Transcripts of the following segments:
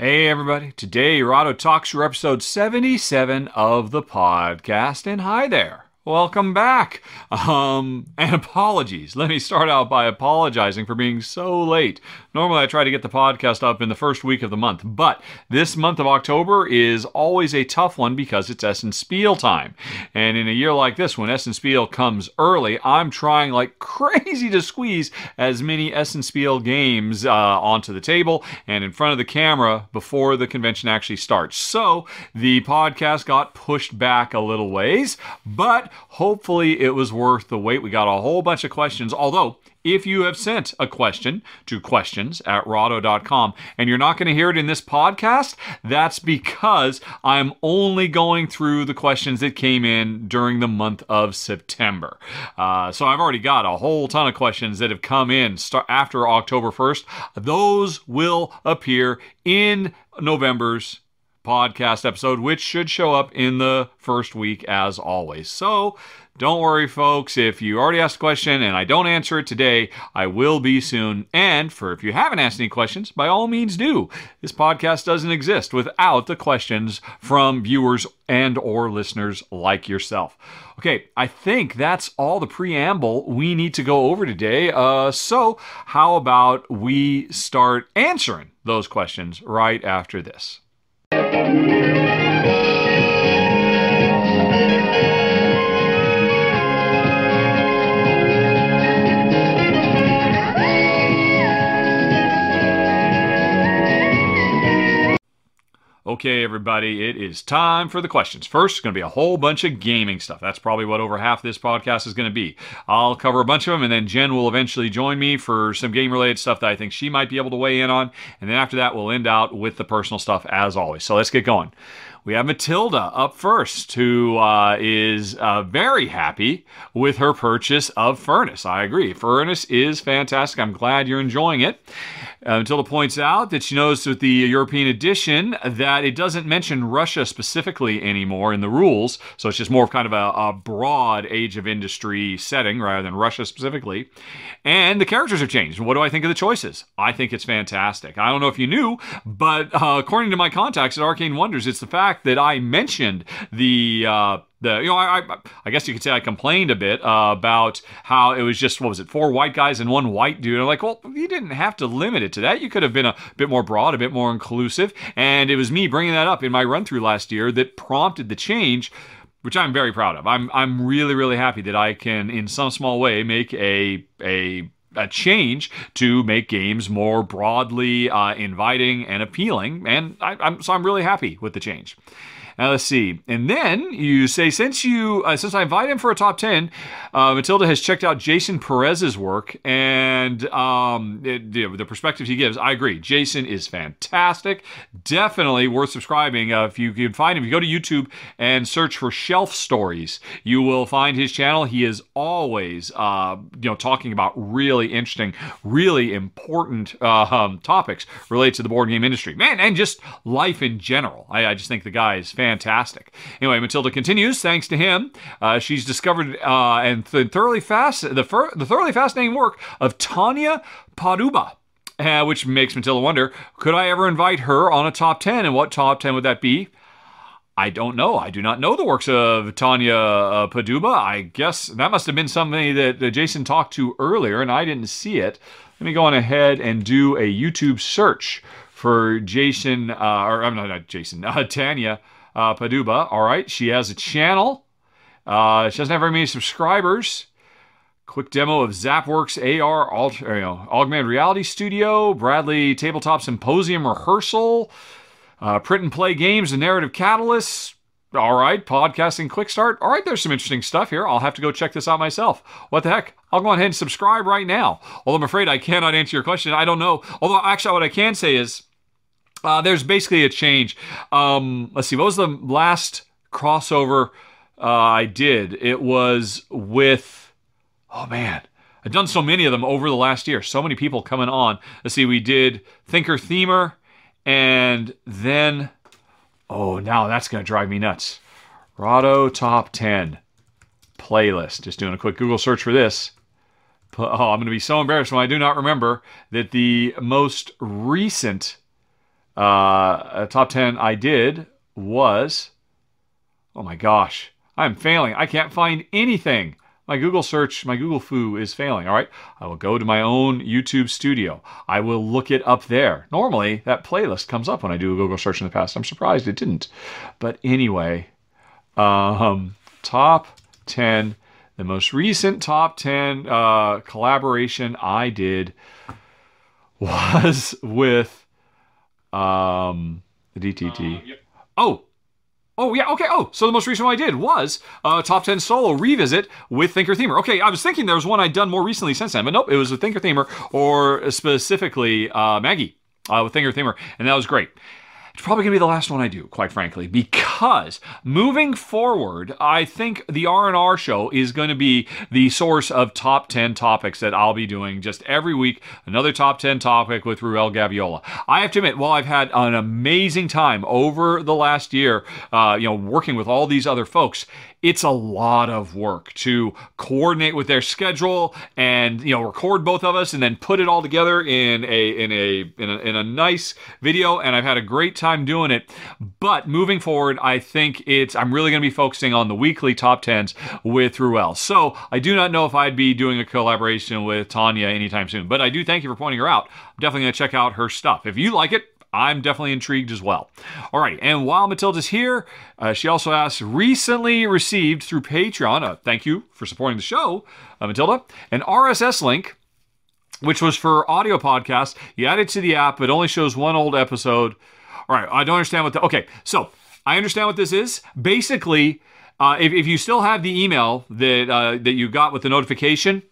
Hey, everybody. Today, Rahdo Talks for episode 77 of the podcast. And hi there. Welcome back. Um, and apologies. Let me start out by apologizing for being so late. Normally, I try to get the podcast up in the first week of the month, but this month of October is always a tough one because it's Essen Spiel time. And in a year like this, when Essen Spiel comes early, I'm trying like crazy to squeeze as many Essen Spiel games uh, onto the table and in front of the camera before the convention actually starts. So the podcast got pushed back a little ways, but hopefully it was worth the wait. We got a whole bunch of questions, although if you have sent a question to questions at rahdo.com and you're not going to hear it in this podcast, that's because I'm only going through the questions that came in during the month of September. Uh, so I've already got a whole ton of questions that have come in after October 1st. Those will appear in November's podcast episode, which should show up in the first week as always. So don't worry, folks. If you already asked a question and I don't answer it today, I will be soon. And for if you haven't asked any questions, by all means do. This podcast doesn't exist without the questions from viewers and or listeners like yourself. Okay, I think that's all the preamble we need to go over today. Uh, so how about we start answering those questions right after this? Música Okay, everybody, it is time for the questions. First, it's going to be a whole bunch of gaming stuff. That's probably what over half this podcast is going to be. I'll cover a bunch of them, and then Jen will eventually join me for some game related stuff that I think she might be able to weigh in on. And then after that, we'll end out with the personal stuff as always. So let's get going. We have Matilda up first, who uh, is uh, very happy with her purchase of Furnace. I agree. Furnace is fantastic. I'm glad you're enjoying it. Uh, Matilda points out that she knows with the European edition that it doesn't mention Russia specifically anymore in the rules, so it's just more of kind of a, a broad age of industry setting rather than Russia specifically. And the characters have changed. What do I think of the choices? I think it's fantastic. I don't know if you knew, but uh, according to my contacts at Arcane Wonders, it's the fact that I mentioned the uh, the you know I, I, I guess you could say I complained a bit uh, about how it was just what was it four white guys and one white dude. I'm like, well, you didn't have to limit it to that. You could have been a bit more broad, a bit more inclusive, and it was me bringing that up in my run through last year that prompted the change. Which I'm very proud of. I'm I'm really really happy that I can, in some small way, make a a a change to make games more broadly uh, inviting and appealing, and I, am so I'm really happy with the change. Now let's see. And then you say since you uh, since I invited him for a top ten, uh, Matilda has checked out Jason Perez's work and um, it, the perspective he gives. I agree. Jason is fantastic. Definitely worth subscribing. Uh, if you can find him, if you go to YouTube and search for Shelf Stories, you will find his channel. He is always uh, you know talking about really interesting, really important uh, um, topics related to the board game industry, man, and just life in general. I, I just think the guy is fantastic fantastic. Anyway, Matilda continues. Thanks to him, uh, she's discovered uh, and th- thoroughly fast the, fir- the thoroughly fascinating work of Tanya Paduba. Uh, which makes Matilda wonder, could I ever invite her on a top 10? And what top 10 would that be? I don't know. I do not know the works of Tanya uh, Poduba. I guess that must have been somebody that Jason talked to earlier, and I didn't see it. Let me go on ahead and do a YouTube search for Jason, uh, or I'm not, not Jason, uh, Tanya uh, Poduba. All right, she has a channel. Uh, she doesn't have very many subscribers. Quick demo of Zapworks AR, you know, Augmented Reality Studio, Bradley Tabletop Symposium Rehearsal, uh, Print and Play Games, and Narrative Catalyst. All right, podcasting quick start. All right, there's some interesting stuff here. I'll have to go check this out myself. What the heck? I'll go ahead and subscribe right now. Although I'm afraid I cannot answer your question. I don't know. Although, actually, what I can say is uh, there's basically a change. Um, let's see, what was the last crossover uh, I did? It was with, oh man, I've done so many of them over the last year. So many people coming on. Let's see, we did Thinker Themer, and then, oh, now that's going to drive me nuts. Rahdo Top 10 playlist. Just doing a quick Google search for this. Oh, I'm going to be so embarrassed when I do not remember that the most recent uh, top 10 I did was, oh my gosh, I'm failing. I can't find anything. My Google search, my Google foo is failing. All right. I will go to my own YouTube studio. I will look it up there. Normally, that playlist comes up when I do a Google search in the past. I'm surprised it didn't. But anyway, um, top 10, the most recent top 10 uh, collaboration I did was with um, the DTT. Uh, yep. Oh, Oh yeah, okay. Oh, so the most recent one I did was uh, top ten solo revisit with Thinker Themer. Okay, I was thinking there was one I'd done more recently since then, but nope, it was with Thinker Themer or specifically uh, Maggie uh, with Thinker Themer, and that was great. It's probably going to be the last one I do, quite frankly, because moving forward, I think the R&R show is going to be the source of top 10 topics that I'll be doing just every week. Another top 10 topic with Ruel Gaviola. I have to admit, while I've had an amazing time over the last year, uh, you know, working with all these other folks, it's a lot of work to coordinate with their schedule and you know record both of us and then put it all together in a in a in a, in a nice video and I've had a great time doing it. But moving forward I think it's I'm really going to be focusing on the weekly top 10s with Ruel. So I do not know if I'd be doing a collaboration with Tanya anytime soon but I do thank you for pointing her out. I'm definitely going to check out her stuff. If you like it I'm definitely intrigued as well. All right, and while Matilda's here, uh, she also asks recently received through Patreon, uh, thank you for supporting the show, uh, Matilda, an RSS link which was for audio podcasts. You add it to the app, but only shows one old episode. All right, I don't understand what the. Okay, so I understand what this is. Basically, uh, if, if you still have the email that uh, that you got with the notification,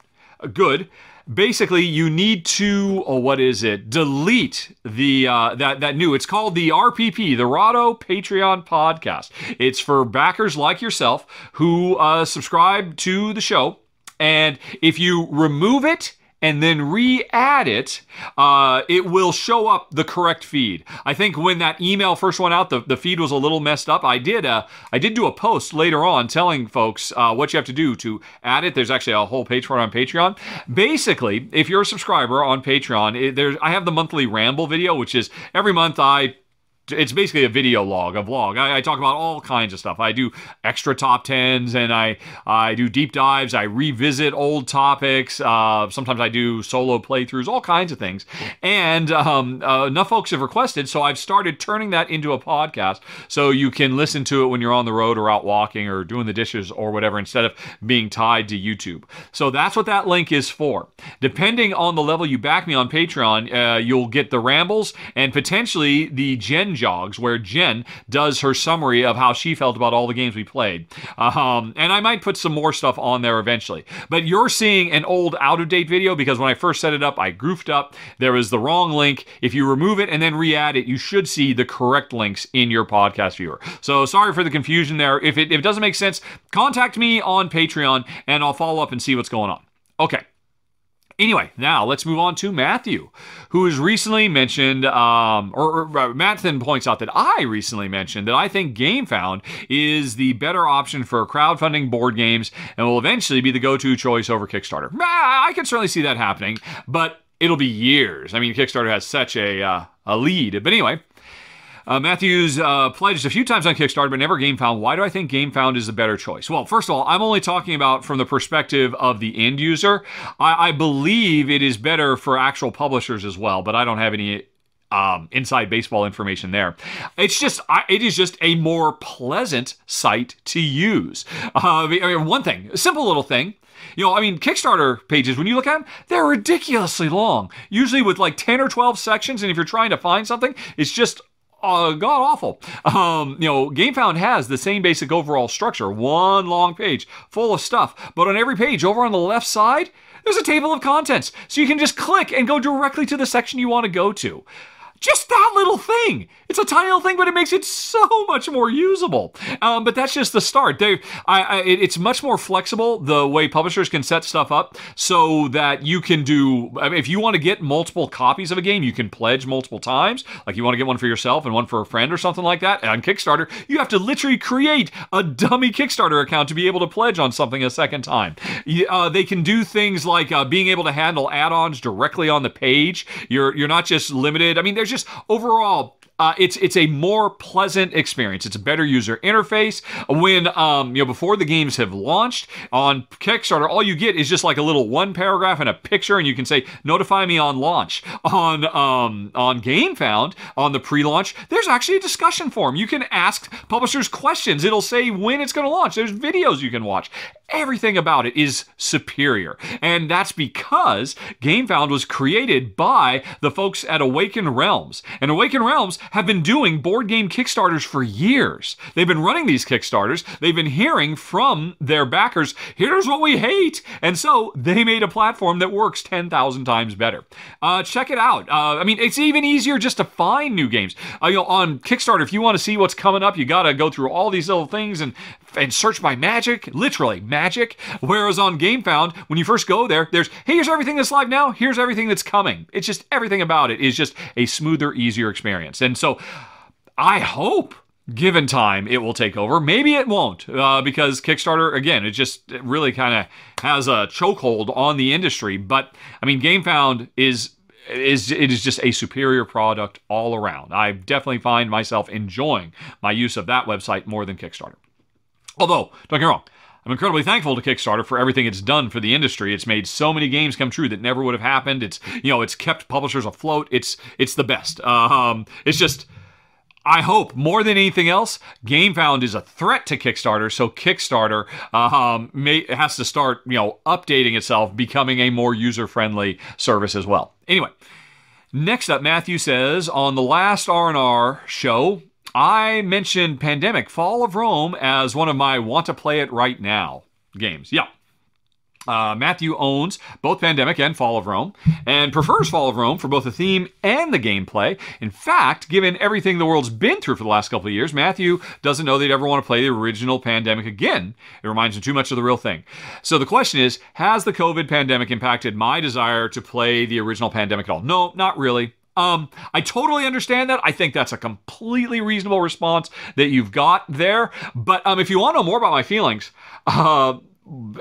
good basically you need to oh, what is it? Delete the uh, that that new it's called the rpp the rahdo patreon podcast. It's for backers like yourself who uh, subscribe to the show and if you remove it and then re-add it, uh, it will show up the correct feed. I think when that email first went out, the, the feed was a little messed up. I did uh, I did do a post later on telling folks uh, what you have to do to add it. There's actually a whole page for it on Patreon. Basically, if you're a subscriber on Patreon, it, there's I have the monthly ramble video, which is every month I it's basically a video log, a vlog. I, I, talk about all kinds of stuff. I do extra top tens, and I I do deep dives. I revisit old topics. Uh, sometimes I do solo playthroughs, all kinds of things. And um, uh, enough folks have requested, so I've started turning that into a podcast, so you can listen to it when you're on the road or out walking or doing the dishes or whatever, instead of being tied to YouTube. So that's what that link is for. Depending on the level you back me on Patreon, uh, you'll get the rambles and potentially the Jen jogs where Jen does her summary of how she felt about all the games we played. Um, and I might put some more stuff on there eventually. But you're seeing an old out of date video because when I first set it up, I goofed up. There was the wrong link. If you remove it and then re add it, you should see the correct links in your podcast viewer. So sorry for the confusion there. If it, if it doesn't make sense, contact me on Patreon and I'll follow up and see what's going on. Okay. Anyway, now let's move on to Matthew, who has recently mentioned, um, or, or uh, Matthew points out that I recently mentioned that I think GameFound is the better option for crowdfunding board games and will eventually be the go-to choice over Kickstarter. I can certainly see that happening, but it'll be years. I mean, Kickstarter has such a uh, a lead. But anyway, uh, Matthews uh, pledged a few times on Kickstarter, but never GameFound. Why do I think GameFound is a better choice? Well, first of all, I'm only talking about from the perspective of the end user. I, I believe it is better for actual publishers as well, but I don't have any um, inside baseball information there. It's just, it is just a more pleasant site to use. Uh, I mean, one thing, a simple little thing. You know, I mean, Kickstarter pages, when you look at them, they're ridiculously long, usually with like 10 or 12 sections. And if you're trying to find something, it's just uh, god awful. Um, you know, GameFound has the same basic overall structure, one long page full of stuff, but on every page over on the left side, there's a table of contents, so you can just click and go directly to the section you want to go to. Just that little thing. It's a little thing, but it makes it so much more usable. Um, but that's just the start. They, I, I, it's much more flexible the way publishers can set stuff up so that you can do. I mean, if you want to get multiple copies of a game, you can pledge multiple times. Like you want to get one for yourself and one for a friend or something like that. On Kickstarter, you have to literally create a dummy Kickstarter account to be able to pledge on something a second time. Uh, they can do things like uh, being able to handle add-ons directly on the page. You're you're not just limited. I mean, there's just overall uh, it's it's a more pleasant experience. It's a better user interface. When um, you know before the games have launched on Kickstarter, all you get is just like a little one paragraph and a picture, and you can say notify me on launch. On um, on GameFound on the pre-launch, there's actually a discussion forum. You can ask publishers questions. It'll say when it's going to launch. There's videos you can watch. Everything about it is superior, and that's because GameFound was created by the folks at Awaken Realms, and Awaken Realms have been doing board game Kickstarters for years. They've been running these Kickstarters. They've been hearing from their backers, here's what we hate. And so they made a platform that works 10,000 times better. Uh, check it out. Uh, I mean, it's even easier just to find new games. Uh, you know, on Kickstarter, if you want to see what's coming up, you got to go through all these little things and, and search by magic, literally magic. Whereas on GameFound, when you first go there, there's, hey, here's everything that's live now, here's everything that's coming. It's just everything about it is just a smoother, easier experience. And so I hope given time it will take over. Maybe it won't uh, because kickstarter again it just it really kind of has a chokehold on the industry. But i mean gamefound is is it is just a superior product all around. I definitely find myself enjoying my use of that website more than kickstarter. Although don't get me wrong I'm incredibly thankful to Kickstarter for everything it's done for the industry. It's made so many games come true that never would have happened. It's you know it's kept publishers afloat. It's it's the best. Um, it's just I hope more than anything else, GameFound is a threat to Kickstarter, so Kickstarter um, may, has to start, you know, updating itself, becoming a more user-friendly service as well. Anyway, next up, Matthew says on the last R&R show, I mentioned Pandemic Fall of Rome as one of my want to play it right now games. Yeah, uh, Matthew owns both Pandemic and Fall of Rome and prefers Fall of Rome for both the theme and the gameplay. In fact, given everything the world's been through for the last couple of years, Matthew doesn't know they'd ever want to play the original Pandemic again. It reminds him too much of the real thing. So the question is Has the COVID pandemic impacted my desire to play the original Pandemic at all? No, not really. Um, I totally understand that. I think that's a completely reasonable response that you've got there. But um, if you want to know more about my feelings, uh,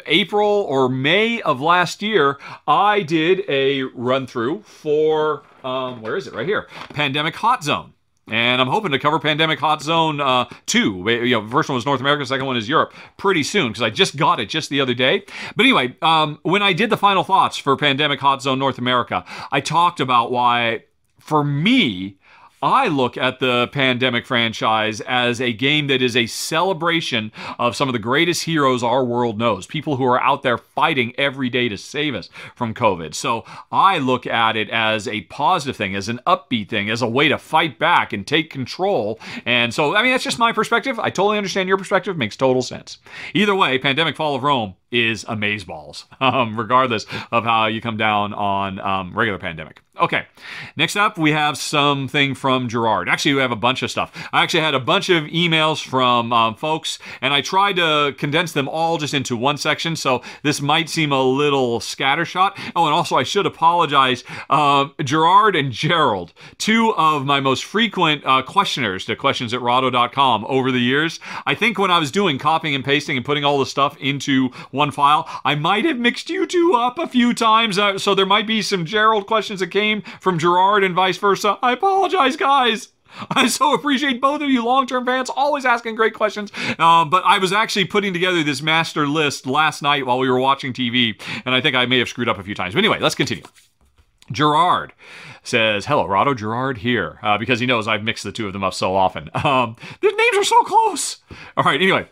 April or May of last year, I did a run through for um, where is it? Right here, Pandemic Hot Zone. And I'm hoping to cover Pandemic Hot Zone uh, 2. You know, first one was North America, second one is Europe pretty soon because I just got it just the other day. But anyway, um, when I did the final thoughts for Pandemic Hot Zone North America, I talked about why, for me, I look at the Pandemic franchise as a game that is a celebration of some of the greatest heroes our world knows, people who are out there fighting every day to save us from COVID. So I look at it as a positive thing, as an upbeat thing, as a way to fight back and take control. And so, I mean, that's just my perspective. I totally understand your perspective, makes total sense. Either way, Pandemic Fall of Rome is amazeballs, um, regardless of how you come down on um, regular pandemic. Okay, next up we have something from Gerard. Actually, we have a bunch of stuff. I actually had a bunch of emails from um, folks, and I tried to condense them all just into one section, so this might seem a little scattershot. Oh, and also I should apologize. Uh, Gerard and Gerald, two of my most frequent uh, questioners to questions at rahdo.com over the years. I think when I was doing copying and pasting and putting all the stuff into one file. I might have mixed you two up a few times, uh, so there might be some Gerald questions that came from Gerard and vice versa. I apologize, guys. I so appreciate both of you long-term fans, always asking great questions. Um, but I was actually putting together this master list last night while we were watching TV, and I think I may have screwed up a few times. But anyway, let's continue. Gerard says, Hello, Rahdo Gerard here, uh, because he knows I've mixed the two of them up so often. Um, their names are so close. All right, anyway.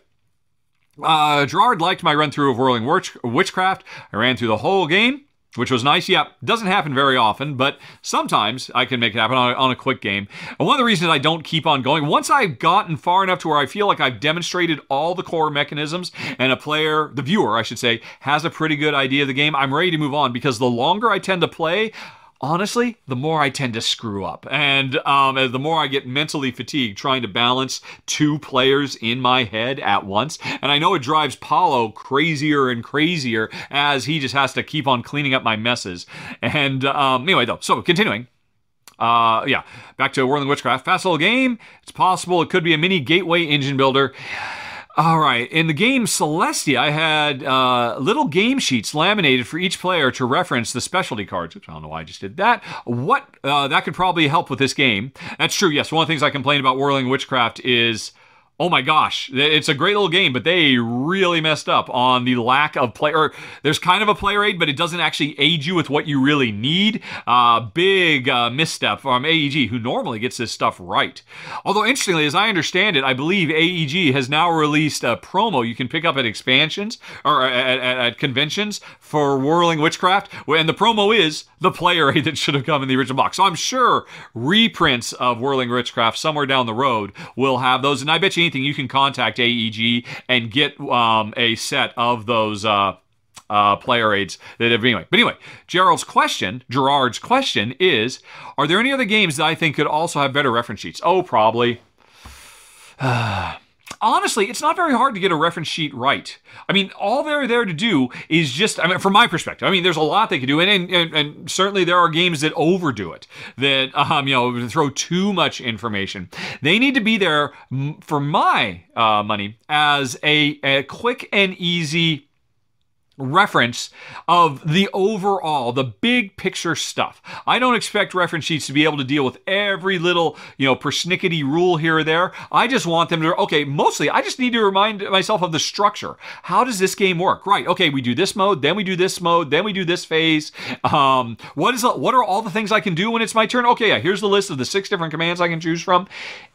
Uh, Gerard liked my run through of Whirling Witch- Witchcraft. I ran through the whole game, which was nice. Yeah, doesn't happen very often, but sometimes I can make it happen on a, on a quick game. And one of the reasons I don't keep on going, once I've gotten far enough to where I feel like I've demonstrated all the core mechanisms and a player, the viewer, I should say, has a pretty good idea of the game, I'm ready to move on because the longer I tend to play, honestly, the more I tend to screw up. And um, the more I get mentally fatigued trying to balance two players in my head at once. And I know it drives Paulo crazier and crazier as he just has to keep on cleaning up my messes. And um, anyway, though, so continuing. Uh, yeah, back to Whirling Witchcraft. Fast little game. It's possible it could be a mini gateway engine builder. All right. In the game Celestia, I had uh, little game sheets laminated for each player to reference the specialty cards. Which I don't know why I just did that. What uh, that could probably help with this game. That's true. Yes. One of the things I complain about Whirling Witchcraft is oh my gosh, it's a great little game, but they really messed up on the lack of player. There's kind of a player aid, but it doesn't actually aid you with what you really need. Uh, big uh, misstep from AEG, who normally gets this stuff right. Although, interestingly, as I understand it, I believe AEG has now released a promo you can pick up at expansions or at, at, at conventions for Whirling Witchcraft, and the promo is the player aid that should have come in the original box. So I'm sure reprints of Whirling Witchcraft somewhere down the road will have those, and I bet you anything, you can contact AEG and get um, a set of those. Uh, uh, player aids that have anyway. But anyway, Gerald's question, Gerard's question is: Are there any other games that I think could also have better reference sheets? Oh, probably. honestly, it's not very hard to get a reference sheet right. I mean, all they're there to do is just, I mean, from my perspective, I mean, there's a lot they can do, and, and, and certainly there are games that overdo it, that, um, you know, throw too much information. They need to be there, for my uh, money, as a, a quick and easy reference of the overall, the big picture stuff. I don't expect reference sheets to be able to deal with every little, you know, persnickety rule here or there. I just want them to, okay, mostly I just need to remind myself of the structure. How does this game work? Right, okay, we do this mode, then we do this mode, then we do this phase. Um, what is what are all the things I can do when it's my turn? Okay, yeah, here's the list of the six different commands I can choose from.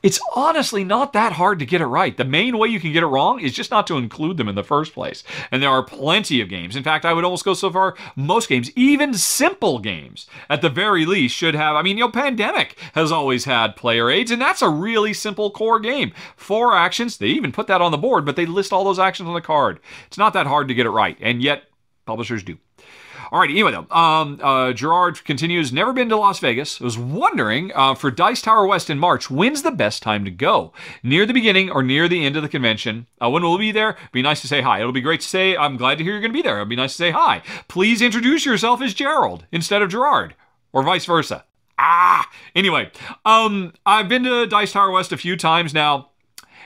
It's honestly not that hard to get it right. The main way you can get it wrong is just not to include them in the first place. And there are plenty of games. In fact, I would almost go so far, most games, even simple games, at the very least, should have. I mean, you know, Pandemic has always had player aids, and that's a really simple core game. Four actions, they even put that on the board, but they list all those actions on the card. It's not that hard to get it right, and yet publishers do. All right, anyway, though, um, uh, Gerard continues, never been to Las Vegas. I was wondering uh, for Dice Tower West in March, when's the best time to go? Near the beginning or near the end of the convention? Uh, when will we be there? Be nice to say hi. It'll be great to say, I'm glad to hear you're going to be there. It'll be nice to say hi. Please introduce yourself as Gerald instead of Gerard, or vice versa. Ah, anyway, um, I've been to Dice Tower West a few times now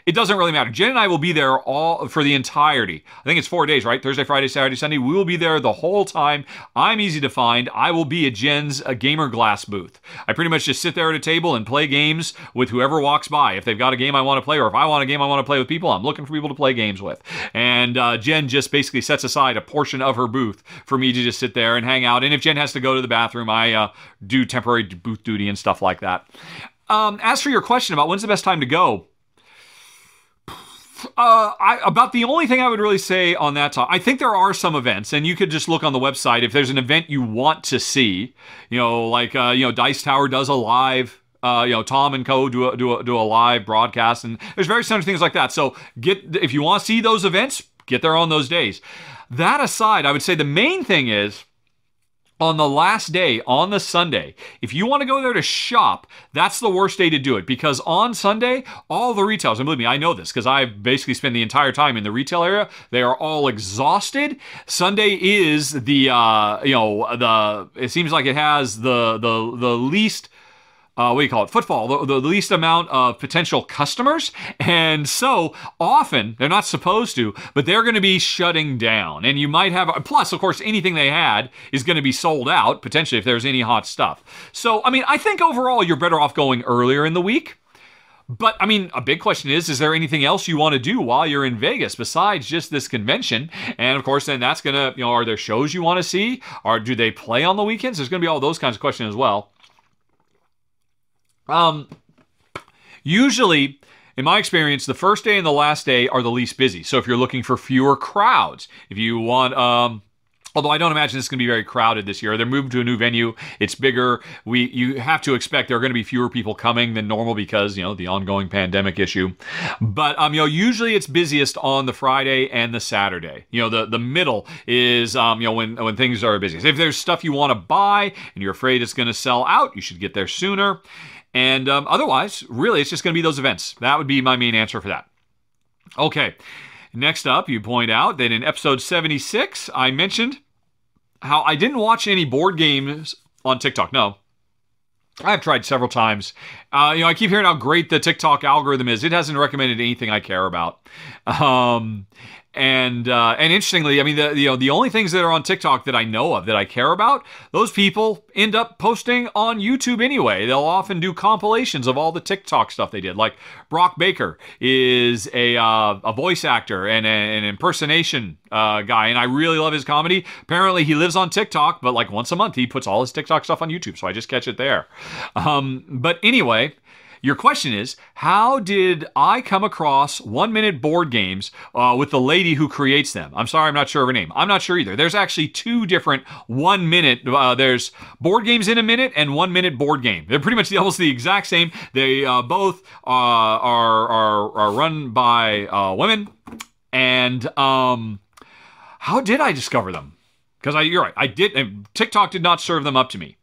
it doesn't really matter. Jen and I will be there all for the entirety. I think it's four days, right? Thursday, Friday, Saturday, Sunday. We will be there the whole time. I'm easy to find. I will be at Jen's a gamer glass booth. I pretty much just sit there at a table and play games with whoever walks by. If they've got a game I want to play, or if I want a game I want to play with people, I'm looking for people to play games with. And uh, Jen just basically sets aside a portion of her booth for me to just sit there and hang out. And if Jen has to go to the bathroom, I uh, do temporary booth duty and stuff like that. Um, as for your question about when's the best time to go, uh, I, about the only thing I would really say on that I think there are some events, and you could just look on the website if there's an event you want to see. You know, like uh, you know, Dice Tower does a live. Uh, you know, Tom and Co. do a, do a, do a live broadcast, and there's various other things like that. So get if you want to see those events, get there on those days. That aside, I would say the main thing is on the last day, on the Sunday, if you want to go there to shop, that's the worst day to do it because on Sunday, all the retailers, and believe me, I know this because I've basically spent the entire time in the retail area. They are all exhausted. Sunday is the, uh, you know, the, it seems like it has the, the, the least uh, what do you call it, footfall, the, the, least amount of potential customers. And so often, they're not supposed to, but they're going to be shutting down. And you might have, plus, of course, anything they had is going to be sold out, potentially, if there's any hot stuff. So, I mean, I think overall, you're better off going earlier in the week. But I mean, a big question is is there anything else you want to do while you're in Vegas besides just this convention? And of course, then that's going to, you know, are there shows you want to see? Or do they play on the weekends? There's going to be all those kinds of questions as well. Um, usually, in my experience, the first day and the last day are the least busy. So if you're looking for fewer crowds, if you want, um, although I don't imagine it's going to be very crowded this year. They're moving to a new venue. It's bigger. We you have to expect there are going to be fewer people coming than normal because you know the ongoing pandemic issue. But um, you know, usually it's busiest on the Friday and the Saturday. You know, the the middle is um, you know when when things are busiest. If there's stuff you want to buy and you're afraid it's going to sell out, you should get there sooner. And um, otherwise, really, it's just going to be those events. That would be my main answer for that. Okay. Next up, you point out that in episode 76, I mentioned how I didn't watch any board games on TikTok. No. I've tried several times. Uh, you know, I keep hearing how great the TikTok algorithm is. It hasn't recommended anything I care about. Um, and uh, and interestingly, I mean, the you know the only things that are on TikTok that I know of that I care about, those people end up posting on YouTube anyway. They'll often do compilations of all the TikTok stuff they did. Like Brock Baker is a uh, a voice actor and a, an impersonation uh, guy, and I really love his comedy. Apparently, he lives on TikTok, but like once a month, he puts all his TikTok stuff on YouTube, so I just catch it there. Um, but anyway. Your question is, how did I come across one minute board games uh, with the lady who creates them? I'm sorry, I'm not sure of her name. I'm not sure either. There's actually two different one minute, uh, there's board games in a minute and one minute board game. They're pretty much the, almost the exact same. They uh, both uh, are, are, are, run by uh, women. And um, how did I discover them? Because you're right, I did. TikTok did not serve them up to me.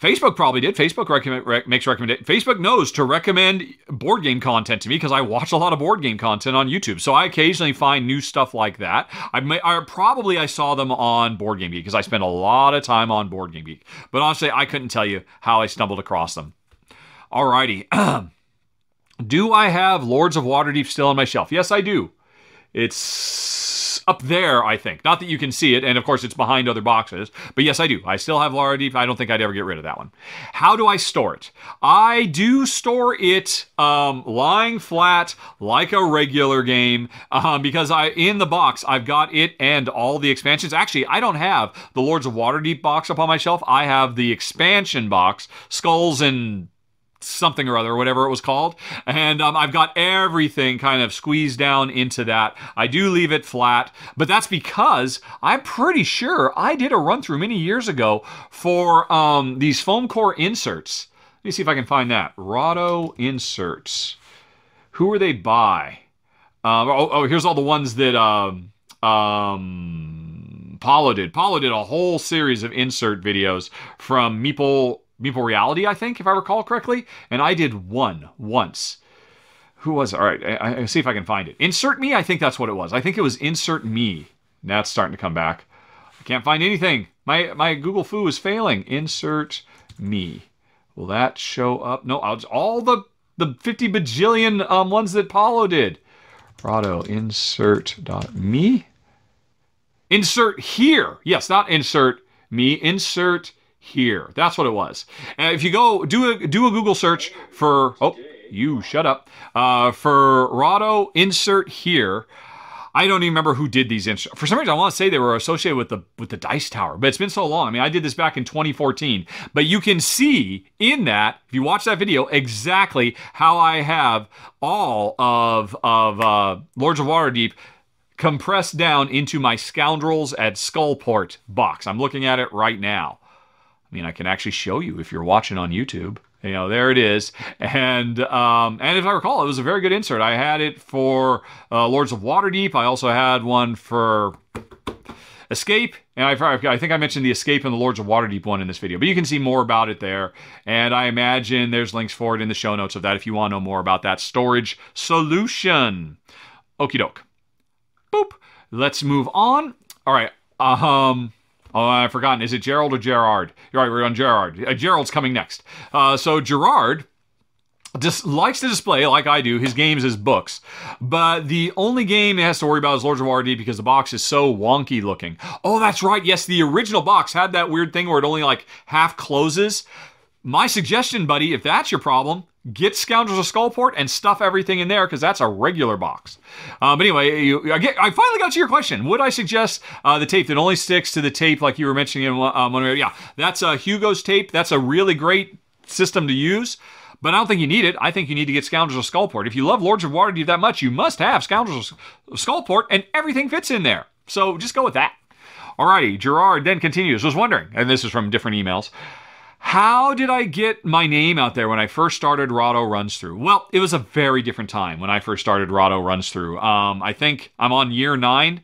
Facebook probably did. Facebook recommend, rec- makes recommendation. Facebook knows to recommend board game content to me because I watch a lot of board game content on YouTube. So I occasionally find new stuff like that. I, may, I probably I saw them on Board Game Geek because I spend a lot of time on Board Game Geek. But honestly, I couldn't tell you how I stumbled across them. Alrighty. do I have Lords of Waterdeep still on my shelf? Yes, I do. It's up there, I think. Not that you can see it, and of course it's behind other boxes, but yes, I do. I still have Waterdeep. I don't think I'd ever get rid of that one. How do I store it? I do store it um, lying flat like a regular game um, because I in the box I've got it and all the expansions. Actually, I don't have the Lords of Waterdeep box up on my shelf. I have the expansion box, Skulls and something or other, or whatever it was called. And um, I've got everything kind of squeezed down into that. I do leave it flat, but that's because I'm pretty sure I did a run through many years ago for um, these foam core inserts. Let me see if I can find that. Rahdo inserts. Who are they by? Um, oh, oh, here's all the ones that um, um, Paulo did. Paulo did a whole series of insert videos from Meeple Meeple Realty, I think, if I recall correctly. And I did one once. Who was it? All right, I, I see if I can find it. Insert me, I think that's what it was. I think it was insert me. Now it's starting to come back. I can't find anything. My my Google foo is failing. Insert me. Will that show up? No, all the the 50 bajillion um, ones that Paulo did. Rahdo insert dot me. Insert here. Yes, not insert me. Insert here. That's what it was. And if you go do a do a Google search for oh you shut up uh, for Rahdo insert here. I don't even remember who did these inserts. For some reason, I want to say they were associated with the with the Dice Tower, but it's been so long. I mean, I did this back in 2014, but you can see in that if you watch that video exactly how I have all of of uh, Lords of Waterdeep compressed down into my Scoundrels at Skullport box. I'm looking at it right now. I mean, I can actually show you if you're watching on YouTube. You know, there it is. And um, and if I recall, it was a very good insert. I had it for uh, Lords of Waterdeep. I also had one for Escape, and I, I, think I mentioned the Escape and the Lords of Waterdeep one in this video, but you can see more about it there. And I imagine there's links for it in the show notes of that if you want to know more about that storage solution. Okie doke. Boop. Let's move on. All right. Um, Oh, I've forgotten. Is it Gerald or Gerard? You're right, we're on Gerard. Uh, Gerald's coming next. Uh, so Gerard just likes to display, like I do, his games as books. But the only game he has to worry about is Lords of Waterdeep because the box is so wonky looking. Oh, that's right. Yes, the original box had that weird thing where it only like half closes. My suggestion, buddy, if that's your problem, get Scoundrels of Skullport and stuff everything in there because that's a regular box. Um, but anyway, you, I, get, I, finally got to your question. Would I suggest uh, the tape that only sticks to the tape like you were mentioning? Um, yeah, that's uh, Hugo's tape. That's a really great system to use. But I don't think you need it. I think you need to get Scoundrels of Skullport. If you love Lords of Waterdeep that much, you must have Scoundrels of Skullport, and everything fits in there. So just go with that. Alrighty, Gerard then continues. Was wondering, and this is from different emails. How did I get my name out there when I first started Rahdo Runs Through? Well, it was a very different time when I first started Rahdo Runs Through. Um, I think I'm on year nine,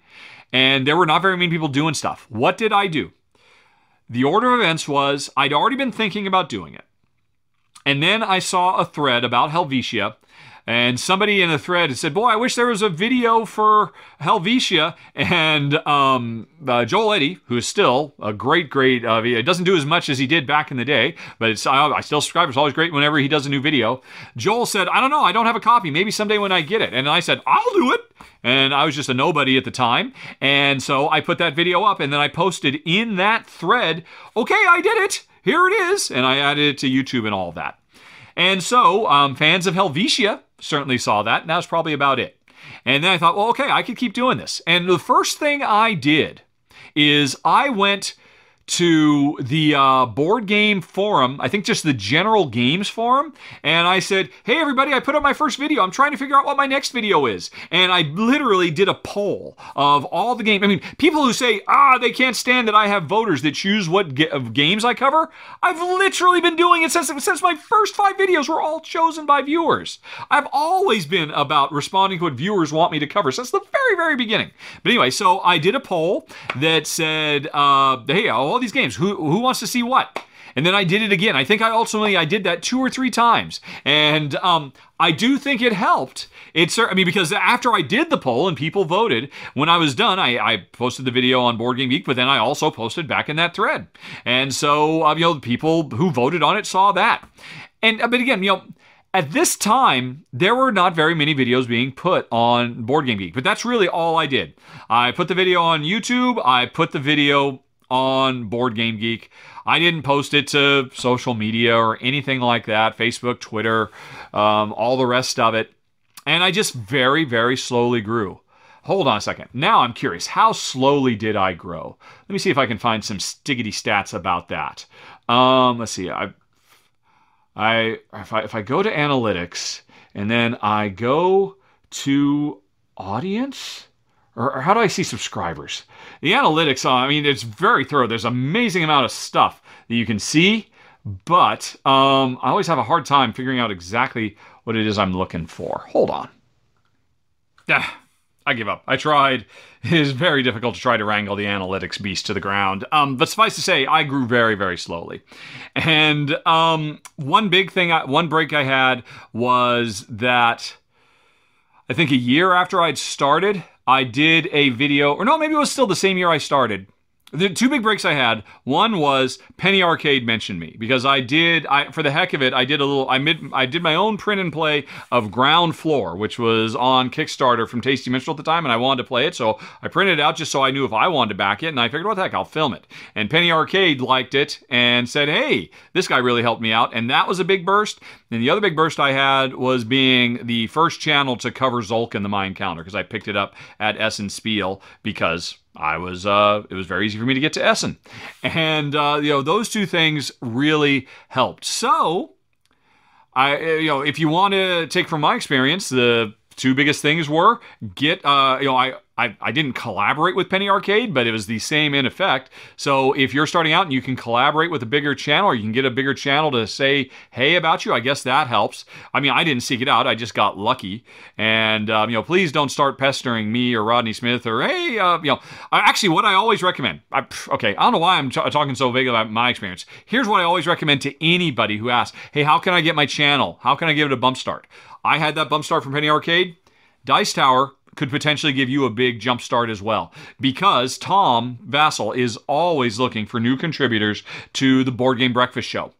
and there were not very many people doing stuff. What did I do? The order of events was I'd already been thinking about doing it. and then I saw a thread about Helvetia and somebody in the thread said, "Boy, I wish there was a video for Helvetia." And um, uh, Joel Eddy, who is still a great, great, uh, it doesn't do as much as he did back in the day, but it's I, I still subscribe. It's always great whenever he does a new video. Joel said, "I don't know, I don't have a copy. Maybe someday when I get it." And I said, "I'll do it." And I was just a nobody at the time, and so I put that video up, and then I posted in that thread, "Okay, I did it. Here it is," and I added it to YouTube and all that. And so, um, fans of Helvetia certainly saw that, and that was probably about it. And then I thought, well, okay, I could keep doing this. And the first thing I did is I went to the uh, board game forum, I think just the general games forum, and I said, Hey, everybody, I put up my first video. I'm trying to figure out what my next video is. And I literally did a poll of all the games. I mean, people who say, Ah, they can't stand that I have voters that choose what ga- games I cover. I've literally been doing it since, since my first five videos were all chosen by viewers. I've always been about responding to what viewers want me to cover since the very, very beginning. But anyway, so I did a poll that said, uh, Hey, all these games. Who who wants to see what? And then I did it again. I think I ultimately I did that two or three times, and um, I do think it helped. It's I mean because after I did the poll and people voted, when I was done, I, I posted the video on Board Game Geek, but then I also posted back in that thread, and so uh, you know the people who voted on it saw that. And uh, but again, you know. At this time, there were not very many videos being put on Board Game Geek, but that's really all I did. I put the video on YouTube, I put the video on Board Game Geek. I didn't post it to social media or anything like that Facebook, Twitter, um, all the rest of it. And I just very, very slowly grew. Hold on a second. Now I'm curious. How slowly did I grow? Let me see if I can find some stiggity stats about that. Um, let's see. I, I if I if I go to analytics and then I go to audience, or, or, how do I see subscribers? The analytics, uh, I mean, it's very thorough. There's amazing amount of stuff that you can see, but um, I always have a hard time figuring out exactly what it is I'm looking for. Hold on. Ah, I give up. I tried. It is very difficult to try to wrangle the analytics beast to the ground. Um, but suffice to say, I grew very, very slowly. And um, one big thing, I, one break I had was that I think a year after I'd started, I did a video, or no, maybe it was still the same year I started. The two big breaks I had. One was Penny Arcade mentioned me because I did, I for the heck of it, I did a little, I mid, I did my own print and play of Ground Floor, which was on Kickstarter from Tasty Minstrel at the time, and I wanted to play it, so I printed it out just so I knew if I wanted to back it, and I figured, what the heck, I'll film it. And Penny Arcade liked it and said, hey, this guy really helped me out, and that was a big burst. And the other big burst I had was being the first channel to cover Tzolk'in the Mayan Calendar because I picked it up at Essen Spiel because I was uh, it was very easy for me to get to Essen, and uh, you know those two things really helped. So, I you know if you want to take from my experience, the two biggest things were get uh, you know I I, I didn't collaborate with Penny Arcade, but it was the same in effect. So if you're starting out and you can collaborate with a bigger channel or you can get a bigger channel to say hey about you, I guess that helps. I mean, I didn't seek it out. I just got lucky. And, um, you know, please don't start pestering me or Rodney Smith or, hey, uh, you know, actually, what I always recommend, I, okay, I don't know why I'm t- talking so big about my experience. Here's what I always recommend to anybody who asks, hey, how can I get my channel? How can I give it a bump start? I had that bump start from Penny Arcade. Dice Tower could potentially give you a big jump start as well. Because Tom Vasel is always looking for new contributors to the Board Game Breakfast Show.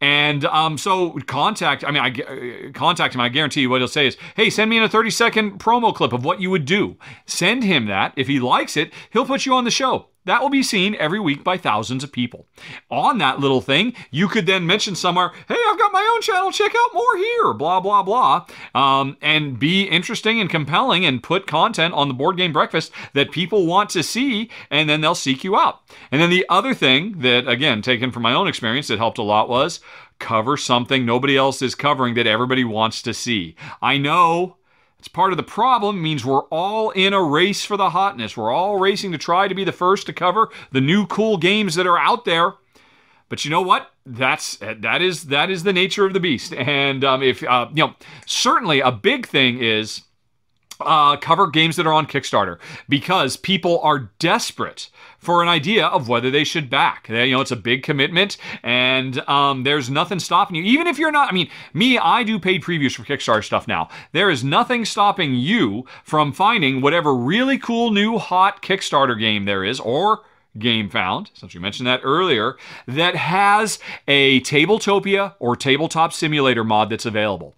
And um, so contact, I mean, I contact him. I guarantee you what he'll say is, hey, send me in a 30 second promo clip of what you would do. Send him that. If he likes it, he'll put you on the show. That will be seen every week by thousands of people. On that little thing, you could then mention somewhere, hey, I've got my own channel, check out more here, blah, blah, blah, um, and be interesting and compelling and put content on the board game breakfast that people want to see, and then they'll seek you out. And then the other thing that, again, taken from my own experience that helped a lot was cover something nobody else is covering that everybody wants to see. I know it's part of the problem. It means we're all in a race for the hotness. We're all racing to try to be the first to cover the new cool games that are out there. But you know what? That's that is that is the nature of the beast. And um, if uh, you know, certainly a big thing is uh, cover games that are on Kickstarter because people are desperate for an idea of whether they should back. They, You know, it's a big commitment, and um, there's nothing stopping you. Even if you're not, I mean, me, I do paid previews for Kickstarter stuff now. There is nothing stopping you from finding whatever really cool new hot Kickstarter game there is, or game found, since we mentioned that earlier, that has a Tabletopia or Tabletop Simulator mod that's available.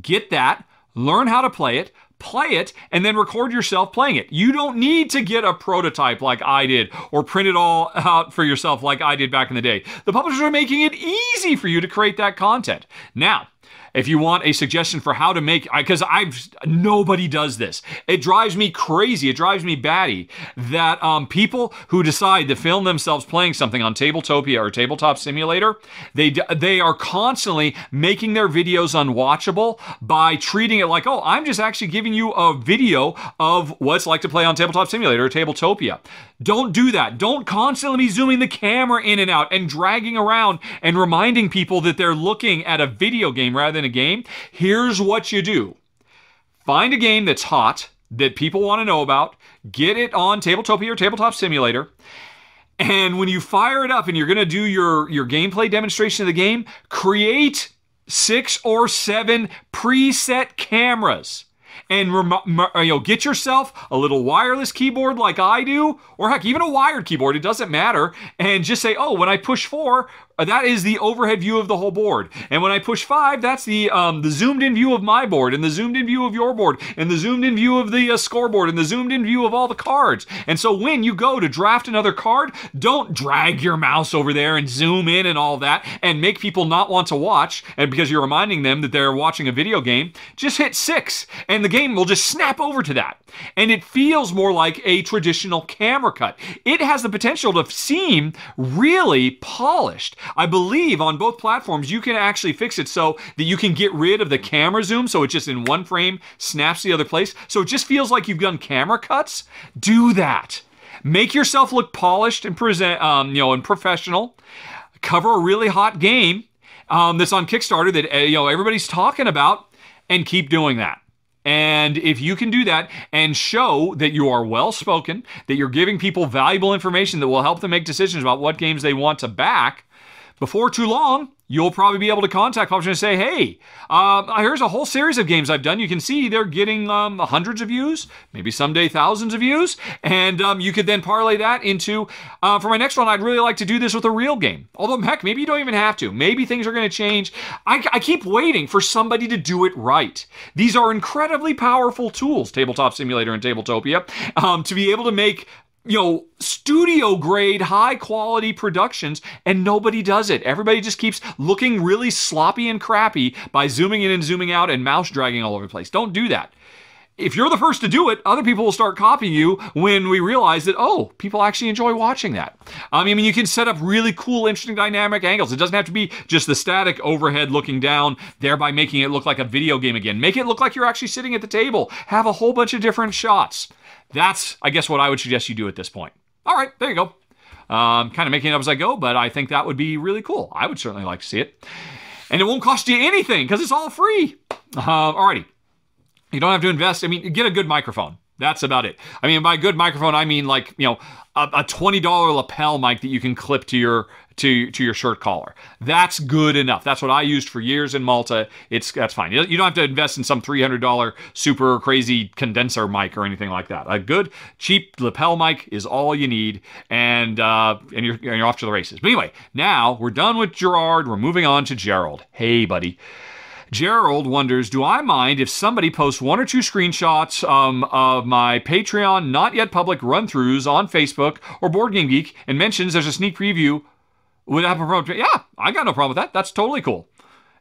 Get that, learn how to play it, play it, and then record yourself playing it. You don't need to get a prototype like I did or print it all out for yourself like I did back in the day. The publishers are making it easy for you to create that content. Now, if you want a suggestion for how to make because I've nobody does this. It drives me crazy. It drives me batty that um, people who decide to film themselves playing something on Tabletopia or Tabletop Simulator, they they are constantly making their videos unwatchable by treating it like, oh, I'm just actually giving you a video of what it's like to play on Tabletop Simulator or Tabletopia. Don't do that. Don't constantly be zooming the camera in and out and dragging around and reminding people that they're looking at a video game rather than a game. Here's what you do find a game that's hot, that people want to know about, get it on Tabletopia or Tabletop Simulator. And when you fire it up and you're going to do your, your gameplay demonstration of the game, create six or seven preset cameras and you know get yourself a little wireless keyboard like I do, or heck, even a wired keyboard. It doesn't matter, and just say, oh, when I push four, that is the overhead view of the whole board. And when I push five, that's the um, the zoomed in view of my board, and the zoomed in view of your board, and the zoomed in view of the uh, scoreboard, and the zoomed in view of all the cards. And so when you go to draft another card, don't drag your mouse over there and zoom in and all that, and make people not want to watch, and because you're reminding them that they're watching a video game. Just hit six, and the game will just snap over to that, and it feels more like a traditional camera cut. It has the potential to seem really polished. I believe on both platforms you can actually fix it so that you can get rid of the camera zoom so it just in one frame snaps the other place. So it just feels like you've done camera cuts. Do that. Make yourself look polished and present, um, you know, and professional. Cover a really hot game um, that's on Kickstarter that uh, you know everybody's talking about, and keep doing that. And if you can do that and show that you are well spoken, that you're giving people valuable information that will help them make decisions about what games they want to back, before too long, you'll probably be able to contact publishers and say, hey, uh, here's a whole series of games I've done. You can see they're getting um, hundreds of views, maybe someday thousands of views. And um, you could then parlay that into, uh, for my next one, I'd really like to do this with a real game. Although, heck, maybe you don't even have to. Maybe things are going to change. I, I keep waiting for somebody to do it right. These are incredibly powerful tools, Tabletop Simulator and Tabletopia, um, to be able to make you know, studio grade, high quality productions, and nobody does it. Everybody just keeps looking really sloppy and crappy by zooming in and zooming out and mouse dragging all over the place. Don't do that. If you're the first to do it, other people will start copying you when we realize that, oh, people actually enjoy watching that. I mean, you can set up really cool, interesting dynamic angles. It doesn't have to be just the static overhead looking down, thereby making it look like a video game again. Make it look like you're actually sitting at the table. Have a whole bunch of different shots. That's, I guess, what I would suggest you do at this point. All right, there you go. Um, kind of making it up as I go, but I think that would be really cool. I would certainly like to see it. And it won't cost you anything because it's all free. Uh, alrighty. You don't have to invest. I mean, get a good microphone. That's about it. I mean, by good microphone, I mean like you know a, a twenty dollar lapel mic that you can clip to your to to your shirt collar. That's good enough. That's what I used for years in Malta. It's that's fine. You don't have to invest in some three hundred dollar super crazy condenser mic or anything like that. A good cheap lapel mic is all you need, and uh, and you're and you're off to the races. But anyway, now we're done with Gerard. We're moving on to Gerald. Hey, buddy. Gerald wonders, do I mind if somebody posts one or two screenshots um, of my Patreon not yet public run throughs on Facebook or Board Game Geek and mentions there's a sneak preview? Would I have a problem? Yeah, I got no problem with that. That's totally cool.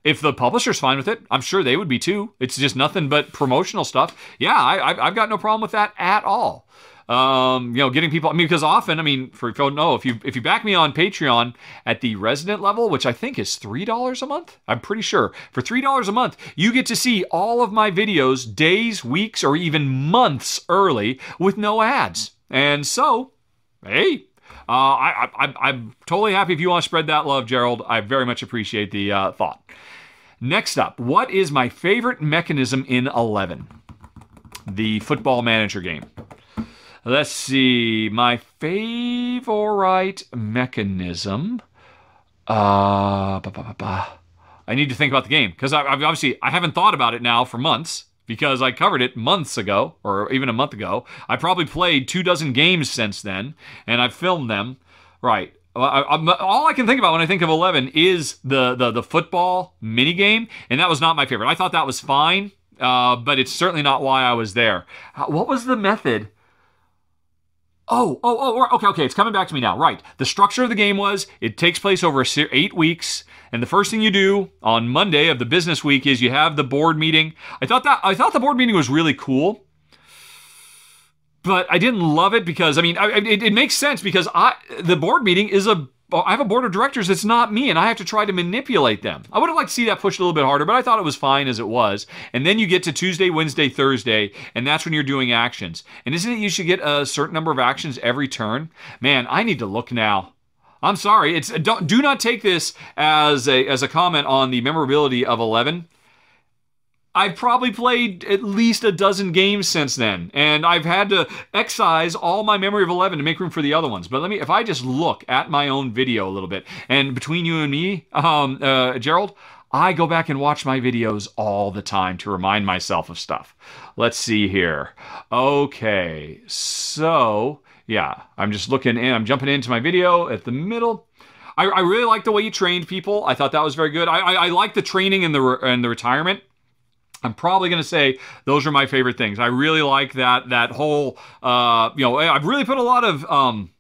If the publisher's fine with it, I'm sure they would be too. It's just nothing but promotional stuff. Yeah, I, have got no problem with that at all um, you know, getting people. I mean, because often, I mean, for if you don't know, if you if you back me on Patreon at the resident level, which I think is three dollars a month, I'm pretty sure for three dollars a month, you get to see all of my videos days, weeks, or even months early with no ads. And so, hey, uh, I, I, am totally happy if you want to spread that love, Gerald. I very much appreciate the uh, thought. Next up, what is my favorite mechanism in 11? the football manager game. Let's see. My favorite mechanism. Uh, bah, bah, bah, I need to think about the game because I, I've obviously I haven't thought about it now for months because I covered it months ago or even a month ago. I probably played two dozen games since then, and I've filmed them. Right. All I can think about when I think of 11 is the, the, the football mini game, and that was not my favorite. I thought that was fine, uh, but it's certainly not why I was there. What was the method? Oh, oh, oh, okay, okay. It's coming back to me now. Right. The structure of the game was it takes place over eight weeks, and the first thing you do on Monday of the business week is you have the board meeting. I thought that I thought the board meeting was really cool but I didn't love it because I mean I, it, it, makes sense because I the board meeting is a I have a board of directors that's not me and I have to try to manipulate them. I would have liked to see that pushed a little bit harder, but I thought it was fine as it was. And then you get to Tuesday, Wednesday, Thursday, and that's when you're doing actions. And isn't it you should get a certain number of actions every turn? Man, I need to look now. I'm sorry. It's don't do not take this as a as a comment on the memorability of 11. I've probably played at least a dozen games since then, and I've had to excise all my memory of 11 to make room for the other ones. But let me, if I just look at my own video a little bit, and between you and me, um, uh, Gerald, I go back and watch my videos all the time to remind myself of stuff. Let's see here. Okay, so yeah, I'm just looking in, I'm jumping into my video at the middle. I, I really like the way you trained people. I thought that was very good. I, I, I like the training and the, re- and the retirement. I'm probably going to say those are my favorite things. I really like that that whole uh, you know I've really put a lot of um,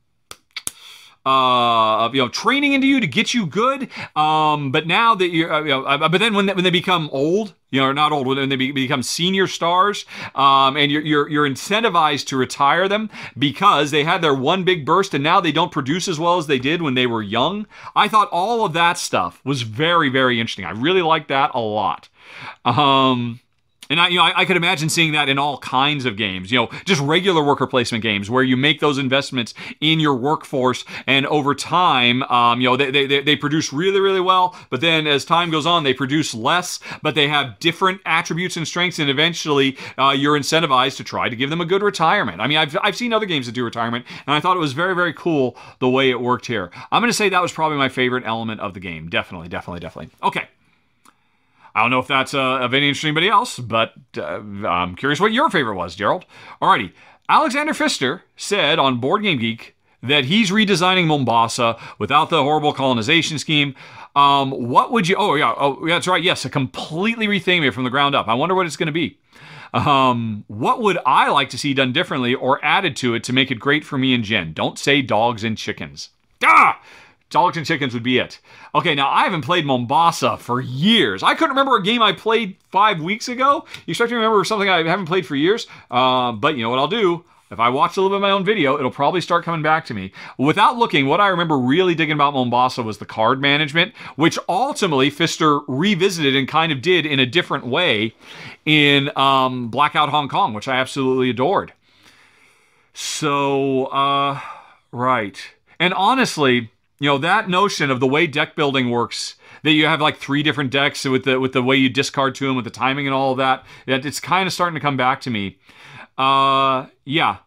uh, you know, training into you to get you good. Um, but now that you're, uh, you know, uh, but then when they, when they become old, you know, not old, when they be, become senior stars, um, and you're, you're you're incentivized to retire them because they had their one big burst, and now they don't produce as well as they did when they were young. I thought all of that stuff was very very interesting. I really liked that a lot. Um, and I, you know, I, I, could imagine seeing that in all kinds of games, you know, just regular worker placement games where you make those investments in your workforce, and over time, um, you know, they, they, they produce really, really well. But then as time goes on, they produce less, but they have different attributes and strengths, and eventually uh, you're incentivized to try to give them a good retirement. I mean, I've, I've seen other games that do retirement, and I thought it was very, very cool the way it worked here. I'm going to say that was probably my favorite element of the game. Definitely, definitely, definitely. Okay. I don't know if that's uh, of any interest to anybody else, but uh, I'm curious what your favorite was, Gerald. Alrighty. Alexander Pfister said on Board Game Geek that he's redesigning Mombasa without the horrible colonization scheme. Um, what would you? Oh yeah, oh that's right. Yes, a completely retheming it from the ground up. I wonder what it's going to be. Um, what would I like to see done differently or added to it to make it great for me and Jen? Don't say dogs and chickens. Ah! Dogs and chickens would be it. Okay, now I haven't played Mombasa for years. I couldn't remember a game I played five weeks ago. You start to remember something I haven't played for years. Uh, but you know what I'll do? If I watch a little bit of my own video, it'll probably start coming back to me. Without looking, what I remember really digging about Mombasa was the card management, which ultimately Pfister revisited and kind of did in a different way in um, Blackout Hong Kong, which I absolutely adored. So, uh, right. And honestly, you know that notion of the way deck building works that you have like three different decks with the with the way you discard to them with the timing and all of that it's kind of starting to come back to me. Uh yeah.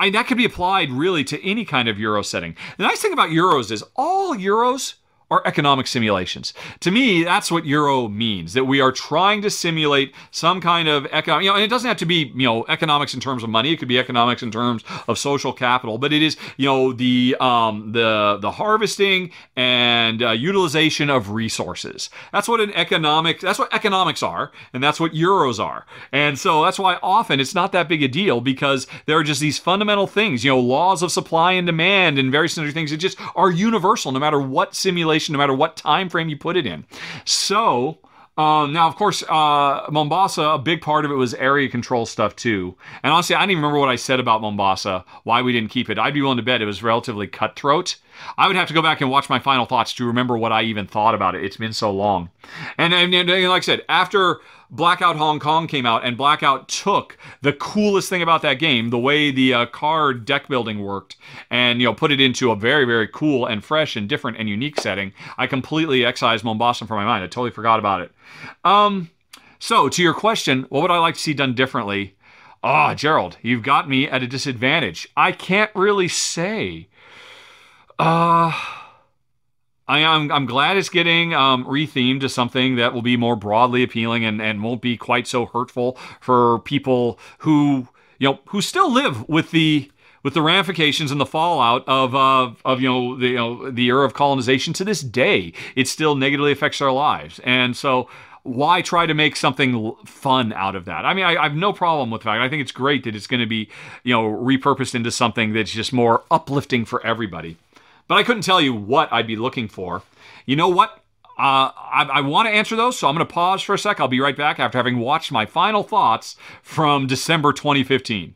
I that could be applied really to any kind of euro setting. The nice thing about euros is all euros are economic simulations. To me, that's what Euro means, that we are trying to simulate some kind of economic, you know, and it doesn't have to be, you know, economics in terms of money, it could be economics in terms of social capital, but it is, you know, the um, the the harvesting and uh, utilization of resources. That's what an economic, that's what economics are, and that's what Euros are. And so that's why often it's not that big a deal because there are just these fundamental things, you know, laws of supply and demand and various other things that just are universal no matter what simulation no matter what time frame you put it in. So um, now, of course, uh, Mombasa, a big part of it was area control stuff too. And honestly, I don't even remember what I said about Mombasa, why we didn't keep it. I'd be willing to bet it was relatively cutthroat. I would have to go back and watch my final thoughts to remember what I even thought about it. It's been so long. And, and, and like I said, after Blackout Hong Kong came out, and Blackout took the coolest thing about that game, the way the uh, card deck building worked, and you know put it into a very very cool and fresh and different and unique setting. I completely excised Mombasa from my mind. I totally forgot about it. Um, so to your question, what would I like to see done differently? Ah, oh, Gerald, you've got me at a disadvantage. I can't really say. Uh I am I'm glad it's getting um, rethemed to something that will be more broadly appealing and, and won't be quite so hurtful for people who you know who still live with the with the ramifications and the fallout of of you know the you know the era of colonization to this day. It still negatively affects our lives, and so why try to make something fun out of that? I mean, I, I, have no problem with that. I think it's great that it's going to be, you know, repurposed into something that's just more uplifting for everybody. But I couldn't tell you what I'd be looking for. You know what? Uh, I, I want to answer those, so I'm going to pause for a sec. I'll be right back after having watched my final thoughts from December 2015.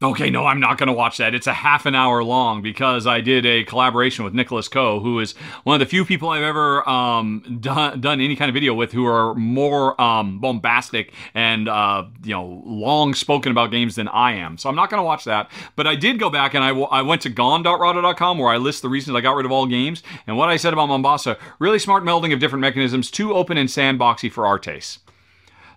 Okay, no, I'm not going to watch that. It's a half an hour long because I did a collaboration with Nicholas Coe, who is one of the few people I've ever um, done, done any kind of video with who are more um, bombastic and uh, you know long spoken about games than I am. So I'm not going to watch that. But I did go back and I, I went to gone.rahdo.com where I list the reasons I got rid of all games and what I said about Mombasa. Really smart melding of different mechanisms, too open and sandboxy for our tastes.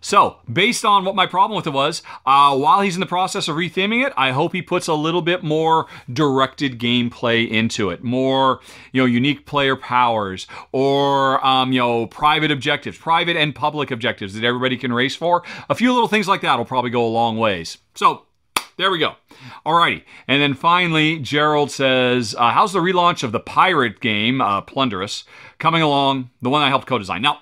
So, based on what my problem with it was, uh, while he's in the process of retheming it, I hope he puts a little bit more directed gameplay into it, more you know unique player powers, or um, you know private objectives, private and public objectives that everybody can race for. A few little things like that will probably go a long ways. So. There we go. Alrighty. And then finally, Gerald says, uh, How's the relaunch of the pirate game, uh, Plunderous, coming along? The one I helped co design. Now,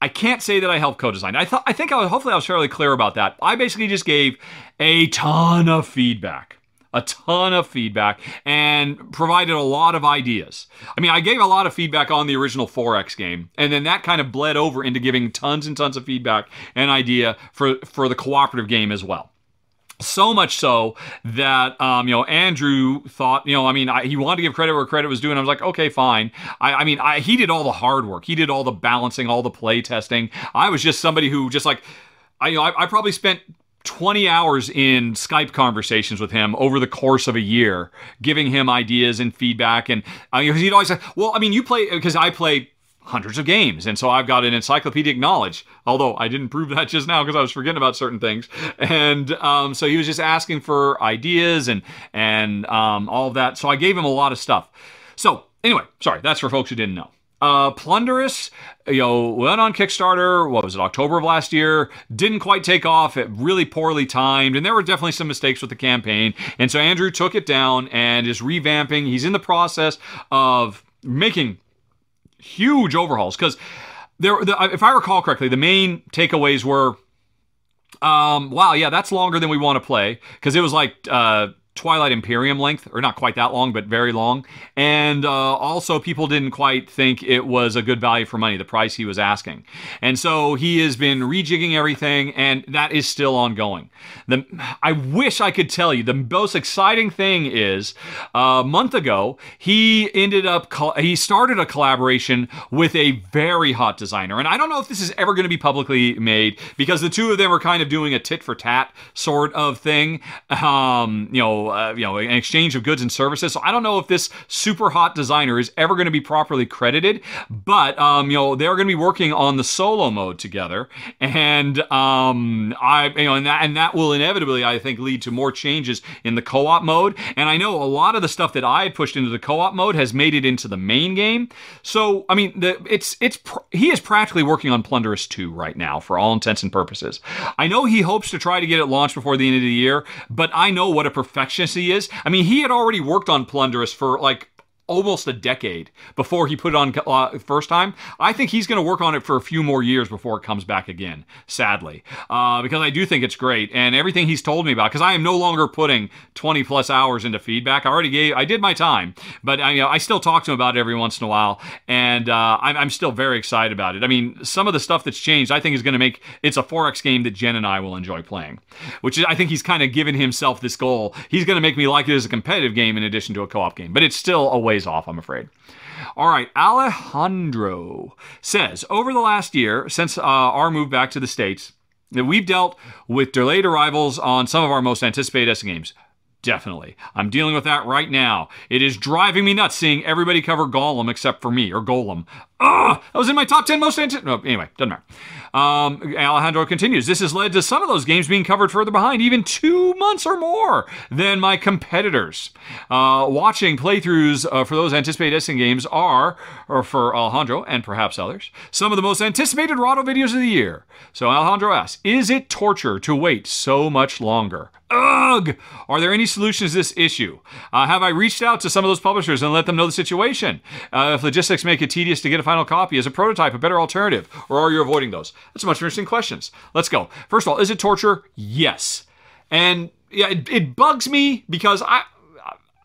I can't say that I helped co-design. I thought I think I was hopefully I was fairly clear about that. I basically just gave a ton of feedback. A ton of feedback and provided a lot of ideas. I mean, I gave a lot of feedback on the original 4X game, and then that kind of bled over into giving tons and tons of feedback and idea for, for the cooperative game as well. So much so that um, you know Andrew thought you know I mean I, he wanted to give credit where credit was due, and I was like, okay, fine. I, I mean I, he did all the hard work, he did all the balancing, all the play testing. I was just somebody who just like I you know I, I probably spent 20 hours in Skype conversations with him over the course of a year, giving him ideas and feedback. And uh, he'd always say, Well, I mean, you play, because I play hundreds of games. And so I've got an encyclopedic knowledge, although I didn't prove that just now because I was forgetting about certain things. And um, so he was just asking for ideas and, and um, all of that. So I gave him a lot of stuff. So anyway, sorry, that's for folks who didn't know. Uh, Plunderous, you know, went on Kickstarter. What was it, October of last year? Didn't quite take off. It really poorly timed, and there were definitely some mistakes with the campaign. And so Andrew took it down and is revamping. He's in the process of making huge overhauls because there, the, if I recall correctly, the main takeaways were, um, wow, yeah, that's longer than we want to play because it was like uh, Twilight Imperium length, or not quite that long, but very long. And uh, also, people didn't quite think it was a good value for money, the price he was asking. And so he has been rejigging everything, and that is still ongoing. The, I wish I could tell you the most exciting thing is a month ago, he ended up, he started a collaboration with a very hot designer. And I don't know if this is ever going to be publicly made because the two of them are kind of doing a tit for tat sort of thing. Um, you know, uh, you know, an exchange of goods and services. So I don't know if this super hot designer is ever going to be properly credited, but um, you know, they're going to be working on the solo mode together, and um, I, you know, and that and that will inevitably, I think, lead to more changes in the co-op mode. And I know a lot of the stuff that I had pushed into the co-op mode has made it into the main game. So I mean, the, it's it's pr- he is practically working on Plunderous 2 right now for all intents and purposes. I know he hopes to try to get it launched before the end of the year, but I know what a perfection he is. I mean, he had already worked on Plunderous for like almost a decade before he put it on uh, first time. I think he's going to work on it for a few more years before it comes back again, sadly, uh, because I do think it's great. And everything he's told me about, because I am no longer putting 20 plus hours into feedback. I already gave, I did my time, but I, you know, I still talk to him about it every once in a while. And uh, I'm, I'm still very excited about it. I mean, some of the stuff that's changed, I think is going to make it's a 4X game that Jen and I will enjoy playing, which is, I think he's kind of given himself this goal. He's going to make me like it as a competitive game in addition to a co op game, but it's still a way ways off, I'm afraid. All right, Alejandro says over the last year, since uh, our move back to the States, that we've dealt with delayed arrivals on some of our most anticipated Essen games. Definitely. I'm dealing with that right now. It is driving me nuts seeing everybody cover Gollum except for me, or Golem. Ugh, that was in my top 10 most anticipated. No, anyway, doesn't matter. Um, Alejandro continues. This has led to some of those games being covered further behind, even two months or more than my competitors. Uh, watching playthroughs uh, for those anticipated games are, or for Alejandro and perhaps others, some of the most anticipated Rahdo videos of the year. So Alejandro asks, is it torture to wait so much longer? Ugh! Are there any solutions to this issue? Uh, have I reached out to some of those publishers and let them know the situation? Uh, if logistics make it tedious to get a final copy, is a prototype a better alternative? Or are you avoiding those? That's a much interesting questions. Let's go. First of all, is it torture? Yes. And yeah, it, it bugs me because I,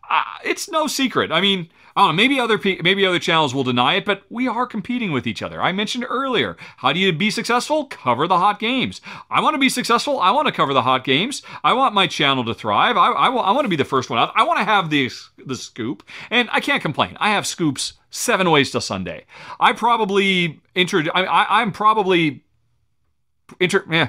I, it's no secret. I mean, Know. Maybe other maybe other channels will deny it, but we are competing with each other. I mentioned earlier. How do you be successful? Cover the hot games. I want to be successful. I want to cover the hot games. I want my channel to thrive. I, I, want to be the first one out. I want to have the the scoop, and I can't complain. I have scoops seven ways to Sunday. I probably inter. I, I'm probably inter. Yeah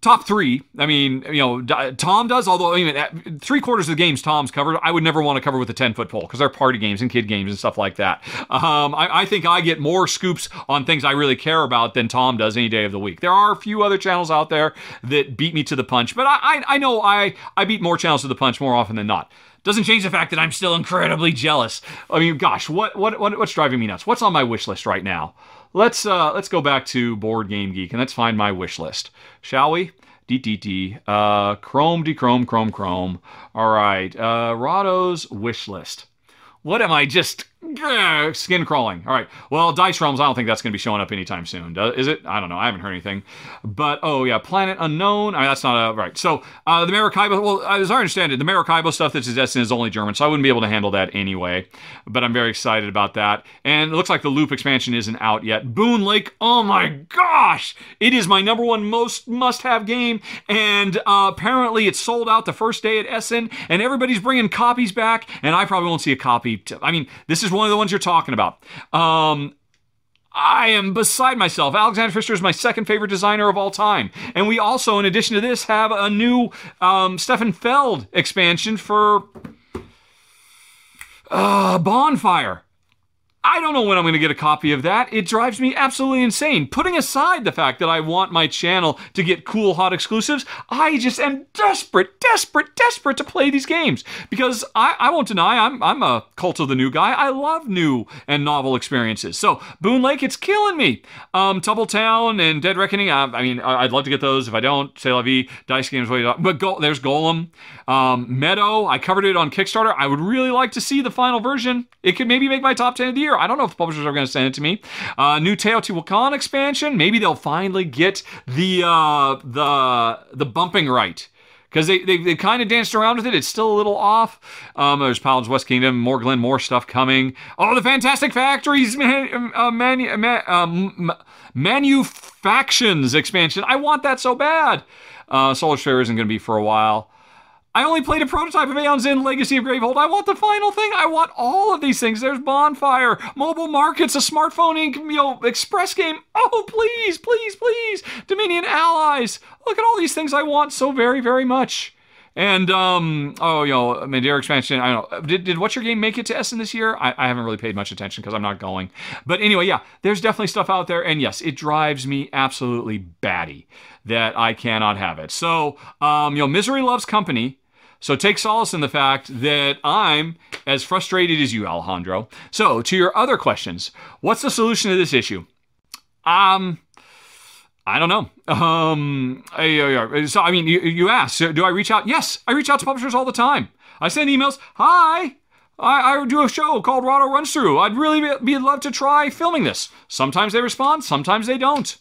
top three. I mean, you know, Tom does. Although I mean, three quarters of the games Tom's covered, I would never want to cover with a ten foot pole because they're party games and kid games and stuff like that. Um, I, I, think I get more scoops on things I really care about than Tom does any day of the week. There are a few other channels out there that beat me to the punch, but I, I, I know I I beat more channels to the punch more often than not doesn't change the fact that I'm still incredibly jealous. I mean, gosh, what what, what what's driving me nuts? What's on my wish list right now? Let's uh, let's go back to Board Game Geek and let's find my wish list, shall we? DTT, uh, Chrome, D Chrome, Chrome, Chrome. All right, uh, Rahdo's wish list. What am I just skin crawling? All right. Well, Dice Realms, I don't think that's going to be showing up anytime soon. Is it? I don't know. I haven't heard anything. But, oh, yeah, Planet Unknown. I mean, that's not a, right. So, uh, the Maracaibo, well, as I understand it, the Maracaibo stuff that's Destiny is only German, so I wouldn't be able to handle that anyway. But I'm very excited about that. And it looks like the Loop expansion isn't out yet. Boon Lake, oh my gosh! It is my number one most must have game. And uh, apparently it's sold out the first day at Essen, and everybody's bringing copies back, and I probably won't see a copy. I mean, this is is one of the ones you're talking about. Um, I am beside myself. Alexander Pfister is my second favorite designer of all time. And we also, in addition to this, have a new um, Stefan Feld expansion for uh, Bonfire. I don't know when I'm going to get a copy of that. It drives me absolutely insane. Putting aside the fact that I want my channel to get cool, hot exclusives, I just am desperate, desperate, desperate to play these games. Because I, I won't deny, I'm, I'm a cult of the new guy. I love new and novel experiences. So, Boon Lake, it's killing me. Um, Town and Dead Reckoning, I, I mean, I'd love to get those. If I don't, say la vie, Dice Games, but go, there's Golem. Um, Meadow, I covered it on Kickstarter. I would really like to see the final version. It could maybe make my top 10 of the year. I don't know if the publishers are going to send it to me. Uh, new Teotihuacan expansion. Maybe they'll finally get the uh, the the bumping right because they, they, they kind of danced around with it. It's still a little off. Um, there's Paladins West Kingdom, more Glen More stuff coming. Oh, the Fantastic Factories man, uh, manu, man, um, Manufactions expansion. I want that so bad. Uh, Solar Sphere isn't going to be for a while. I only played a prototype of Aeon's End Legacy of Gravehold. I want the final thing. I want all of these things. There's Bonfire, Mobile Markets, a smartphone you know, express game. Oh, please, please, please. Dominion Allies. Look at all these things I want so very, very much. And um, oh, you know, Madeira expansion. I don't know. Did, did what's your game make it to Essen this year? I, I haven't really paid much attention because I'm not going. But anyway, yeah, there's definitely stuff out there, and yes, it drives me absolutely batty that I cannot have it. So um, you know, misery loves company. So take solace in the fact that I'm as frustrated as you, Alejandro. So to your other questions, what's the solution to this issue? Um, I don't know. Um, so I mean, you, you asked, do I reach out? Yes, I reach out to publishers all the time. I send emails. Hi, I, I do a show called Rahdo Runs Through. I'd really be, be love to try filming this. Sometimes they respond, sometimes they don't.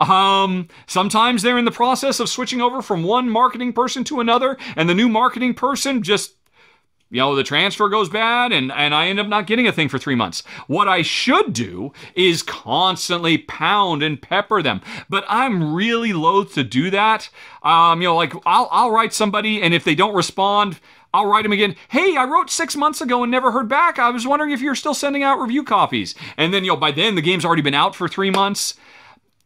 Um, sometimes they're in the process of switching over from one marketing person to another, and the new marketing person just you know, the transfer goes bad and, and I end up not getting a thing for three months. What I should do is constantly pound and pepper them. But I'm really loath to do that. Um, you know, like I'll, I'll write somebody and if they don't respond, I'll write them again. Hey, I wrote six months ago and never heard back. I was wondering if you're still sending out review copies. And then, you know, by then the game's already been out for three months.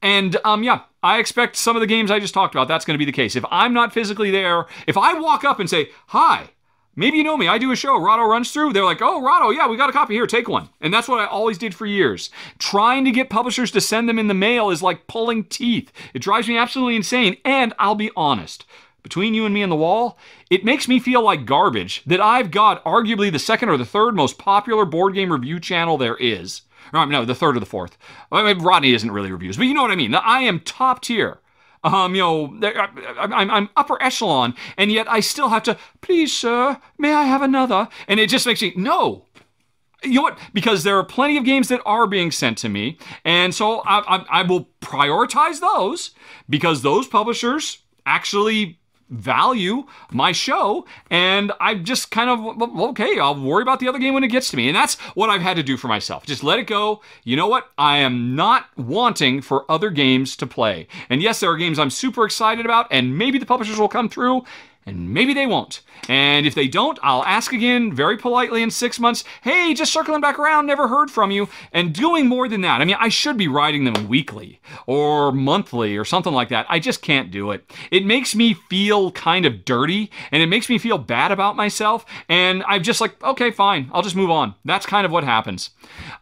And um, yeah, I expect some of the games I just talked about, that's going to be the case. If I'm not physically there, if I walk up and say, Hi, Maybe you know me. I do a show. Rahdo runs through. They're like, oh, Rahdo, yeah, we got a copy here. Take one. And that's what I always did for years. Trying to get publishers to send them in the mail is like pulling teeth. It drives me absolutely insane. And I'll be honest. Between you and me and the wall, it makes me feel like garbage that I've got arguably the second or the third most popular board game review channel there is. No, no, the third or the fourth. I mean, Rodney isn't really reviews, but you know what I mean. I am top tier um, you know, I'm, I'm upper echelon, and yet I still have to, please, sir, may I have another? And it just makes me, no, you know what? Because there are plenty of games that are being sent to me, and so I, I, I, will prioritize those because those publishers actually value my show and i'm just kind of okay i'll worry about the other game when it gets to me. And that's what i've had to do for myself. Just let it go. You know what? I am not wanting for other games to play. And yes there are games i'm super excited about and maybe the publishers will come through and maybe they won't. And if they don't, I'll ask again very politely in six months, hey, just circling back around, never heard from you. And doing more than that. I mean, I should be writing them weekly or monthly or something like that. I just can't do it. It makes me feel kind of dirty and it makes me feel bad about myself. And I'm just like, okay, fine, I'll just move on. That's kind of what happens.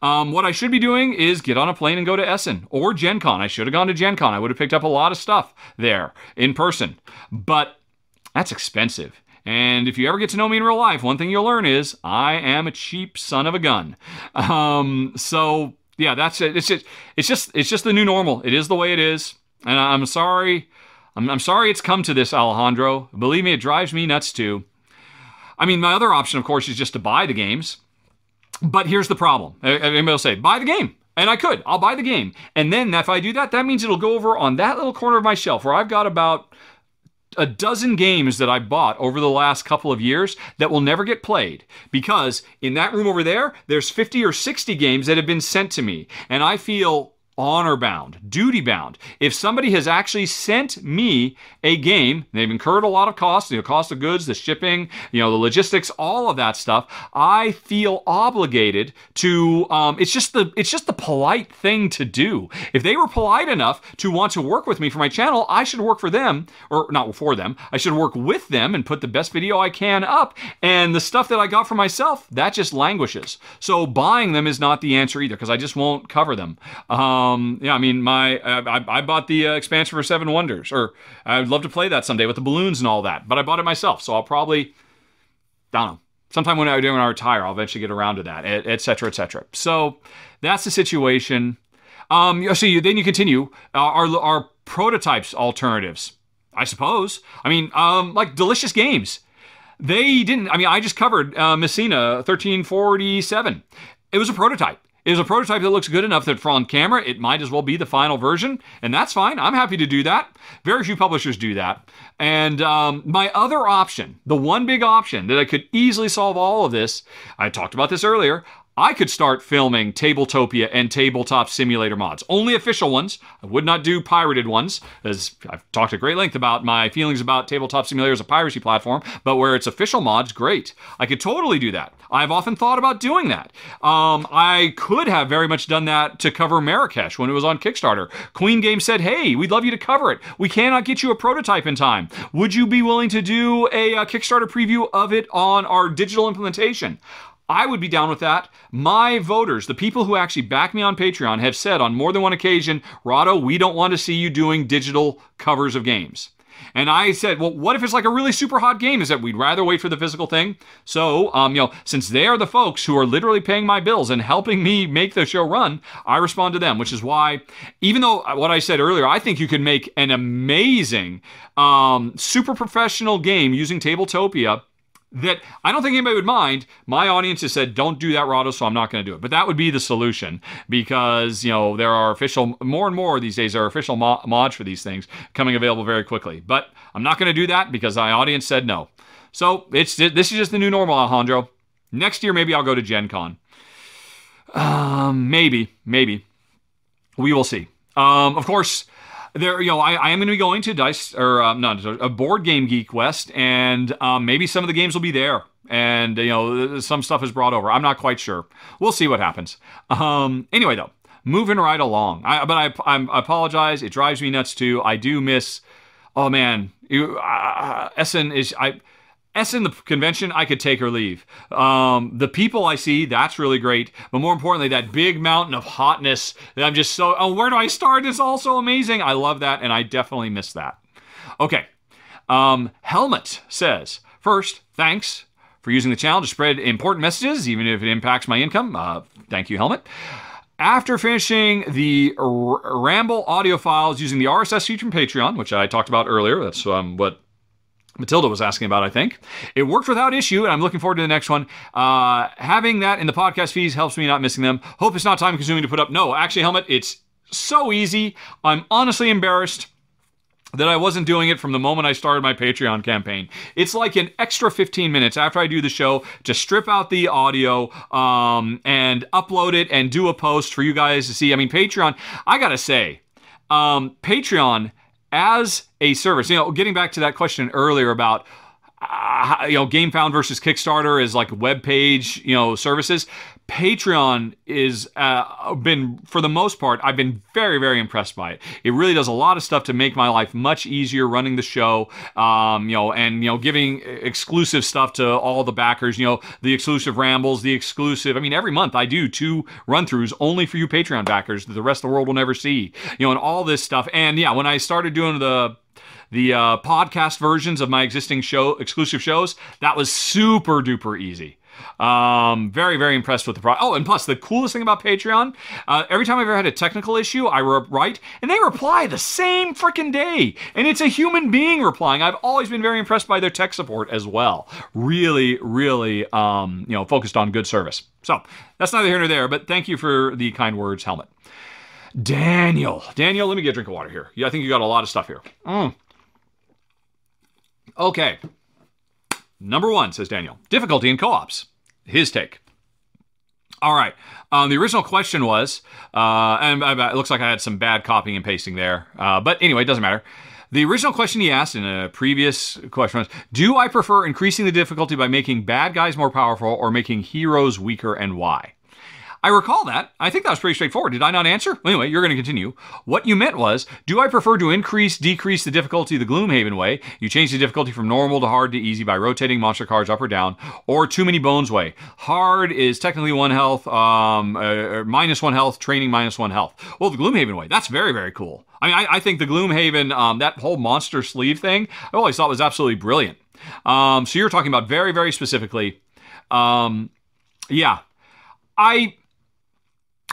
Um, what I should be doing is get on a plane and go to Essen or Gen Con. I should have gone to Gen Con. I would have picked up a lot of stuff there in person. But that's expensive. And if you ever get to know me in real life, one thing you'll learn is I am a cheap son of a gun. Um, so yeah, that's it. It's just, it's just, it's just the new normal. It is the way it is. And I'm sorry. I'm, I'm sorry it's come to this, Alejandro. Believe me, it drives me nuts too. I mean, my other option, of course, is just to buy the games. But here's the problem. Anybody will say, buy the game. And I could. I'll buy the game. And then if I do that, that means it'll go over on that little corner of my shelf where I've got about a dozen games that I bought over the last couple of years that will never get played because in that room over there, there's 50 or 60 games that have been sent to me. And I feel honor bound, duty bound. If somebody has actually sent me a game, they've incurred a lot of costs, you know, cost of goods, the shipping, you know, the logistics, all of that stuff. I feel obligated to. Um, it's just the it's just the polite thing to do. If they were polite enough to want to work with me for my channel, I should work for them, or not for them. I should work with them and put the best video I can up. And the stuff that I got for myself, that just languishes. So buying them is not the answer either, because I just won't cover them. Um, um, yeah, I mean, my I, I, bought the uh, expansion for Seven Wonders, or I'd love to play that someday with the balloons and all that. But I bought it myself, so I'll probably, I don't know, sometime when I do when I retire, I'll eventually get around to that, et cetera, et cetera. So that's the situation. Um, so then you continue. Uh, our our prototypes alternatives, I suppose. I mean, um, like delicious games. They didn't. I mean, I just covered uh, Messina 1347. It was a prototype is a prototype that looks good enough that for on camera it might as well be the final version, and that's fine. I'm happy to do that. Very few publishers do that. And um, my other option, the one big option that I could easily solve all of this, I talked about this earlier. I could start filming Tabletopia and Tabletop Simulator mods. Only official ones. I would not do pirated ones, as I've talked at great length about my feelings about Tabletop Simulator as a piracy platform, but where it's official mods, great. I could totally do that. I've often thought about doing that. Um, I could have very much done that to cover Marrakesh when it was on Kickstarter. Queen Game said, hey, we'd love you to cover it. We cannot get you a prototype in time. Would you be willing to do a, a Kickstarter preview of it on our digital implementation? I would be down with that. My voters, the people who actually back me on Patreon, have said on more than one occasion, Rahdo, we don't want to see you doing digital covers of games. And I said, well, what if it's like a really super hot game? Is that we'd rather wait for the physical thing? So, um, you know, since they are the folks who are literally paying my bills and helping me make the show run, I respond to them, which is why, even though uh, what I said earlier, I think you could make an amazing, um, super professional game using Tabletopia that I don't think anybody would mind. My audience has said, don't do that, Rahdo, so I'm not going to do it. But that would be the solution because, you know, there are official, more and more these days, there are official mo- mods for these things coming available very quickly. But I'm not going to do that because my audience said no. So it's this is just the new normal, Alejandro. Next year, maybe I'll go to Gen Con. Um, maybe, maybe. We will see. Um, of course, there, you know, I, I am going to be going to Dice or um, not a board game Geek West, and um, maybe some of the games will be there, and you know, some stuff is brought over. I'm not quite sure. We'll see what happens. Um, anyway, though, moving right along. I, but I, I'm, I apologize. It drives me nuts too. I do miss. Oh man, you, uh, Essen is I. Essen the convention, I could take or leave. Um, the people I see, that's really great. But more importantly, that big mountain of hotness that I'm just so, oh, where do I start? It's all so amazing. I love that, and I definitely miss that. Okay. Um, Helmut says, first, thanks for using the channel to spread important messages, even if it impacts my income. Uh, thank you, Helmut. After finishing the R- Ramble audio files using the RSS feed from Patreon, which I talked about earlier, that's um, what Matilda was asking about, I think. It worked without issue, and I'm looking forward to the next one. Uh, having that in the podcast feeds helps me not missing them. Hope it's not time consuming to put up. No, actually, Helmut, it's so easy. I'm honestly embarrassed that I wasn't doing it from the moment I started my Patreon campaign. It's like an extra 15 minutes after I do the show to strip out the audio um, and upload it and do a post for you guys to see. I mean, Patreon, I gotta say, um, Patreon as a service, you know, getting back to that question earlier about uh, you know, GameFound versus Kickstarter is like web page, you know, services. Patreon is uh, been for the most part I've been very very impressed by it. It really does a lot of stuff to make my life much easier running the show, um, you know, and you know giving exclusive stuff to all the backers. You know, the exclusive rambles, the exclusive. I mean, every month I do two run throughs only for you Patreon backers that the rest of the world will never see. You know, and all this stuff. And yeah, when I started doing the the uh, podcast versions of my existing show exclusive shows, that was super duper easy. Um, very, very impressed with the product. Oh, and plus, the coolest thing about Patreon, uh, every time I've ever had a technical issue, I write and they reply the same freaking day. And it's a human being replying. I've always been very impressed by their tech support as well. Really, really, um, you know, focused on good service. So that's neither here nor there, but thank you for the kind words, Helmut. Daniel. Daniel, let me get a drink of water here. Yeah, I think you got a lot of stuff here. Mm. Okay. Number one, says Daniel, difficulty in co ops. His take. All right. Um, the original question was, uh, and it looks like I had some bad copying and pasting there. Uh, but anyway, it doesn't matter. The original question he asked in a previous question was Do I prefer increasing the difficulty by making bad guys more powerful or making heroes weaker and why? I recall that. I think that was pretty straightforward. Did I not answer? Anyway, you're going to continue. What you meant was, do I prefer to increase, decrease the difficulty the Gloomhaven way? You change the difficulty from normal to hard to easy by rotating monster cards up or down, or too many bones way. Hard is technically one health, um, uh, minus one health, training minus one health. Well, the Gloomhaven way, that's very, very cool. I mean, I, I think the Gloomhaven, um, that whole monster sleeve thing, I always thought was absolutely brilliant. Um, so you're talking about very, very specifically. Um, yeah, I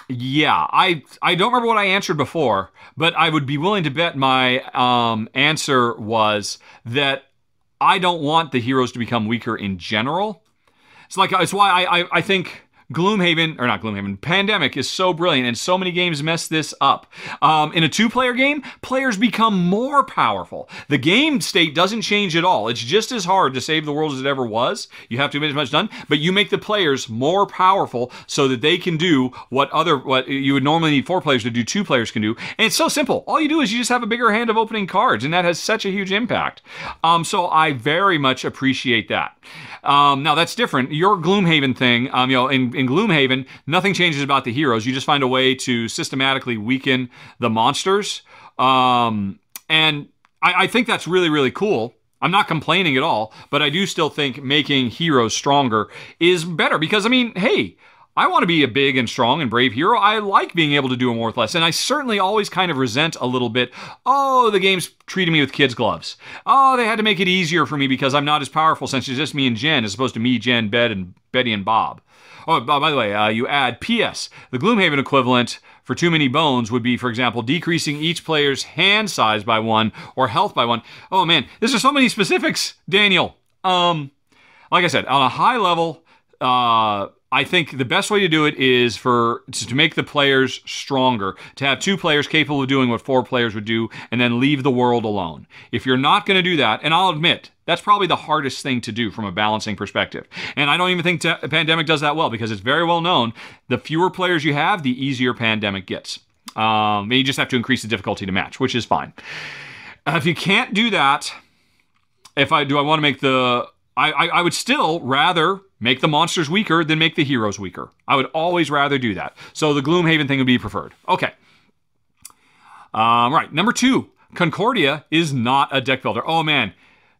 yeah, I I don't remember what I answered before, but I would be willing to bet my um, answer was that I don't want the heroes to become weaker in general. It's like it's why I I, I think Gloomhaven, or not Gloomhaven, Pandemic is so brilliant, and so many games mess this up. Um, in a two player game, players become more powerful. The game state doesn't change at all. It's just as hard to save the world as it ever was. You have to get as much done, but you make the players more powerful so that they can do what other what you would normally need four players to do, two players can do. And it's so simple. All you do is you just have a bigger hand of opening cards, and that has such a huge impact. Um, so I very much appreciate that. Um, now that's different. Your Gloomhaven thing, um, you know, in, in Gloomhaven, nothing changes about the heroes. You just find a way to systematically weaken the monsters, um, and I, I think that's really really cool. I'm not complaining at all, but I do still think making heroes stronger is better because I mean, hey, I want to be a big and strong and brave hero. I like being able to do more with less. And I certainly always kind of resent a little bit, oh, the game's treating me with kids' gloves. Oh, they had to make it easier for me because I'm not as powerful since it's just me and Jen as opposed to me, Jen, Bed, and Betty and Bob. Oh, by the way, uh, you add P.S. The Gloomhaven equivalent for too many bones would be, for example, decreasing each player's hand size by one or health by one. Oh man, this is so many specifics, Daniel. Um, like I said, on a high level, uh, I think the best way to do it is for to make the players stronger, to have two players capable of doing what four players would do, and then leave the world alone. If you're not going to do that, and I'll admit that's probably the hardest thing to do from a balancing perspective, and I don't even think te- Pandemic does that well because it's very well known. The fewer players you have, the easier Pandemic gets. Um, you just have to increase the difficulty to match, which is fine. Uh, if you can't do that, if I do, I want to make the I, I would still rather make the monsters weaker than make the heroes weaker. I would always rather do that. So the Gloomhaven thing would be preferred. Okay. Um, right. Number two, Concordia is not a deck builder. Oh man.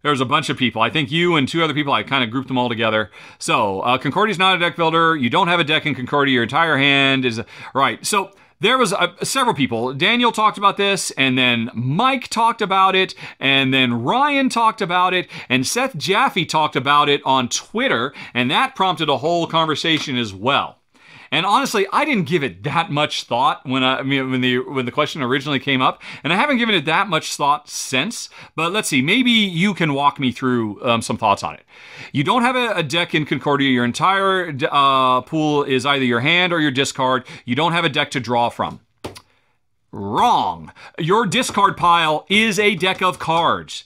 There's a bunch of people. I think you and two other people, I kind of grouped them all together. So, uh, Concordia's not a deck builder. You don't have a deck in Concordia. Your entire hand is. Right. So, there was uh, several people. Daniel talked about this, and then Mike talked about it, and then Ryan talked about it, and Seth Jaffe talked about it on Twitter, and that prompted a whole conversation as well. And honestly, I didn't give it that much thought when I, I mean when the when the question originally came up, and I haven't given it that much thought since. But let's see, maybe you can walk me through um, some thoughts on it. You don't have a, a deck in Concordia. Your entire uh, pool is either your hand or your discard. You don't have a deck to draw from. Wrong. Your discard pile is a deck of cards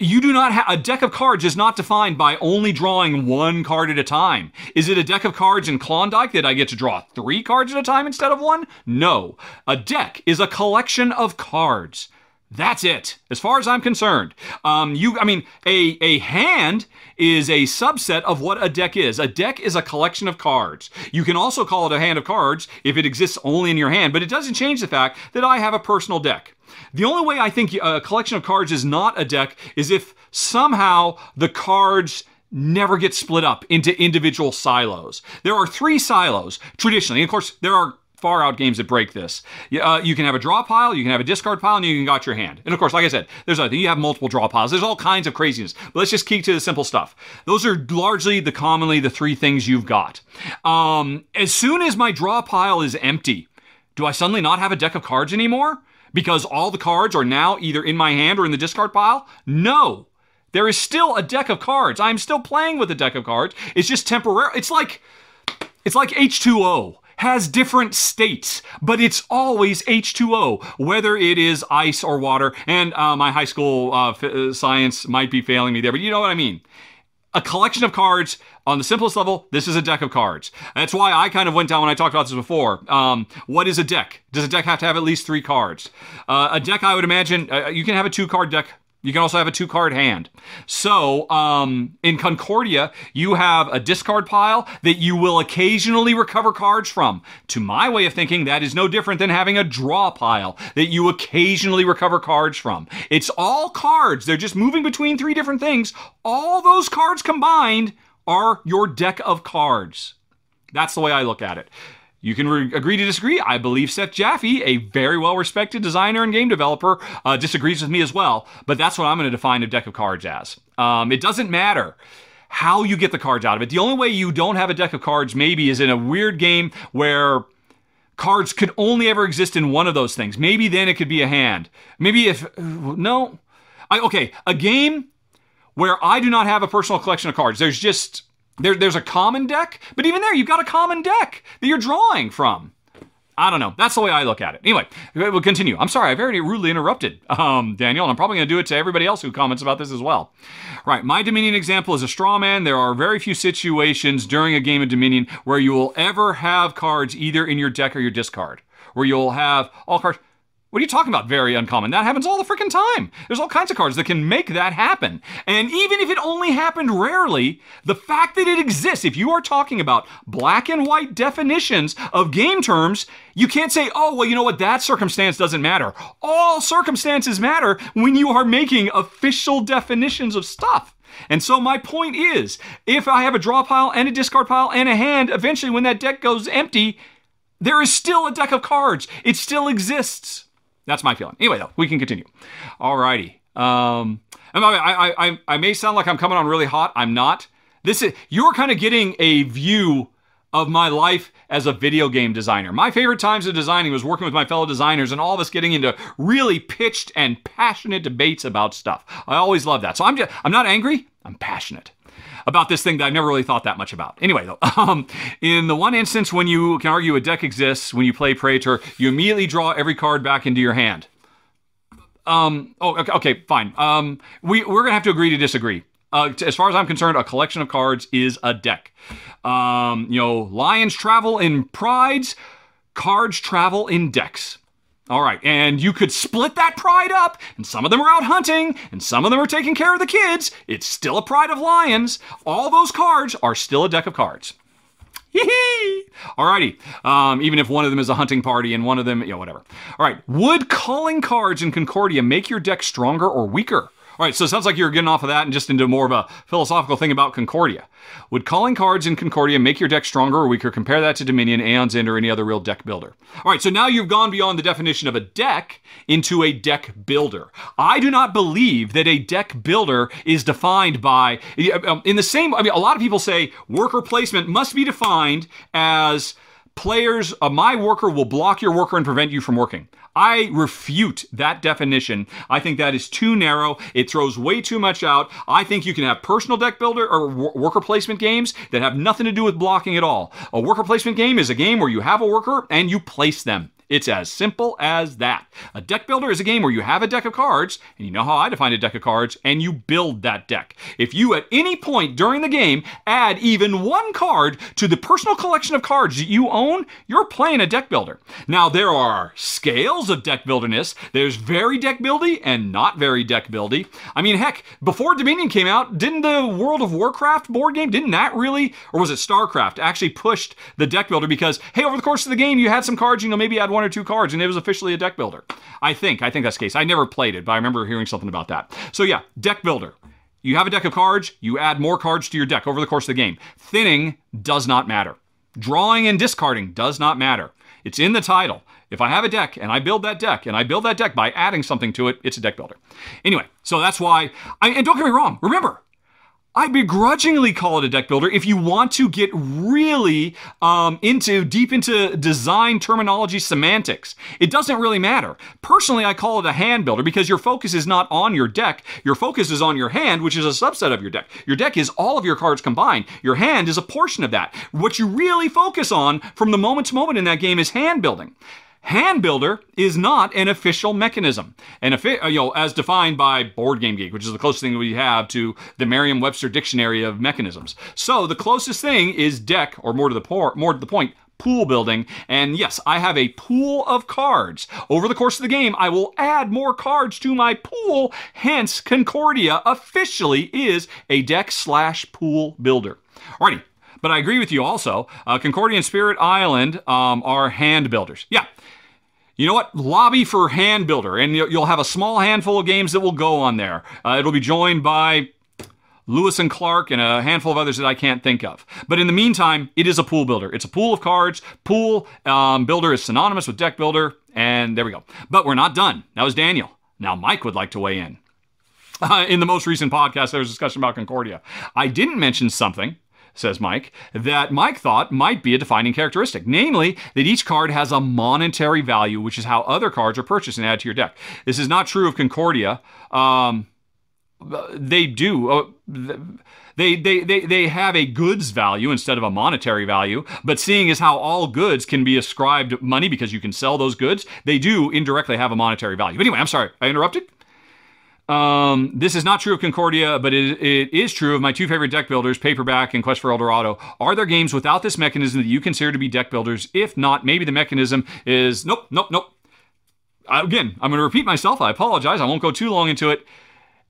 you do not have a deck of cards is not defined by only drawing one card at a time. Is it a deck of cards in Klondike that I get to draw three cards at a time instead of one? No. A deck is a collection of cards. That's it, as far as I'm concerned. Um, you, I mean, a a hand is a subset of what a deck is. A deck is a collection of cards. You can also call it a hand of cards if it exists only in your hand, but it doesn't change the fact that I have a personal deck. The only way I think a collection of cards is not a deck is if somehow the cards never get split up into individual silos. There are three silos traditionally. Of course, there are far out games that break this. Uh, you can have a draw pile, you can have a discard pile, and you can got your hand. And of course, like I said, there's other you have multiple draw piles. There's all kinds of craziness. But let's just keep to the simple stuff. Those are largely the commonly the three things you've got. Um, as soon as my draw pile is empty, do I suddenly not have a deck of cards anymore? Because all the cards are now either in my hand or in the discard pile? No. There is still a deck of cards. I'm still playing with a deck of cards. It's just temporary. It's like it's like H2O has different states, but it's always H2O, whether it is ice or water. And uh, my high school uh, f- uh, science might be failing me there, but you know what I mean. A collection of cards on the simplest level, this is a deck of cards. That's why I kind of went down when I talked about this before. Um, what is a deck? Does a deck have to have at least three cards? Uh, a deck, I would imagine, uh, you can have a two card deck you can also have a two card hand. So um, in Concordia, you have a discard pile that you will occasionally recover cards from. To my way of thinking, that is no different than having a draw pile that you occasionally recover cards from. It's all cards, they're just moving between three different things. All those cards combined are your deck of cards. That's the way I look at it. You can re- agree to disagree. I believe Seth Jaffe, a very well respected designer and game developer, uh, disagrees with me as well. But that's what I'm going to define a deck of cards as. Um, it doesn't matter how you get the cards out of it. The only way you don't have a deck of cards, maybe, is in a weird game where cards could only ever exist in one of those things. Maybe then it could be a hand. Maybe if. No. I, okay, a game where I do not have a personal collection of cards. There's just there, there's a common deck, but even there, you've got a common deck that you're drawing from. I don't know. That's the way I look at it. Anyway, we'll continue. I'm sorry, I've already rudely interrupted um, Daniel, and I'm probably going to do it to everybody else who comments about this as well. Right, my Dominion example is a straw man. There are very few situations during a game of Dominion where you will ever have cards either in your deck or your discard, where you'll have all cards. What are you talking about? Very uncommon. That happens all the freaking time. There's all kinds of cards that can make that happen. And even if it only happened rarely, the fact that it exists, if you are talking about black and white definitions of game terms, you can't say, oh, well, you know what, that circumstance doesn't matter. All circumstances matter when you are making official definitions of stuff. And so my point is, if I have a draw pile and a discard pile and a hand, eventually when that deck goes empty, there is still a deck of cards. It still exists. That's my feeling. Anyway, though, we can continue. Alrighty. Um, I, I, I, I may sound like I'm coming on really hot. I'm not. This is you're kind of getting a view of my life as a video game designer. My favorite times of designing was working with my fellow designers and all of us getting into really pitched and passionate debates about stuff. I always love that. So I'm just I'm not angry. I'm passionate about this thing that I've never really thought that much about. Anyway, though, um, in the one instance when you can argue a deck exists, when you play Praetor, you immediately draw every card back into your hand. Um, oh, okay, okay fine. Um, we, we're going to have to agree to disagree. Uh, as far as I'm concerned, a collection of cards is a deck. Um, you know, lions travel in prides, cards travel in decks. All right, and you could split that pride up, and some of them are out hunting, and some of them are taking care of the kids. It's still a pride of lions. All those cards are still a deck of cards. Hee hee! Alrighty, um, even if one of them is a hunting party and one of them, you know, whatever. All right, would calling cards in Concordia make your deck stronger or weaker? All right, so it sounds like you're getting off of that and just into more of a philosophical thing about Concordia. Would calling cards in Concordia make your deck stronger or weaker? Compare that to Dominion, Aeon's End, or any other real deck builder. All right, so now you've gone beyond the definition of a deck into a deck builder. I do not believe that a deck builder is defined by, um, in the same, I mean, a lot of people say worker placement must be defined as players, uh, my worker will block your worker and prevent you from working. I refute that definition. I think that is too narrow. It throws way too much out. I think you can have personal deck builder or worker placement games that have nothing to do with blocking at all. A worker placement game is a game where you have a worker and you place them. It's as simple as that. A deck builder is a game where you have a deck of cards, and you know how I define a deck of cards, and you build that deck. If you at any point during the game add even one card to the personal collection of cards that you own, you're playing a deck builder. Now, there are scales of deck builderness. There's very deck buildy and not very deck buildy. I mean, heck, before Dominion came out, didn't the World of Warcraft board game, didn't that really, or was it StarCraft, actually pushed the deck builder because, hey, over the course of the game, you had some cards, you know, maybe had one or two cards, and it was officially a deck builder. I think. I think that's the case. I never played it, but I remember hearing something about that. So yeah, deck builder. You have a deck of cards, you add more cards to your deck over the course of the game. Thinning does not matter. Drawing and discarding does not matter. It's in the title. If I have a deck and I build that deck and I build that deck by adding something to it, it's a deck builder. Anyway, so that's why, I, and don't get me wrong, remember, I begrudgingly call it a deck builder if you want to get really um, into deep into design terminology semantics. It doesn't really matter. Personally, I call it a hand builder because your focus is not on your deck. Your focus is on your hand, which is a subset of your deck. Your deck is all of your cards combined. Your hand is a portion of that. What you really focus on from the moment to moment in that game is hand building. Hand Builder is not an official mechanism, and uh, you know, as defined by Board Game Geek, which is the closest thing we have to the Merriam-Webster dictionary of mechanisms. So the closest thing is deck, or more to the por- more to the point, pool building. And yes, I have a pool of cards. Over the course of the game, I will add more cards to my pool. Hence, Concordia officially is a deck slash pool builder. Alrighty. But I agree with you also. Uh, Concordia and Spirit Island um, are hand builders. Yeah, you know what? Lobby for Hand Builder, and you'll have a small handful of games that will go on there. Uh, it'll be joined by Lewis and Clark and a handful of others that I can't think of. But in the meantime, it is a pool builder. It's a pool of cards. Pool um, builder is synonymous with deck builder, and there we go. But we're not done. That was Daniel. Now Mike would like to weigh in. Uh, in the most recent podcast, there was discussion about Concordia. I didn't mention something says Mike, that Mike thought might be a defining characteristic, namely that each card has a monetary value, which is how other cards are purchased and added to your deck. This is not true of Concordia. Um, they do. Uh, they, they, they, they have a goods value instead of a monetary value, but seeing as how all goods can be ascribed money because you can sell those goods, they do indirectly have a monetary value. Anyway, I'm sorry, I interrupted. Um, this is not true of Concordia, but it, it is true of my two favorite deck builders, Paperback and Quest for El Dorado. Are there games without this mechanism that you consider to be deck builders? If not, maybe the mechanism is nope, nope, nope. Again, I'm going to repeat myself. I apologize. I won't go too long into it.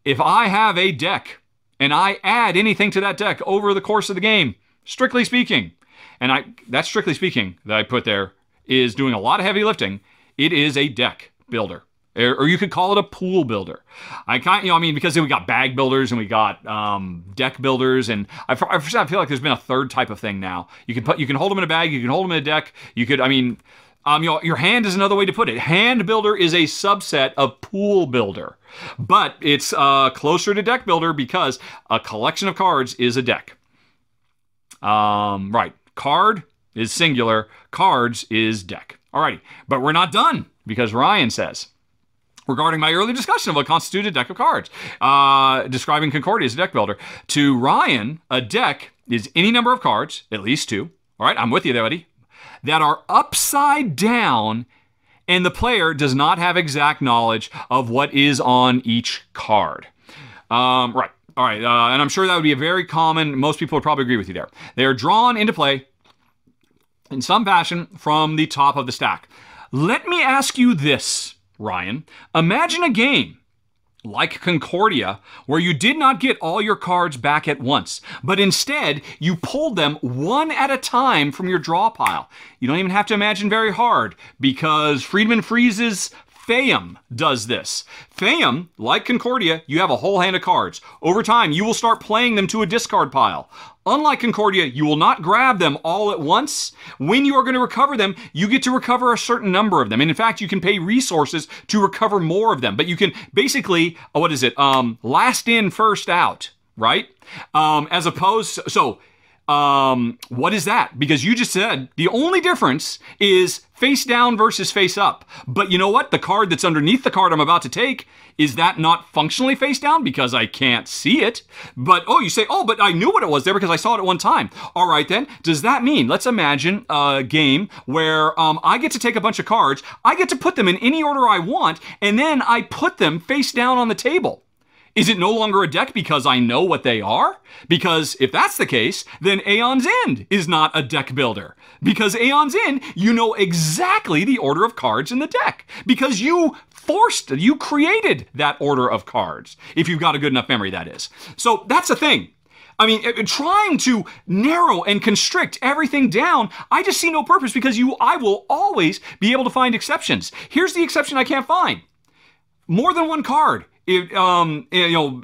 If I have a deck and I add anything to that deck over the course of the game, strictly speaking, and I that's strictly speaking that I put there is doing a lot of heavy lifting, it is a deck builder or you could call it a pool builder. I kind, you know, I mean, because we got bag builders and we got um, deck builders, and I, I feel like there's been a third type of thing now. You can put, you can hold them in a bag, you can hold them in a deck. You could, I mean, um, you know, your hand is another way to put it. Hand builder is a subset of pool builder, but it's uh, closer to deck builder because a collection of cards is a deck. Um, right, card is singular, cards is deck. Alrighty, but we're not done because Ryan says regarding my early discussion of what constituted a deck of cards, uh, describing Concordia as a deck builder. To Ryan, a deck is any number of cards, at least two. All right, I'm with you there, buddy. That are upside down, and the player does not have exact knowledge of what is on each card. Um, right. All right. Uh, and I'm sure that would be a very common, most people would probably agree with you there. They are drawn into play in some fashion from the top of the stack. Let me ask you this Ryan, imagine a game like Concordia, where you did not get all your cards back at once, but instead you pulled them one at a time from your draw pile. You don't even have to imagine very hard because Friedemann Friese's Fayum does this. Fayum, like Concordia, you have a whole hand of cards. Over time, you will start playing them to a discard pile. Unlike Concordia, you will not grab them all at once. When you are going to recover them, you get to recover a certain number of them. And in fact, you can pay resources to recover more of them. But you can basically, uh, what is it? Um, last in, first out, right? Um, as opposed, so um, what is that? Because you just said the only difference is face down versus face up. But you know what? The card that's underneath the card I'm about to take, is that not functionally face down because I can't see it? But oh, you say, oh, but I knew what it was there because I saw it at one time. All right, then. Does that mean, let's imagine a game where um, I get to take a bunch of cards, I get to put them in any order I want, and then I put them face down on the table. Is it no longer a deck because I know what they are? Because if that's the case, then Aeon's End is not a deck builder. Because Aeon's End, you know exactly the order of cards in the deck. Because you forced, you created that order of cards. If you've got a good enough memory, that is. So that's the thing. I mean, uh, trying to narrow and constrict everything down, I just see no purpose because you, I will always be able to find exceptions. Here's the exception I can't find. More than one card it, um, you know,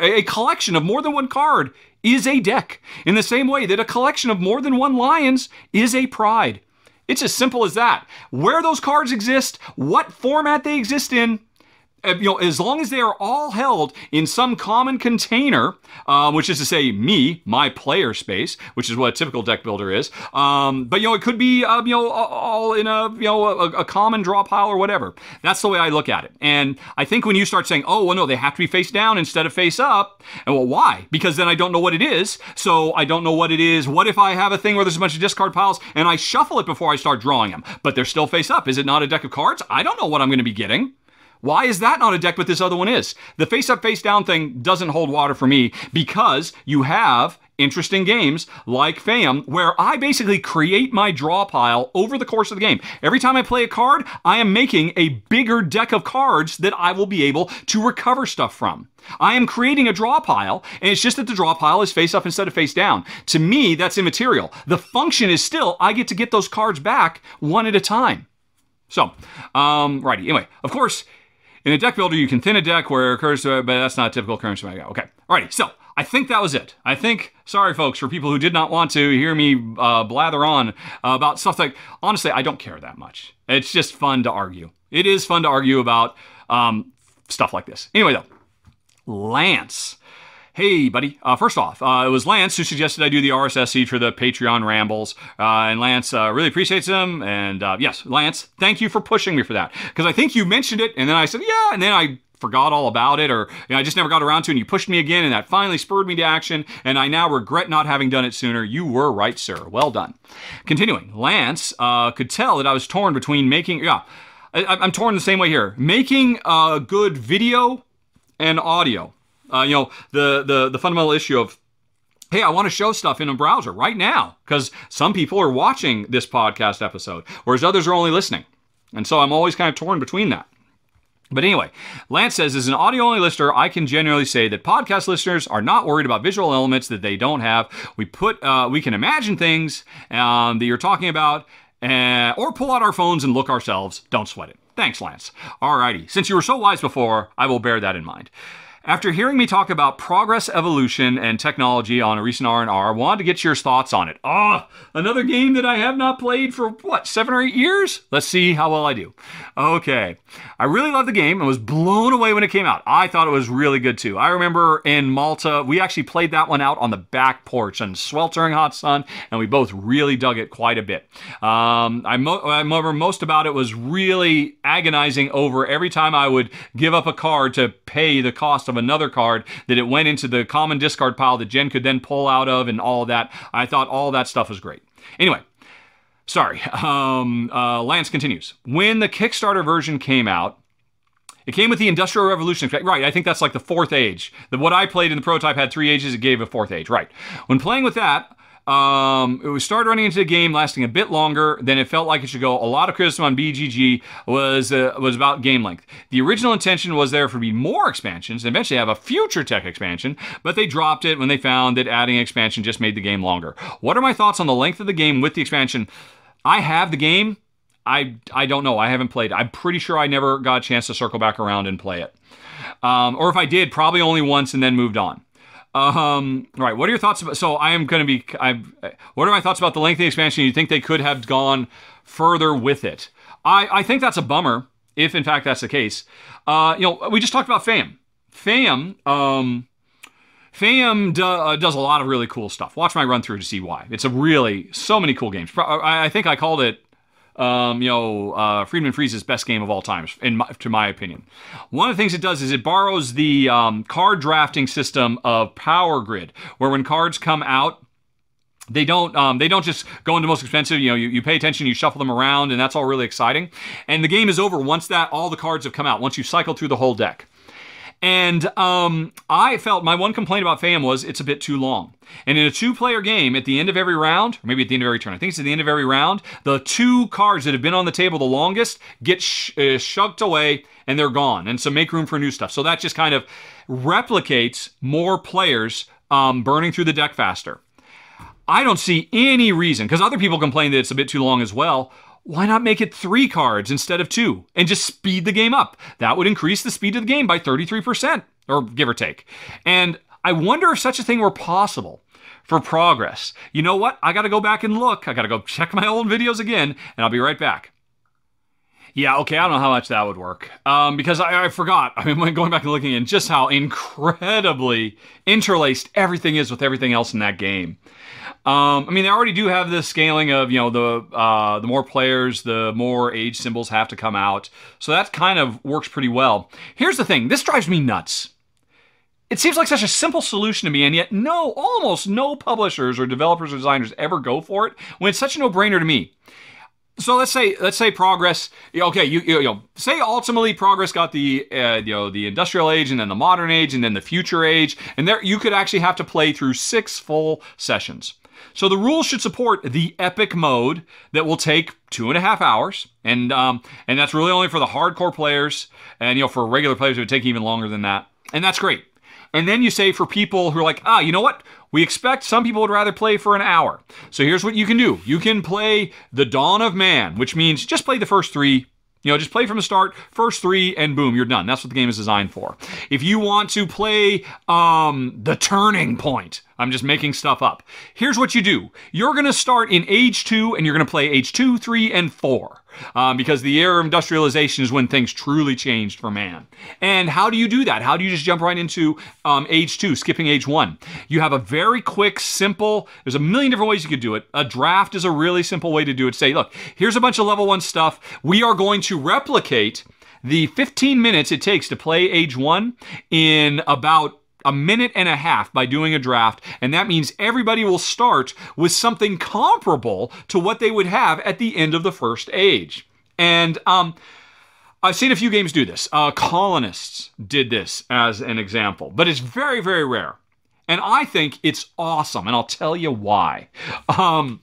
a collection of more than one card is a deck, in the same way that a collection of more than one lions is a pride. It's as simple as that. Where those cards exist, what format they exist in, you know, as long as they are all held in some common container, um, which is to say, me, my player space, which is what a typical deck builder is. Um, but you know, it could be uh, you know all in a you know a, a, common draw pile or whatever. That's the way I look at it. And I think when you start saying, oh well, no, they have to be face down instead of face up, and well, why? Because then I don't know what it is. So I don't know what it is. What if I have a thing where there's a bunch of discard piles and I shuffle it before I start drawing them, but they're still face up? Is it not a deck of cards? I don't know what I'm going to be getting. Why is that not a deck, but this other one is? The face up, face down thing doesn't hold water for me because you have interesting games like Fayum, where I basically create my draw pile over the course of the game. Every time I play a card, I am making a bigger deck of cards that I will be able to recover stuff from. I am creating a draw pile, and it's just that the draw pile is face up instead of face down. To me, that's immaterial. The function is still I get to get those cards back one at a time. So, um, righty. Anyway, of course, in a deck builder, you can thin a deck where it occurs to it, but that's not a typical currency. Okay. Alrighty. So I think that was it. I think, sorry, folks, for people who did not want to hear me uh, blather on uh, about stuff like, honestly, I don't care that much. It's just fun to argue. It is fun to argue about um, stuff like this. Anyway, though, Lance Hey, buddy. Uh, first off, uh, it was Lance who suggested I do the RSS feed for the Patreon rambles. Uh, and Lance uh, really appreciates them. And uh, yes, Lance, thank you for pushing me for that. Because I think you mentioned it, and then I said, yeah, and then I forgot all about it or you know, I just never got around to it and you pushed me again and that finally spurred me to action and I now regret not having done it sooner. You were right, sir. Well done. Continuing, Lance uh, could tell that I was torn between making, yeah, I, am torn the same way here. Making a good video and audio. Uh, you know, the, the, the fundamental issue of, hey, I want to show stuff in a browser right now because some people are watching this podcast episode, whereas others are only listening. And so I'm always kind of torn between that. But anyway, Lance says, as an audio only listener, I can generally say that podcast listeners are not worried about visual elements that they don't have. We put, uh, we can imagine things um, that you're talking about, uh, or pull out our phones and look ourselves. Don't sweat it. Thanks, Lance. Alrighty, since you were so wise before, I will bear that in mind. After hearing me talk about progress, evolution, and technology on a recent R&R, I wanted to get your thoughts on it. Ah, oh, another game that I have not played for, what, seven or eight years? Let's see how well I do. Okay. I really loved the game and was blown away when it came out. I thought it was really good too. I remember in Malta, we actually played that one out on the back porch in sweltering hot sun, and we both really dug it quite a bit. Um, I, mo- I remember most about it was really agonizing over every time I would give up a card to pay the cost of of another card that it went into the common discard pile that Jen could then pull out of and all that. I thought all that stuff was great. Anyway, sorry. Um, uh, Lance continues. When the Kickstarter version came out, it came with the Industrial Revolution. Right, I think that's like the fourth age. The, what I played in the prototype had three ages, it gave a fourth age. Right. When playing with that, um, it was started running into the game, lasting a bit longer than it felt like it should go. A lot of criticism on BGG was uh, was about game length. The original intention was there for be more expansions, and eventually have a future tech expansion, but they dropped it when they found that adding expansion just made the game longer. What are my thoughts on the length of the game with the expansion? I have the game. I I don't know. I haven't played. I'm pretty sure I never got a chance to circle back around and play it. Um, or if I did, probably only once and then moved on. Um, right. What are your thoughts about? So I am going to be. I. What are my thoughts about the lengthy expansion? You think they could have gone further with it? I I think that's a bummer. If in fact that's the case, uh, you know, we just talked about Fayum. Fayum. Um, Fayum do, uh, does a lot of really cool stuff. Watch my run through to see why. It's a really so many cool games. I, I think I called it um, you know, uh, Friedemann Friese's best game of all time, in my, to my opinion. One of the things it does is it borrows the um, card drafting system of Power Grid, where when cards come out, they don't um, they don't just go into most expensive you know you, you pay attention you shuffle them around and that's all really exciting and the game is over once that all the cards have come out once you cycle through the whole deck and um, I felt my one complaint about Fayum was it's a bit too long. And in a two player game, at the end of every round, or maybe at the end of every turn, I think it's at the end of every round, the two cards that have been on the table the longest get sh- uh, away and they're gone. And so make room for new stuff. So that just kind of replicates more players um, burning through the deck faster. I don't see any reason, because other people complain that it's a bit too long as well why not make it three cards instead of two and just speed the game up? That would increase the speed of the game by 33%, or give or take. And I wonder if such a thing were possible for progress. You know what? I got to go back and look. I got to go check my old videos again, and I'll be right back. Yeah, okay, I don't know how much that would work. Um, because I, I forgot. I mean, going back and looking at just how incredibly interlaced everything is with everything else in that game. Um, I mean, they already do have the scaling of you know the uh, the more players, the more age symbols have to come out. So that kind of works pretty well. Here's the thing: this drives me nuts. It seems like such a simple solution to me, and yet no, almost no publishers or developers or designers ever go for it when it's such a no-brainer to me. So let's say let's say progress. Okay, you, you, know, say ultimately progress got the uh, you know the industrial age and then the modern age and then the future age, and there you could actually have to play through six full sessions. So the rules should support the epic mode that will take two and a half hours, and um, and that's really only for the hardcore players. And you know, for regular players, it would take even longer than that, and that's great. And then you say for people who are like, ah, you know what? We expect some people would rather play for an hour. So here's what you can do. You can play The Dawn of Man, which means just play the first three you know, just play from the start, first three, and boom, you're done. That's what the game is designed for. If you want to play um, the turning point, I'm just making stuff up. Here's what you do. You're going to start in age two, and you're going to play age two, three, and four um, because the era of industrialization is when things truly changed for man. And how do you do that? How do you just jump right into um, age two, skipping age one? You have a very quick, simple, there's a million different ways you could do it. A draft is a really simple way to do it. Say, look, here's a bunch of level one stuff. We are going to replicate the 15 minutes it takes to play age one in about a minute and a half by doing a draft, and that means everybody will start with something comparable to what they would have at the end of the first age. And um, I've seen a few games do this. Uh, Colonists did this as an example, but it's very, very rare. And I think it's awesome, and I'll tell you why. Um,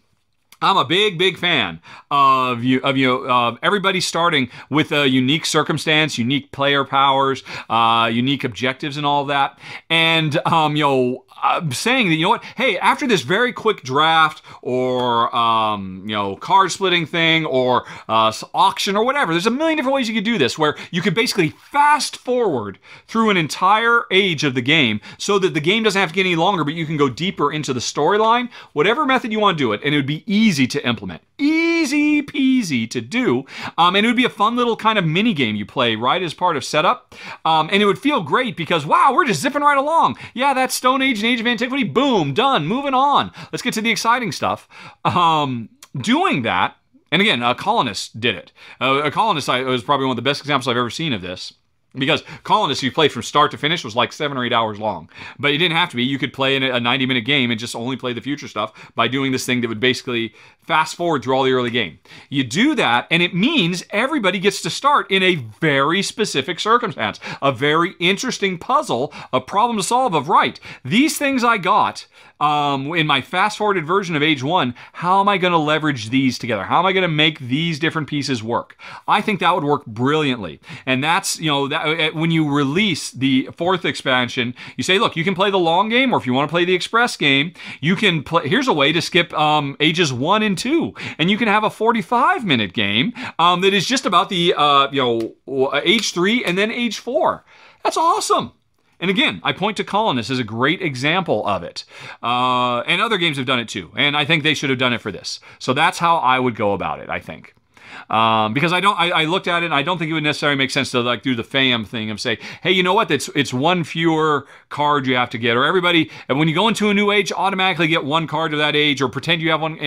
I'm a big, big fan of you of you uh, everybody starting with a unique circumstance, unique player powers, uh, unique objectives, and all that. And um, you know, I'm saying that you know what? Hey, after this very quick draft or um, you know card splitting thing or uh, auction or whatever, there's a million different ways you could do this where you could basically fast forward through an entire age of the game so that the game doesn't have to get any longer, but you can go deeper into the storyline. Whatever method you want to do it, and it would be easy to implement, easy peasy to do, um, and it would be a fun little kind of mini game you play right as part of setup, um, and it would feel great because wow, we're just zipping right along. Yeah, that's Stone Age and Age of Antiquity, boom, done, moving on. Let's get to the exciting stuff. Um, doing that, and again, a colonist did it. Uh, a colonist I, was probably one of the best examples I've ever seen of this. Because Colonists, if you played from start to finish, was like seven or eight hours long. But it didn't have to be. You could play in a 90 minute game and just only play the future stuff by doing this thing that would basically fast forward through all the early game. You do that, and it means everybody gets to start in a very specific circumstance, a very interesting puzzle, a problem to solve of right. These things I got um, in my fast forwarded version of age one, how am I going to leverage these together? How am I going to make these different pieces work? I think that would work brilliantly. And that's, you know, that uh, when you release the fourth expansion, you say, look, you can play the long game, or if you want to play the express game, you can play. Here's a way to skip um, ages one and two, and you can have a 45 minute game um, that is just about the uh, you know age three and then age four. That's awesome. And again, I point to Colonists as a great example of it. Uh, and other games have done it too. And I think they should have done it for this. So that's how I would go about it, I think. Um, because I don't, I, I, looked at it and I don't think it would necessarily make sense to like do the Fayum thing of say, hey, you know what? It's it's one fewer card you have to get, or everybody. And when you go into a new age, automatically get one card of that age, or pretend you have one.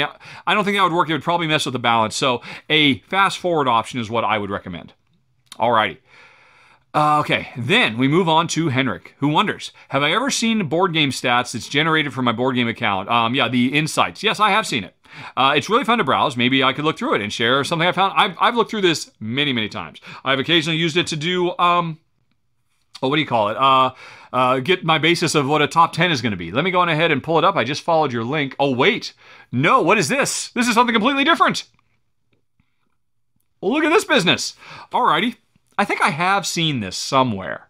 I don't think that would work. It would probably mess with the balance. So a fast forward option is what I would recommend. Alrighty. Uh, okay, then we move on to Henrik, who wonders Have I ever seen board game stats that's generated from my board game account? Um, yeah, the insights. Yes, I have seen it. Uh, it's really fun to browse. Maybe I could look through it and share something I found. I've, I've looked through this many, many times. I've occasionally used it to do, um, oh, what do you call it? Uh, uh, get my basis of what a top 10 is going to be. Let me go on ahead and pull it up. I just followed your link. Oh, wait. No, what is this? This is something completely different. Well, look at this business. Alrighty. I think I have seen this somewhere.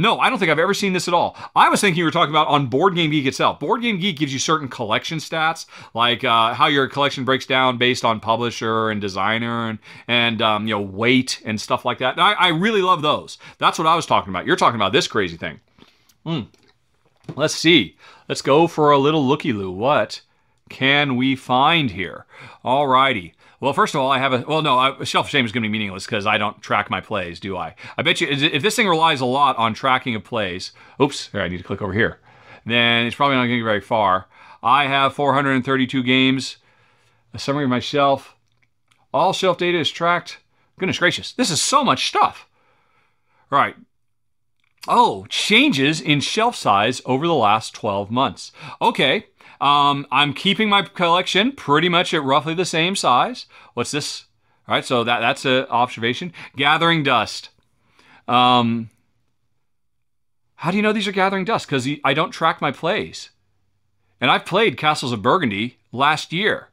No, I don't think I've ever seen this at all. I was thinking you were talking about on Board Game Geek itself. Board Game Geek gives you certain collection stats, like uh, how your collection breaks down based on publisher and designer and and um, you know weight and stuff like that. And I, I, really love those. That's what I was talking about. You're talking about this crazy thing. Hmm. Let's see. Let's go for a little looky loo. What can we find here? Alrighty. Well, first of all, I have a well. No, I, shelf shame is going to be meaningless because I don't track my plays, do I? I bet you if this thing relies a lot on tracking of plays. Oops, here I need to click over here. Then it's probably not going to get very far. I have 432 games. A summary of my shelf. All shelf data is tracked. Goodness gracious, this is so much stuff. All right. Oh, changes in shelf size over the last 12 months. Okay, um, I'm keeping my collection pretty much at roughly the same size. What's this? All right, so that that's an observation. Gathering dust. Um, how do you know these are gathering dust? Because I don't track my plays, and I've played Castles of Burgundy last year.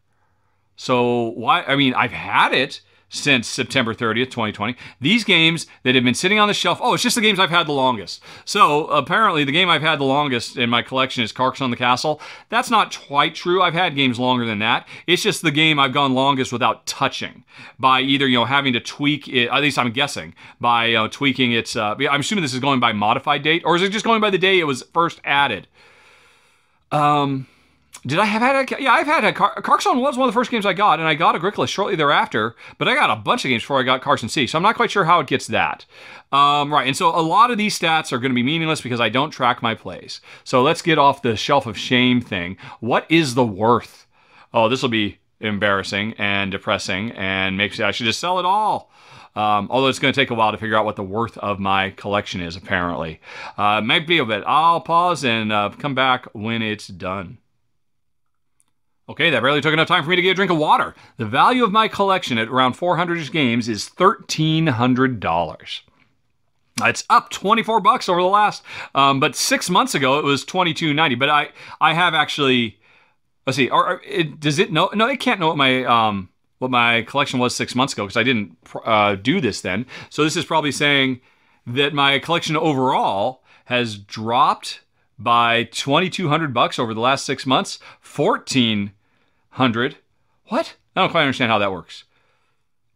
So why? I mean, I've had it since September 30th, 2020. These games that have been sitting on the shelf, oh, it's just the games I've had the longest. So apparently, the game I've had the longest in my collection is Carcassonne on the Castle. That's not quite true. I've had games longer than that. It's just the game I've gone longest without touching by either, you know, having to tweak it, at least I'm guessing, by tweaking its, uh, I'm assuming this is going by modified date, or is it just going by the day it was first added? Um, did I have had a, yeah, I've had a Car- Carcassonne was one of the first games I got, and I got Agricola shortly thereafter, but I got a bunch of games before I got Carcassonne, so I'm not quite sure how it gets that. Um, right, and so a lot of these stats are going to be meaningless because I don't track my plays. So let's get off the shelf of shame thing. What is the worth? Oh, this will be embarrassing and depressing and makes I should just sell it all. Um, although it's going to take a while to figure out what the worth of my collection is, apparently. Uh, might be a bit. I'll pause and uh, come back when it's done. Okay, that barely took enough time for me to get a drink of water. The value of my collection at around 400 games is $1,300. It's up 24 bucks over the last, um, but six months ago it was 22.90. But I, I have actually, let's see, or, it, does it know? No, it can't know what my, um, what my collection was six months ago because I didn't uh, do this then. So this is probably saying that my collection overall has dropped by 2200 bucks over the last six months 14 100. What? I don't quite understand how that works.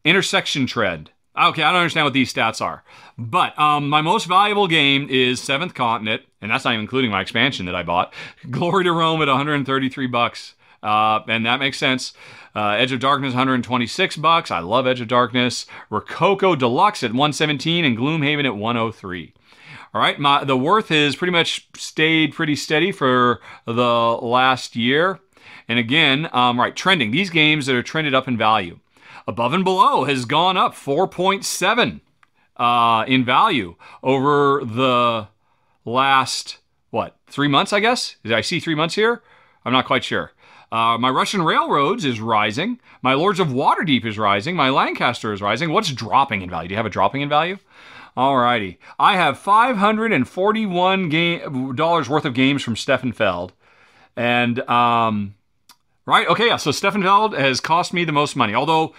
Intersection trend. Okay, I don't understand what these stats are. But um, my most valuable game is Seventh Continent, and that's not even including my expansion that I bought. Glory to Rome at 133 bucks. Uh, and that makes sense. Uh, Edge of Darkness, 126 bucks. I love Edge of Darkness. Rococo Deluxe at 117 and Gloomhaven at 103. All right, my, the worth has pretty much stayed pretty steady for the last year. And again, um, right, trending. These games that are trended up in value. Above and Below has gone up 4.7 uh, in value over the last, what, three months, I guess? Did I see three months here? I'm not quite sure. Uh, my Russian Railroads is rising. My Lords of Waterdeep is rising. My Lancaster is rising. What's dropping in value? Do you have a dropping in value? Alrighty. I have $541 game, dollars worth of games from Stefan Feld. And um, Right? Okay, yeah. So Stefan Feld has cost me the most money. Although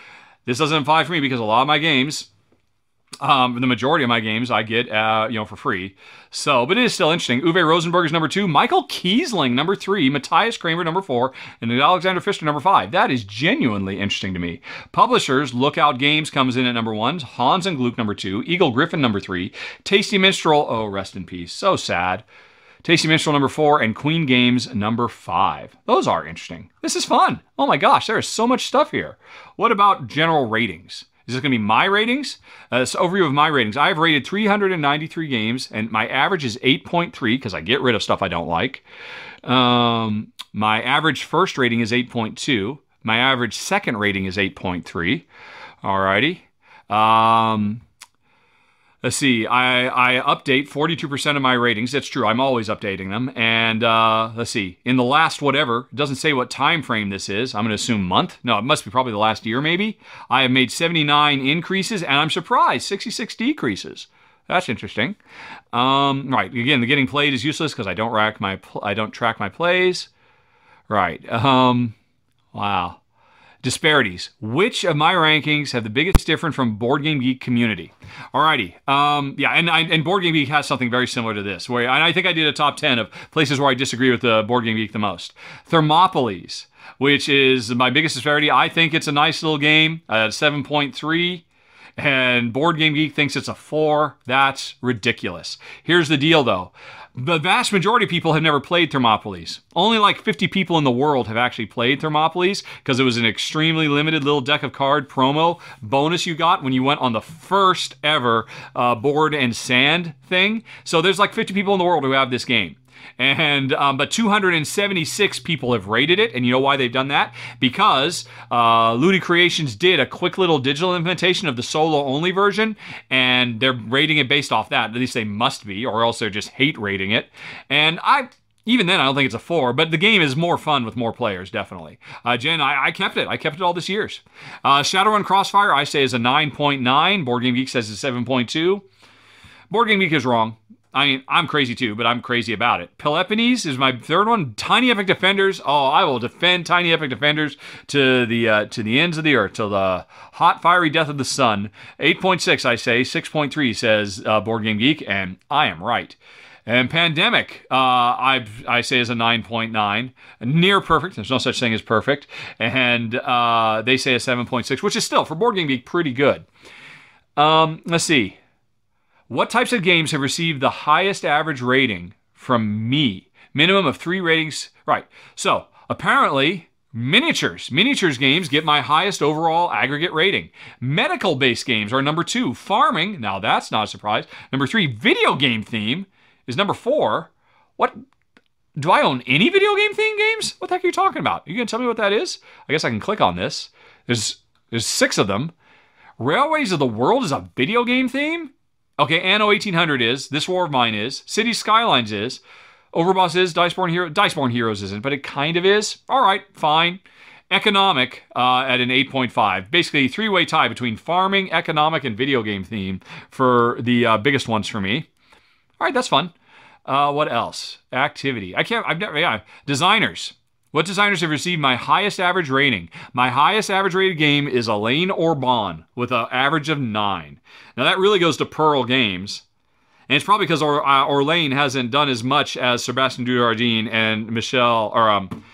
this doesn't apply for me because a lot of my games Um, the majority of my games I get, uh, you know, for free. So, but it is still interesting. Uwe Rosenberg is number two, Michael Kiesling number three, Matthias Cramer number four, and Alexander Pfister number five. That is genuinely interesting to me. Publishers, Lookout Games comes in at number one, Hans and Gluck number two, Eagle Gryphon number three, Tasty Minstrel, oh, rest in peace, so sad. Tasty Minstrel number four, and Queen Games number five. Those are interesting. This is fun. Oh my gosh, there is so much stuff here. What about general ratings? Is this going to be my ratings? Uh, this overview of my ratings. I've rated 393 games, and my average is 8.3 because I get rid of stuff I don't like. Um, my average first rating is 8.2. My average second rating is 8.3. Alrighty. Um, let's see i, I update 42% of my ratings. That's true i'm always updating them. And uh, let's see in the last whatever it doesn't say what time frame this is i'm going to assume month. No it must be probably the last year maybe. I have made 79 increases and i'm surprised 66 decreases. That's interesting. Um, right again the getting played is useless because i don't rack my i don't track my plays. Right um, wow disparities. Which of my rankings have the biggest difference from Board Game Geek community? Alrighty, um, yeah, and, and Board Game Geek has something very similar to this. Where I think I did a top ten of places where I disagree with the Board Game Geek the most. Thermopolis, which is my biggest disparity. I think it's a nice little game, at point three and Board Game Geek thinks it's a four. That's ridiculous. Here's the deal though the vast majority of people have never played Thermopolis. Only like 50 people in the world have actually played Thermopolis because it was an extremely limited little deck of card promo bonus you got when you went on the first ever uh, board and sand thing. So there's like 50 people in the world who have this game. And um, but 276 people have rated it, and you know why they've done that? Because uh, Ludi Creations did a quick little digital implementation of the solo only version, and they're rating it based off that. At least they must be, or else they're just hate rating it. And I even then, I don't think it's a four, but the game is more fun with more players, definitely. Uh, Jen, I, I, kept it. I kept it all this years. Uh, Shadowrun Crossfire, I say is a 9.9. Board Game Geek says it's 7.2. Board Game Geek is wrong. I mean, I'm crazy too, but I'm crazy about it. Peloponnese is my third one. Tiny Epic Defenders. Oh, I will defend Tiny Epic Defenders to the uh, to the ends of the earth, till the hot fiery death of the sun. 8.6, I say. 6.3 says uh, Board Game Geek, and I am right. And Pandemic, uh, I I say is a 9.9, near perfect. There's no such thing as perfect, and uh, they say a 7.6, which is still for Board Game Geek pretty good. Um, let's see. What types of games have received the highest average rating from me? Minimum of three ratings. Right. So apparently, miniatures. Miniatures games get my highest overall aggregate rating. Medical based games are number two. Farming, now that's not a surprise. Number three, video game theme is number four. What? Do I own any video game theme games? What the heck are you talking about? You gonna tell me what that is? I guess I can click on this. There's there's six of them. Railways of the World is a video game theme? Okay, Anno 1800 is. This War of Mine is. City Skylines is. Overboss is. Diceborn Hero. Heroes isn't, but it kind of is. All right, fine. Economic uh, at an 8.5. Basically, three way tie between farming, economic, and video game theme for the uh, biggest ones for me. All right, that's fun. Uh, what else? Activity. I can't. I've never. Yeah. Designers. What designers have received my highest average rating? My highest average rated game is Alain Orban with an average of nine. Now that really goes to Pearl Games. And it's probably because or, uh, Orlain hasn't done as much as Sebastian Dujardin and Michelle or um,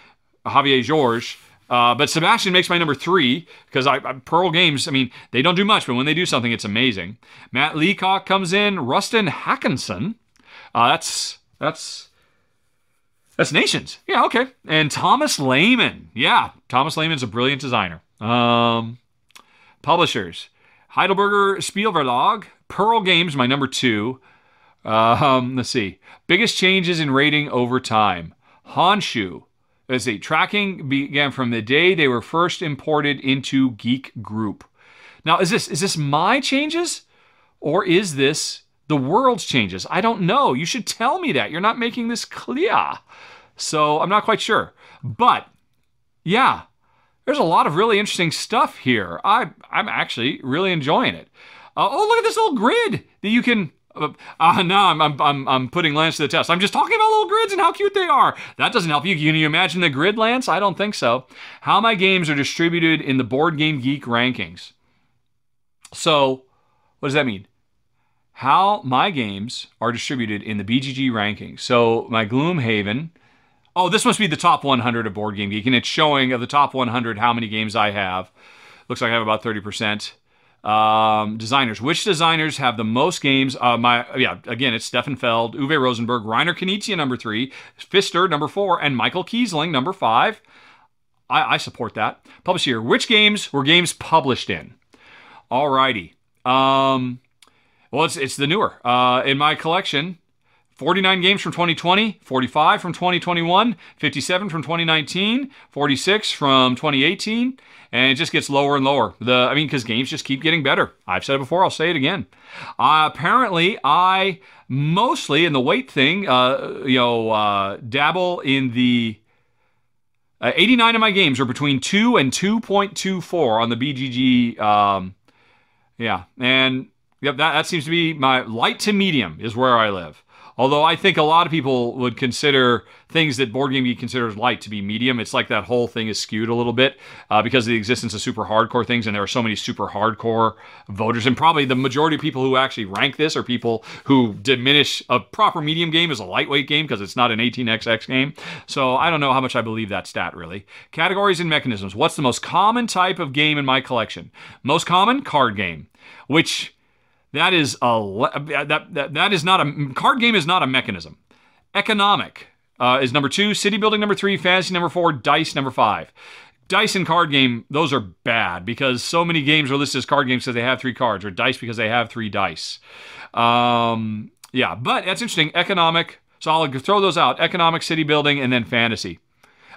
Javier Georges. Uh, but Sebastian makes my number three because I, I, Pearl Games. I mean, they don't do much, but when they do something, it's amazing. Matt Leacock comes in. Rustan Håkansson. Uh, that's that's that's Nations. Yeah, okay. And Thomas Lehmann. Yeah, Thomas Lehmann's a brilliant designer. Um, publishers. Heidelberger Spielverlag. Pearl Games, my number two. Um, let's see. Biggest changes in rating over time. Honshu. Let's see. Tracking began from the day they were first imported into Geek Group. Now, is this is this my changes, or is this the world's changes? I don't know. You should tell me that. You're not making this clear. So I'm not quite sure. But yeah, there's a lot of really interesting stuff here. I, I'm actually really enjoying it. Uh, oh, look at this little grid that you can. Uh, uh, no, I'm, I'm, I'm, I'm putting Lance to the test. I'm just talking about little grids and how cute they are. That doesn't help you. Can you imagine the grid, Lance? I don't think so. How my games are distributed in the Board Game Geek rankings. So, What does that mean? How my games are distributed in the BGG rankings. So my Gloomhaven. Oh, this must be the top 100 of Board Game Geek, and it's showing of the top 100 how many games I have. Looks like I have about 30%. Um, designers. Which designers have the most games? Uh, my yeah, again, it's Stefan Feld, Uwe Rosenberg, Reiner Knizia number three, Pfister number four, and Michael Kiesling number five. I, I support that. Published here. Which games were games published in? Alrighty. Um, well, it's it's the newer. Uh, in my collection, 49 games from 2020, 45 from 2021, 57 from 2019, 46 from 2018, and it just gets lower and lower. The I mean, because games just keep getting better. I've said it before. I'll say it again. Uh, apparently, I mostly in the weight thing, uh, you know, uh, dabble in the. Uh, 89 of my games are between 2 and 2.24 on the BGG. Um, yeah, and yep, that, that seems to be my light to medium is where I live. Although I think a lot of people would consider things that Board Game Geek considers light to be medium. It's like that whole thing is skewed a little bit uh, because of the existence of super hardcore things, and there are so many super hardcore voters. And probably the majority of people who actually rank this are people who diminish a proper medium game as a lightweight game because it's not an 18xx game. So I don't know how much I believe that stat really. Categories and mechanisms. What's the most common type of game in my collection? Most common card game, which that is a that, that that is not a card game is not a mechanism. Economic uh, is number two. City building number three. Fantasy number four. Dice number five. Dice and card game, those are bad because so many games are listed as card games because they have three cards, or dice because they have three dice. Um, yeah, but that's interesting. Economic, so I'll throw those out. Economic, city building, and then fantasy.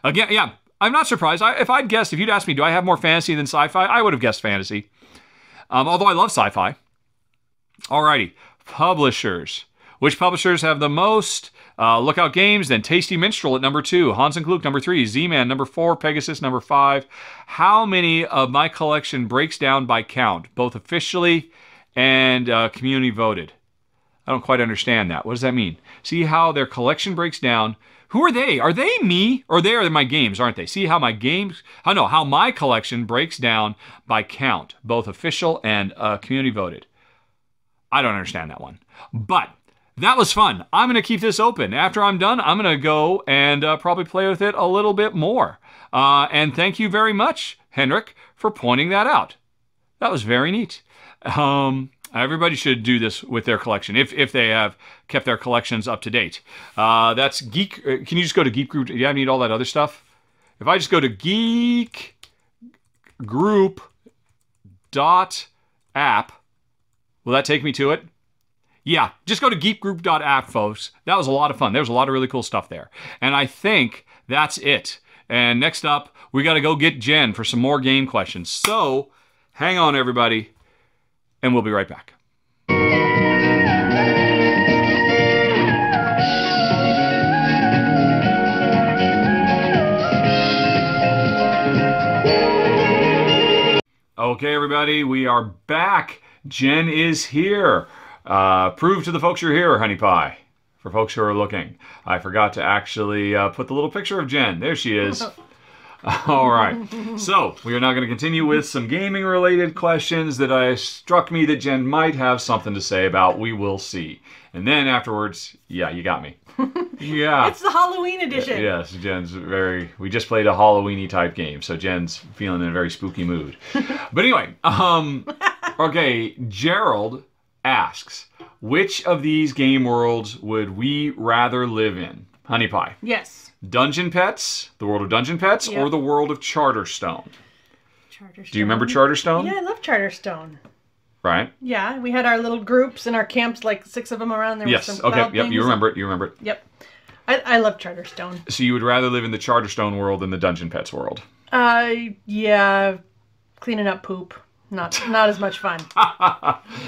Again, yeah, I'm not surprised. I, if I'd guessed, if you'd asked me, do I have more fantasy than sci-fi, I would have guessed fantasy. Um, although I love sci-fi. Alrighty, publishers. Which publishers have the most? Uh, Lookout Games, then Tasty Minstrel at number two, Hans im Glück number three, Z-Man number four, Pegasus number five. How many of my collection breaks down by count, both officially and uh, community voted? I don't quite understand that. What does that mean? See how their collection breaks down. Who are they? Are they me or they are my games, aren't they? See how my games, I know how my collection breaks down by count, both official and uh, community voted. I don't understand that one. But that was fun. I'm going to keep this open. After I'm done, I'm going to go and uh, probably play with it a little bit more. Uh, and thank you very much, Henrik, for pointing that out. That was very neat. Um, everybody should do this with their collection if, if they have kept their collections up to date. Uh, that's Geek. Uh, can you just go to Geek Group? Do you need all that other stuff? If I just go to Geek Group dot app Will that take me to it? Yeah, just go to geekgroup.app, folks. That was a lot of fun. There was a lot of really cool stuff there. And I think that's it. And next up, we got to go get Jen for some more game questions. So hang on, everybody, and we'll be right back. Okay, everybody, we are back. Jen is here. Uh, prove to the folks you're here, honey pie. For folks who are looking, I forgot to actually uh, put the little picture of Jen. There she is. All right. So we are now going to continue with some gaming related questions that I struck me that Jen might have something to say about. We will see. And then afterwards, yeah, you got me. Yeah. it's the Halloween edition. Yes, Jen's very. We just played a Halloweeny type game, so Jen's feeling in a very spooky mood. but anyway, um, okay, Gerald asks, which of these game worlds would we rather live in? Honey Pie. Yes. Dungeon Pets, the world of Dungeon Pets, Yep. or the world of Charterstone? Charterstone. Do you remember Charterstone? Yeah, I love Charterstone. Right? Yeah, we had our little groups in our camps, like six of them around. There Yes. some Okay. Yep. things. You remember it. You remember it. Yep. I, I love Charterstone. So you would rather live in the Charterstone world than the Dungeon Pets world? Uh, yeah, cleaning up poop. Not not as much fun.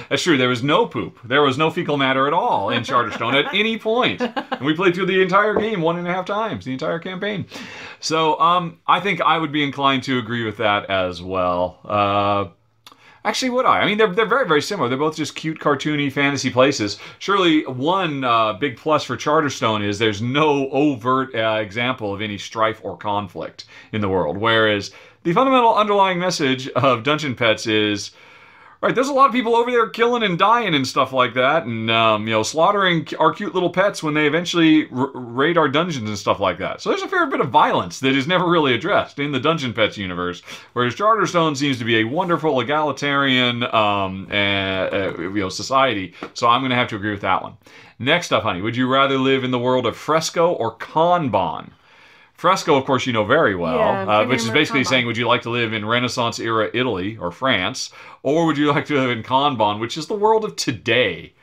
That's true. There was no poop. There was no fecal matter at all in Charterstone at any point. And we played through the entire game one and a half times, the entire campaign. So um, I think I would be inclined to agree with that as well. Uh, actually, would I? I mean, they're, they're very, very similar. They're both just cute, cartoony fantasy places. Surely one uh, big plus for Charterstone is there's no overt uh, example of any strife or conflict in the world. Whereas the fundamental underlying message of Dungeon Pets is Right, there's a lot of people over there killing and dying and stuff like that, and um, you know, slaughtering our cute little pets when they eventually raid our dungeons and stuff like that. So there's a fair bit of violence that is never really addressed in the Dungeon Pets universe. Whereas Charterstone seems to be a wonderful egalitarian, um, uh, uh, you know, society. So I'm going to have to agree with that one. Next up, honey, would you rather live in the world of Fresco or Kanban? Fresco, of course, you know very well, Yeah, uh, which is basically saying, would you like to live in Renaissance era Italy or France, or would you like to live in Kanban, which is the world of today?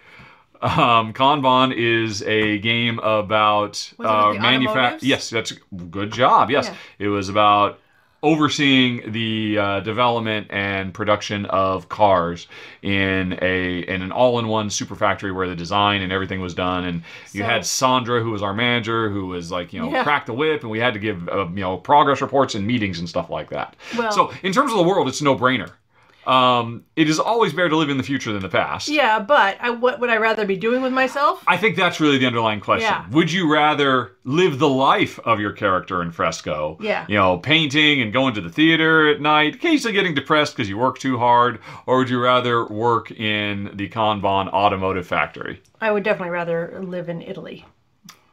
Um, Kanban is a game about Was it with uh, the manufact. automotives? Yes, that's good job. Yes, Yeah. it was about overseeing the uh, development and production of cars in a in an all-in-one super factory where the design and everything was done. And you had Sandra who was our manager who was like you know Yeah. crack the whip and we had to give uh, you know progress reports and meetings and stuff like that. Well- so in terms of the world it's a no-brainer um, it is always better to live in the future than the past Yeah, but I, what would I rather be doing with myself? I think that's really the underlying question. Yeah. Would you rather live the life of your character in Fresco? Yeah. You know, painting and going to the theater at night, occasionally getting depressed because you work too hard, or would you rather work in the Kanban automotive factory I would definitely rather live in Italy.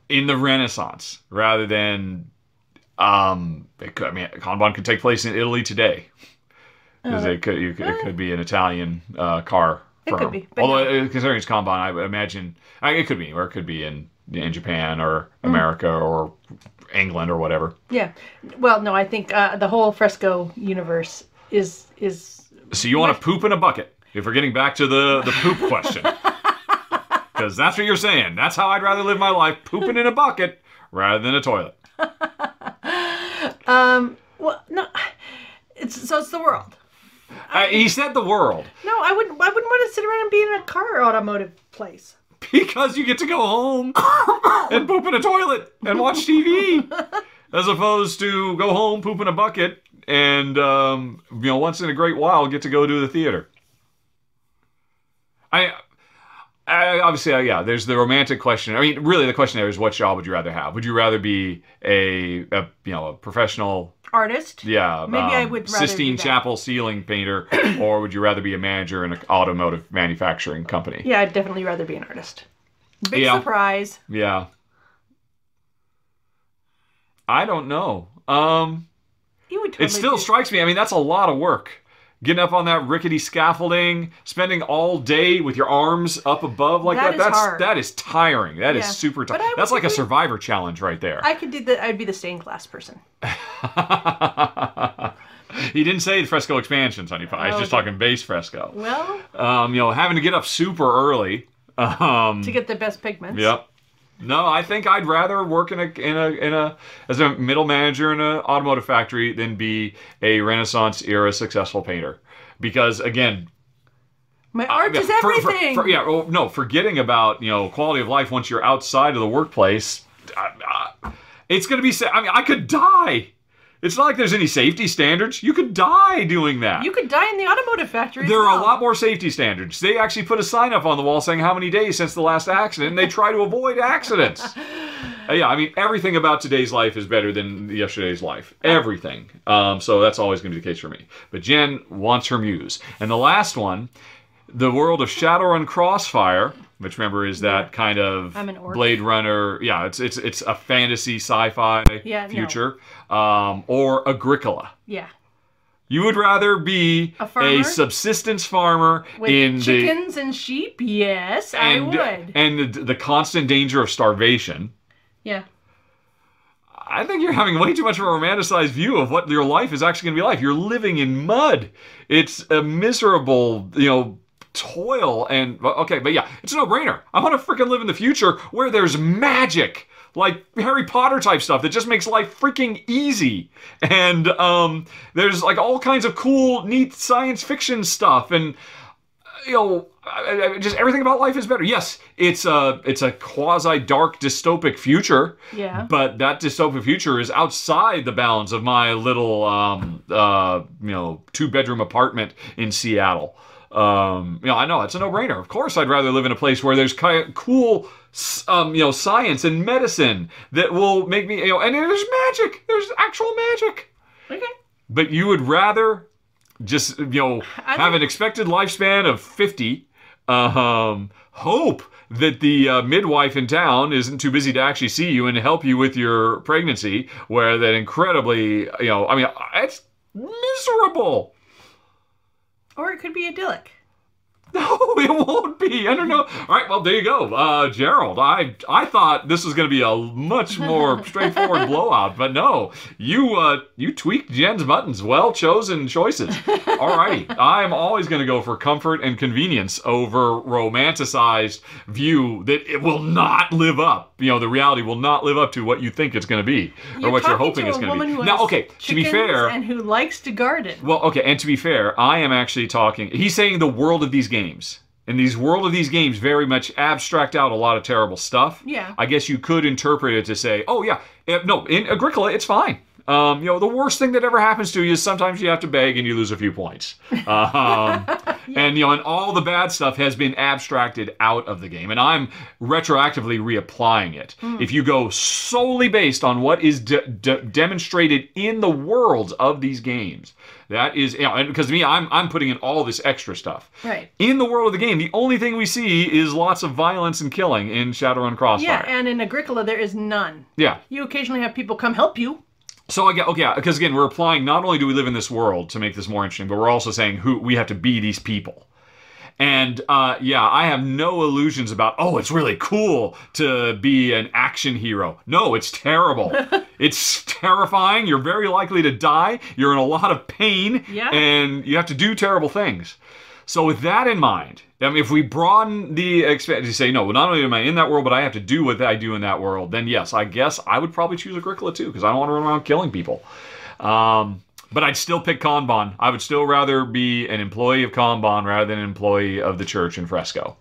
in the Renaissance rather than um it could, I mean Kanban could take place in Italy today. Because it could you, it could be an Italian uh, car It firm. could be, Although no. uh, considering it's Kanban, I imagine I, it could be anywhere. It could be in in Japan or America or England or whatever. Yeah. Well, no, I think uh, the whole fresco universe is is So you want to poop in a bucket? If we're getting back to the the poop question, because that's what you're saying. That's how I'd rather live my life: pooping in a bucket rather than a toilet. um well no it's so it's the world. Uh, he said the world No, I wouldn't I wouldn't want to sit around and be in a car automotive place. because you get to go home and poop in a toilet and watch TV, as opposed to go home, poop in a bucket, and um, you know once in a great while get to go to the theater. I. I, obviously, uh, yeah. There's the romantic question. I mean, really, the question there is, what job would you rather have? Would you rather be a, a you know, a professional, Artist? yeah, Maybe I um, would rather Sistine. Chapel ceiling painter, or would you rather be a manager in an automotive manufacturing company? Yeah, I'd definitely rather be an artist. Big Yeah. surprise. Yeah. I don't know. Um, You would totally it still do- strikes me. I mean, that's a lot of work. Getting up on that rickety scaffolding, spending all day with your arms up above like That that. is that's hard. that is tiring. That is Yeah. super tiring. That's like a survivor challenge right there. I could do that. I'd be the stained glass person. he didn't say fresco expansions, honey pie. He's Oh, just okay. talking base fresco. Well, Um, you know, having to get up super early. Um, to get the best pigments. Yep. No, I think I'd rather work in a in a in a as a middle manager in an automotive factory than be a Renaissance era successful painter. Because again, My art yeah, is for- for- everything. for- yeah, well, no, forgetting about you know quality of life once you're outside of the workplace, uh, uh, it's going to be. I mean, I could die. It's not like there's any safety standards. You could die doing that. You could die in the automotive factory. There are a lot more safety standards. They actually put a sign up on the wall saying how many days since the last accident, and they try to avoid accidents. Uh, yeah, I mean, everything about today's life is better than yesterday's life. Everything. Um, so that's always going to be the case for me. But Jen wants her muse. And the last one, the world of Shadowrun Crossfire, which remember is that kind of I'm an orc. Blade Runner. Yeah, it's it's it's a fantasy sci-fi Yeah, no. future. Um, or Agricola. Yeah. You would rather be A farmer? subsistence farmer With in chickens and sheep? Yes, and I would. and the, the constant danger of starvation. yeah. I think you're having way too much of a romanticized view of what your life is actually going to be like. You're living in mud. It's a miserable, you know, toil and okay, but yeah, it's a no-brainer. I want to freaking live in the future where there's magic. Like Harry Potter type stuff that just makes life freaking easy. And um, there's like all kinds of cool, neat science fiction stuff. And you know, I- I- just everything about life is better. Yes, it's a it's a quasi dark dystopic future. Yeah. But that dystopic future is outside the bounds of my little um uh you know two bedroom apartment in Seattle. Um, you know, I know it's a no brainer. Of course, I'd rather live in a place where there's kind of cool, um, you know, science and medicine that will make me, you know, and there's magic. There's actual magic. Okay. But you would rather just you know have an expected lifespan of 50 um hope that the uh, midwife in town isn't too busy to actually see you and help you with your pregnancy where that incredibly you know i mean it's miserable Or it could be idyllic. no, it won't be. I don't know. All right, well, there you go, uh, Gerald. I I thought this was going to be a much more straightforward blowout, but no, you uh, you tweaked Jen's buttons. Well chosen choices. All righty, I'm always going to go for comfort and convenience over romanticized view that it will not live up. You know, the reality will not live up to what you think it's going to be or what you're hoping it's going to be. Now, okay, to be fair, and who likes to garden. well, okay, and to be fair, I am actually talking. He's saying the world of these games. And these world of these games very much abstract out a lot of terrible stuff. Yeah. I guess you could interpret it to say, oh yeah, eh, no, in Agricola it's fine. Um, you know, the worst thing that ever happens to you is sometimes you have to beg and you lose a few points. Um, And you know, and all the bad stuff has been abstracted out of the game, and I'm retroactively reapplying it. If you go solely based on what is de- de- demonstrated in the worlds of these games, that is, you know, and because to me, I'm I'm putting in all this extra stuff. Right. In the world of the game, the only thing we see is lots of violence and killing in Shadowrun Crossfire. Yeah, and in Agricola there is none. yeah. You occasionally have people come help you. So I get okay, because again, we're applying. Not only do we live in this world to make this more interesting, but we're also saying who we have to be these people. And uh, yeah, I have no illusions about. Oh, it's really cool to be an action hero. No, it's terrible. it's terrifying. You're very likely to die. You're in a lot of pain, Yeah. and you have to do terrible things. So with that in mind, I mean, if we broaden the to say, no, well, not only am I in that world, but I have to do what I do in that world, then yes, I guess I would probably choose Agricola too, because I don't want to run around killing people. Um, but I'd still pick Kanban. I would still rather be an employee of Kanban rather than an employee of the church in Fresco.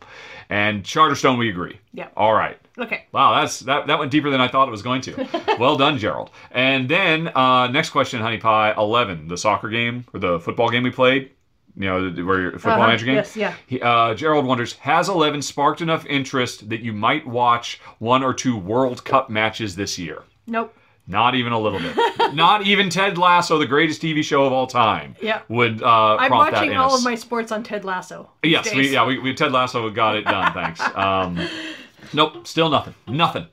And Charterstone, we agree. Yeah. All right. Okay. Wow, that's that, that went deeper than I thought it was going to. well done, Gerald. And then uh, next question, Honey Pie, eleven, the soccer game or the football game we played. You know, where your football Uh-huh, manager game. yes, yeah. He, uh, Gerald wonders, has eleven sparked enough interest that you might watch one or two World Cup matches this year? Nope. Not even a little bit. Not even Ted Lasso, the greatest TV show of all time, Yeah. would uh, I'm prompt that watching all us. of my sports on Ted Lasso. these Yes, we, yeah, we, we Ted Lasso got it done. Thanks. Um, nope, still nothing. Nothing.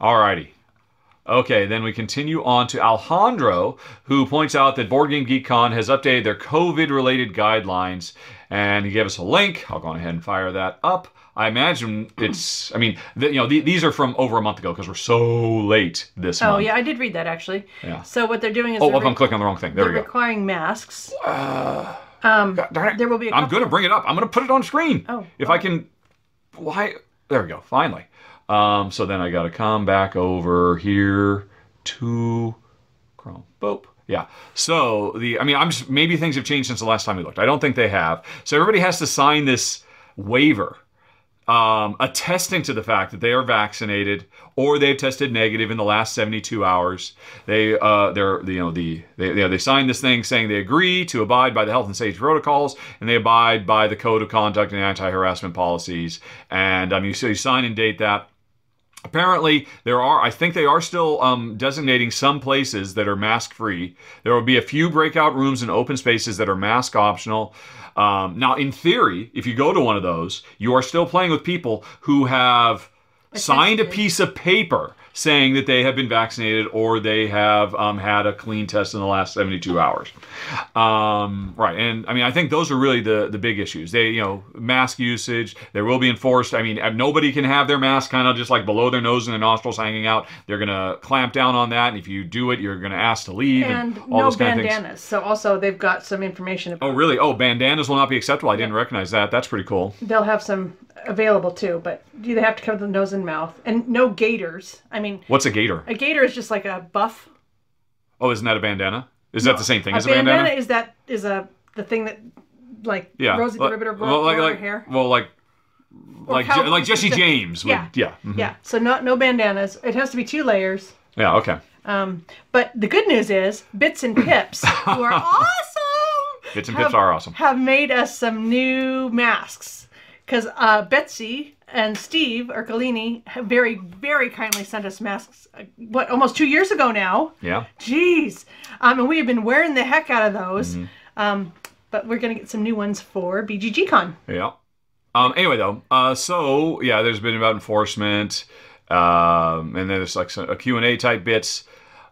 Alrighty. Okay, then we continue on to Alejandro, who points out that Board Game Geek Con has updated their COVID-related guidelines, and he gave us a link. I'll go on ahead and fire that up. I imagine it's. I mean, th- you know, th- these are from over a month ago because we're so late this Oh month. Oh yeah, I did read that actually. Yeah. So what they're doing is Oh, they're, I'm clicking on the wrong thing. There they're we go. requiring masks. Darn it. There will be a I'm going to bring it up. I'm going to put it on screen. Oh, If I can. Why? There we go. Finally. Um, so then I got to come back over here to Chrome. Boop. Yeah. So the, I mean, I'm just, maybe things have changed since the last time we looked. I don't think they have. So everybody has to sign this waiver um, attesting to the fact that they are vaccinated or they've tested negative in the last 72 hours. They, uh, they're, you know, the they, you know, they signed this thing saying they agree to abide by the health and safety protocols and they abide by the code of conduct and anti-harassment policies. And um, you so you sign and date that. Apparently, there are, I think they are still um, designating some places that are mask free. There will be a few breakout rooms and open spaces that are mask optional. Um, now, in theory, if you go to one of those, you are still playing with people who have signed a piece of paper saying that they have been vaccinated or they have um, had a clean test in the last 72 hours. Um, right, and I mean, I think those are really the the big issues. They, you know, mask usage. There will be enforced. I mean, nobody can have their mask kind of just like below their nose and their nostrils hanging out. They're gonna clamp down on that, and if you do it, you're gonna ask to leave and all no those kind of things. bandanas. So also they've got some information about. Oh, really? Oh, bandanas will not be acceptable. I didn't recognize that. That's pretty cool. They'll have some available too, but do they have to cover the nose and mouth? And no gaiters. I mean, What's a gator? a gaiter is just like a buff. Oh, isn't that a bandana? Is that the same thing A as a bandana, bandana? is that is a the thing that like Yeah. Rosie the Riveter well, like, like, hair. Well, like, like, how- like Jesse Je- James. Would, Yeah. yeah. mhm. Yeah. So not no bandanas. It has to be two layers. Yeah. Okay. Um, but the good news is Bits and Pips, who are awesome, Bits and have- Pips are awesome. have made us some new masks. Because uh, Betsy and Steve Ercolini very, very kindly sent us masks. uh, What almost two years ago now. Yeah. Jeez. Um, and we have been wearing the heck out of those. Mm-hmm. Um, but we're gonna get some new ones for BGG Con. Yeah. Um, anyway, though, uh, so yeah, there's been about enforcement, um, and then there's like some, a Q&A type bits.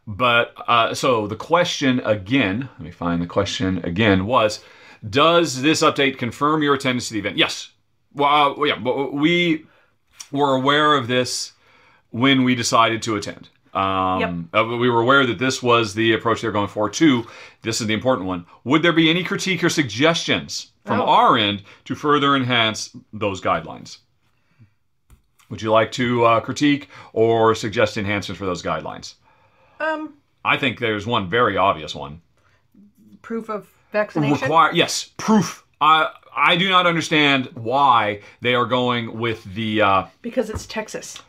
But uh, so the question again, let me find the question again was, does this update confirm your attendance to the event? Yes. Well, uh, yeah, but we were aware of this when we decided to attend. Um, uh, we were aware that this was the approach they were going for. Too, this is the important one. Would there be any critique or suggestions from Oh. our end to further enhance those guidelines? Would you like to uh, critique or suggest enhancements for those guidelines? Um, I think there's one very obvious one. proof of vaccination. Require yes, proof. I I do not understand why they are going with the. Uh, because it's Texas.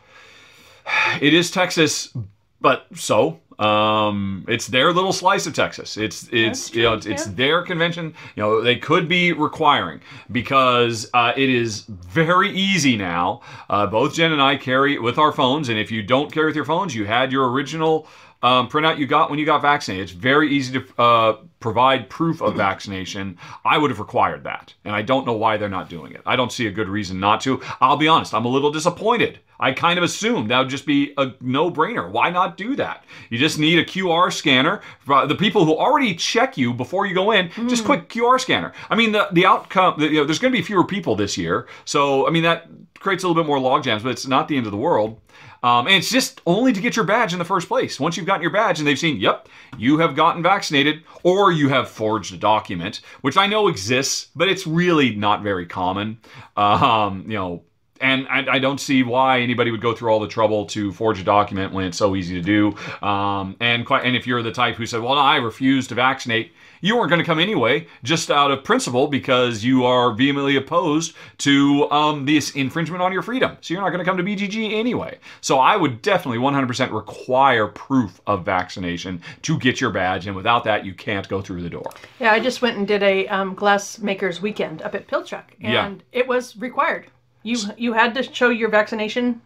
it is Texas, but so um, it's their little slice of Texas. It's it's you know it's, it's their convention. You know they could be requiring because uh, it is very easy now. Uh, both Jen and I carry with our phones, and if you don't carry with your phones, you had your original. Um, printout you got when you got vaccinated. It's very easy to uh, provide proof of vaccination. I would have required that, and I don't know why they're not doing it. I don't see a good reason not to. I'll be honest, I'm a little disappointed. I kind of assumed that would just be a no-brainer. Why not do that? You just need a QR scanner. The people who already check you before you go in, just quick QR scanner. I mean, the the outcome. You know, there's going to be fewer people this year, so I mean that creates a little bit more log jams, but it's not the end of the world. Um, and it's just only to get your badge in the first place. Once you've gotten your badge and they've seen, yep, you have gotten vaccinated, or you have forged a document, which I know exists, but it's really not very common. Um, you know, and I, I don't see why anybody would go through all the trouble to forge a document when it's so easy to do. Um, and quite, and if you're the type who said, "Well, I refuse to vaccinate," you weren't going to come anyway, just out of principle, because you are vehemently opposed to um, this infringement on your freedom. So you're not going to come to BGG anyway. So I would definitely 100% require proof of vaccination to get your badge, and without that, you can't go through the door. Yeah, I just went and did a um, glass makers weekend up at Pilchuck, and Yeah. it was required. You you had to show your vaccination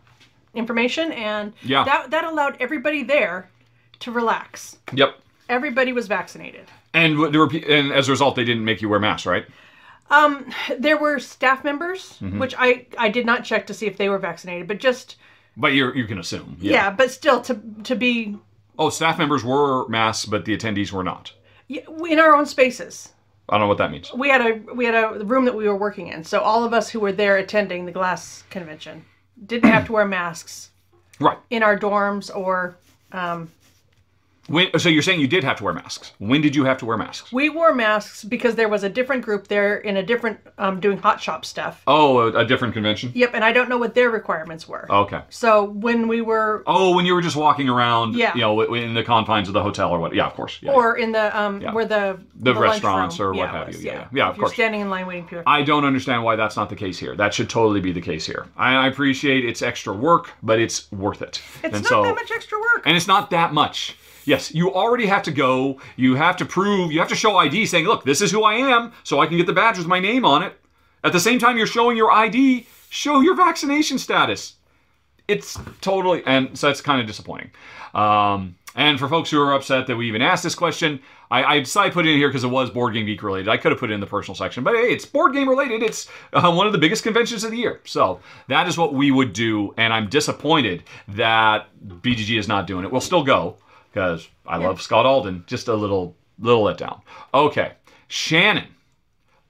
information, and Yeah. that that allowed everybody there to relax. Yep. Everybody was vaccinated. And there were, and as a result, they didn't make you wear masks, right? There were staff members, Mm-hmm. which I I did not check to see if they were vaccinated, but just But you you can assume. yeah, but still to to be Oh, staff members were masks, but the attendees were not. yeah, in our own spaces. I don't know what that means. We had a we had a room that we were working in, so all of us who were there attending the glass convention didn't have to wear masks Right. in our dorms or um, When, so you're saying you did have to wear masks. When did you have to wear masks? we wore masks because there was a different group there in a different um, doing hot shop stuff. Oh, a, a different convention? Yep, and I don't know what their requirements were. Okay. So when we were Oh, when you were just walking around, Yeah. you know, in the confines of the hotel or what? Yeah, of course. Yeah. or in the um Yeah. where the The lunch restaurants or what yeah, have was, you. Yeah, yeah. Yeah, of course. standing in line waiting for your I don't understand why that's not the case here. That should totally be the case here. I, I appreciate it's extra work, but it's worth it. It's and not so, that much extra work. And it's not that much. Yes, you already have to go. You have to prove, you have to show ID saying, look, this is who I am, so I can get the badge with my name on it. At the same time, you're showing your ID, show your vaccination status. It's totally, and so that's kind of disappointing. Um, and for folks who are upset that we even asked this question, I, I decided to put it in here because it was Board Game Geek related. I could have put it in the personal section, but hey, it's board game related. It's uh, one of the biggest conventions of the year. So that is what we would do, and I'm disappointed that BGG is not doing it. We'll still go because I love Scott Alden. Just a little little letdown. Okay, Shannon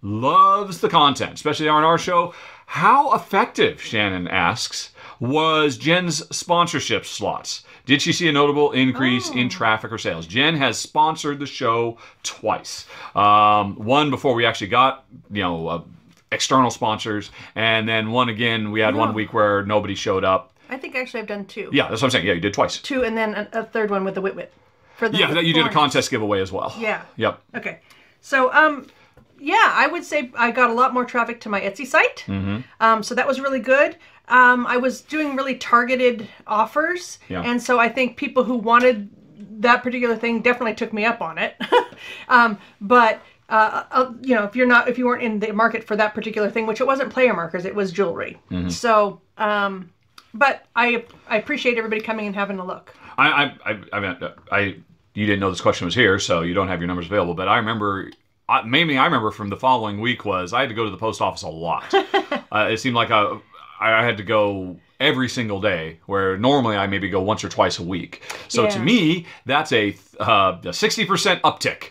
loves the content, especially on our show. How effective, Shannon asks, was Jen's sponsorship slots? Did she see a notable increase in traffic or sales? Jen has sponsored the show twice. Um, one before we actually got, you know, uh, external sponsors, and then one again. We had one week where nobody showed up. I think actually I've done two. Yeah, that's what I'm saying. Yeah, you did twice. Two and then a, a third one with the Witwit. For the Yeah, that you did a contest giveaway as well. Yeah. Yep. Okay. So, um, yeah, I would say I got a lot more traffic to my Etsy site. Mm-hmm. Um, so that was really good. Um, I was doing really targeted offers. Yeah. And so I think people who wanted that particular thing definitely took me up on it. um, but, uh, uh, you know, if you're not, if you weren't in the market for that particular thing, which it wasn't player markers, it was jewelry. Hmm. So, um, but I, I appreciate everybody coming and having a look. I, I, I, I mean, I, you didn't know this question was here, so you don't have your numbers available. But I remember I, mainly I remember from the following week was I had to go to the post office a lot. uh, it seemed like I, I had to go every single day, where normally I maybe go once or twice a week. So to me, that's a uh, a sixty percent uptick.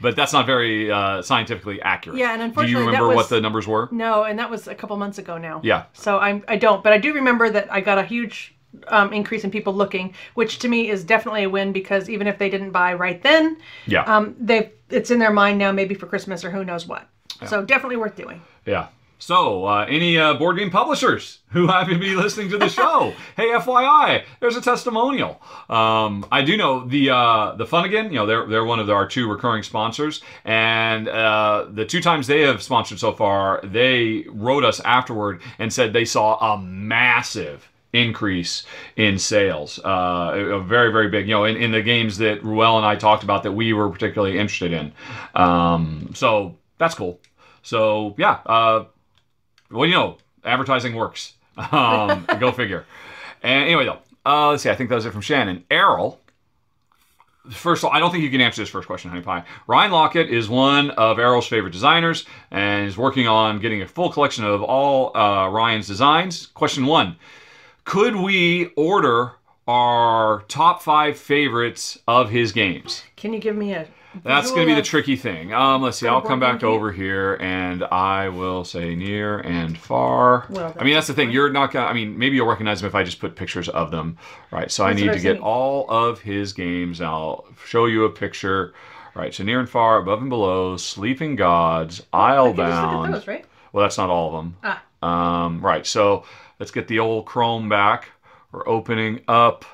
But that's not very uh, scientifically accurate. Yeah, and unfortunately, do you remember what the numbers were? No, and that was a couple months ago now. Yeah. So I'm I don't, but I do remember that I got a huge um, increase in people looking, which to me is definitely a win because even if they didn't buy right then, Yeah. um, they it's in their mind now, maybe for Christmas or who knows what. So definitely worth doing. Yeah. So, uh, any uh, board game publishers who happen to be listening to the show, hey, FYI, there's a testimonial. Um, I do know the uh, the Fun Again. You know, they're they're one of our two recurring sponsors, and uh, the two times they have sponsored so far, they wrote us afterward and said they saw a massive increase in sales uh, very very big you know in, in the games that ruel and i talked about that we were particularly interested in um, so that's cool so yeah uh, well, you know, advertising works. Um, go figure. And anyway, though, uh, let's see. I think that was it from Shannon. Errol. First of all, I don't think you can answer this first question, Honey Pie. Ryan Laukat is one of Errol's favorite designers and is working on getting a full collection of all uh, Ryan's designs. Question one Could we order our top five favorites of his games? Can you give me a? That's going to be the tricky thing. Um, let's see. I'll come back over here and I will say near and far. Well, I mean, that's the thing. You're not gonna. I mean, maybe you'll recognize them if I just put pictures of them. Right. So I need to get all of his games. I'll show you a picture. Right. So near and far, above and below, sleeping gods, just Islebound. those, right? Well, that's not all of them. Ah, Um, right. So let's get the old Chrome back. We're opening up.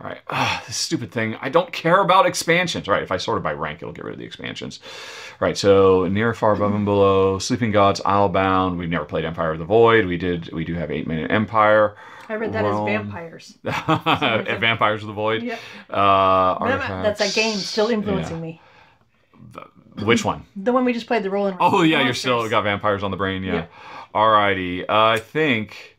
All right. Ah, this stupid thing. I don't care about expansions. Right. If I sort it by rank, it'll get rid of the expansions. Right. So near, far, above, and below. Sleeping Gods, Islebound. We've never played Empire of the Void. We did. We do have Eight Minute Empire. I read that Roam. as vampires. Vampires of the Void. Yeah. Uh, That's that game still influencing Yeah. me. Which one? The one we just played, the Rolling. Oh yeah, you're still got vampires on the brain. Yeah. Yeah. Alrighty. Uh, I think.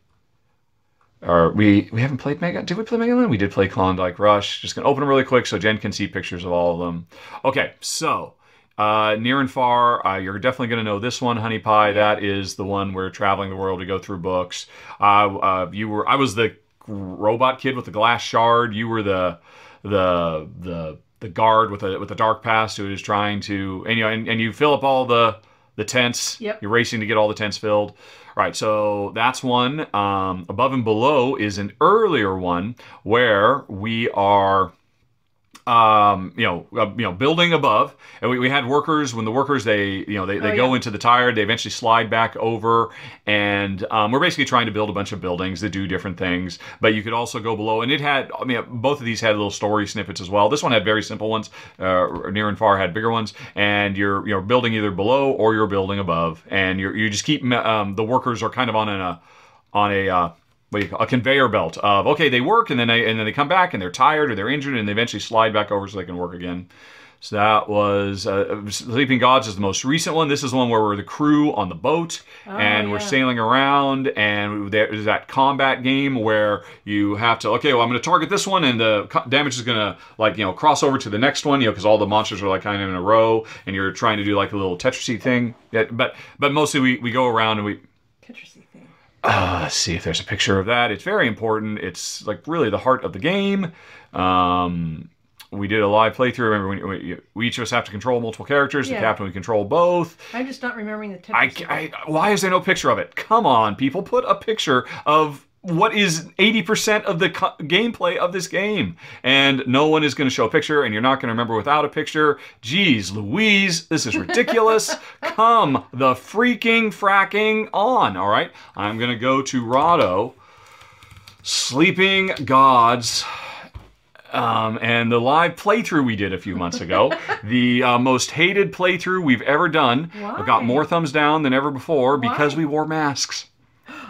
Or we we haven't played Mega. Did we play Megaland? We did play Klondike Rush. Just gonna open them really quick so Jen can see pictures of all of them. Okay, so. Uh, near and far, uh, you're definitely going to know this one, Honey Pie. That is the one where traveling the world to go through books. Uh, uh, you were, I was the robot kid with the glass shard. You were the, the, the, the guard with a with a dark past who is trying to, and you know, and, and you fill up all the the tents. Yep. You're racing to get all the tents filled. Right, so that's one. Um, above and below is an earlier one where we are um, you know, uh, you know, building above, and we, we had workers. When the workers they, you know, they, they Oh, go yeah. into the tire, they eventually slide back over, and um, we're basically trying to build a bunch of buildings that do different things. But you could also go below, and it had, I mean, both of these had little story snippets as well. This one had very simple ones. Uh, near and far had bigger ones, and you're you're building either below or you're building above, and you're you just keep um, the workers are kind of on a on a uh, what do you call a conveyor belt of okay they work and then they and then they come back and they're tired or they're injured and they eventually slide back over so they can work again. So that was uh, Sleeping Gods is the most recent one. This is the one where we're the crew on the boat and we're sailing around and there's that combat game where you have to okay well I'm going to target this one and the damage is going to like you know cross over to the next one you know because all the monsters are like kind of in a row and you're trying to do like a little Tetrisy thing. Yeah, but but mostly we, we go around and we. Uh, let's see if there's a picture of that. It's very important. It's like really the heart of the game. Um, we did a live playthrough. Remember, we, we, we each of us have to control multiple characters. The captain we control both. I'm just not remembering the I, I, why is there no picture of it? Come on, people, put a picture of what is 80% of the co- gameplay of this game. And no one is going to show a picture, and you're not going to remember without a picture. Jeez, Louise, this is ridiculous. Come the freaking fracking on, all right? I'm going to go to Rahdo. Sleeping Gods. Um, and the live playthrough we did a few months ago, the uh, most hated playthrough we've ever done. I've got more thumbs down than ever before because we wore masks.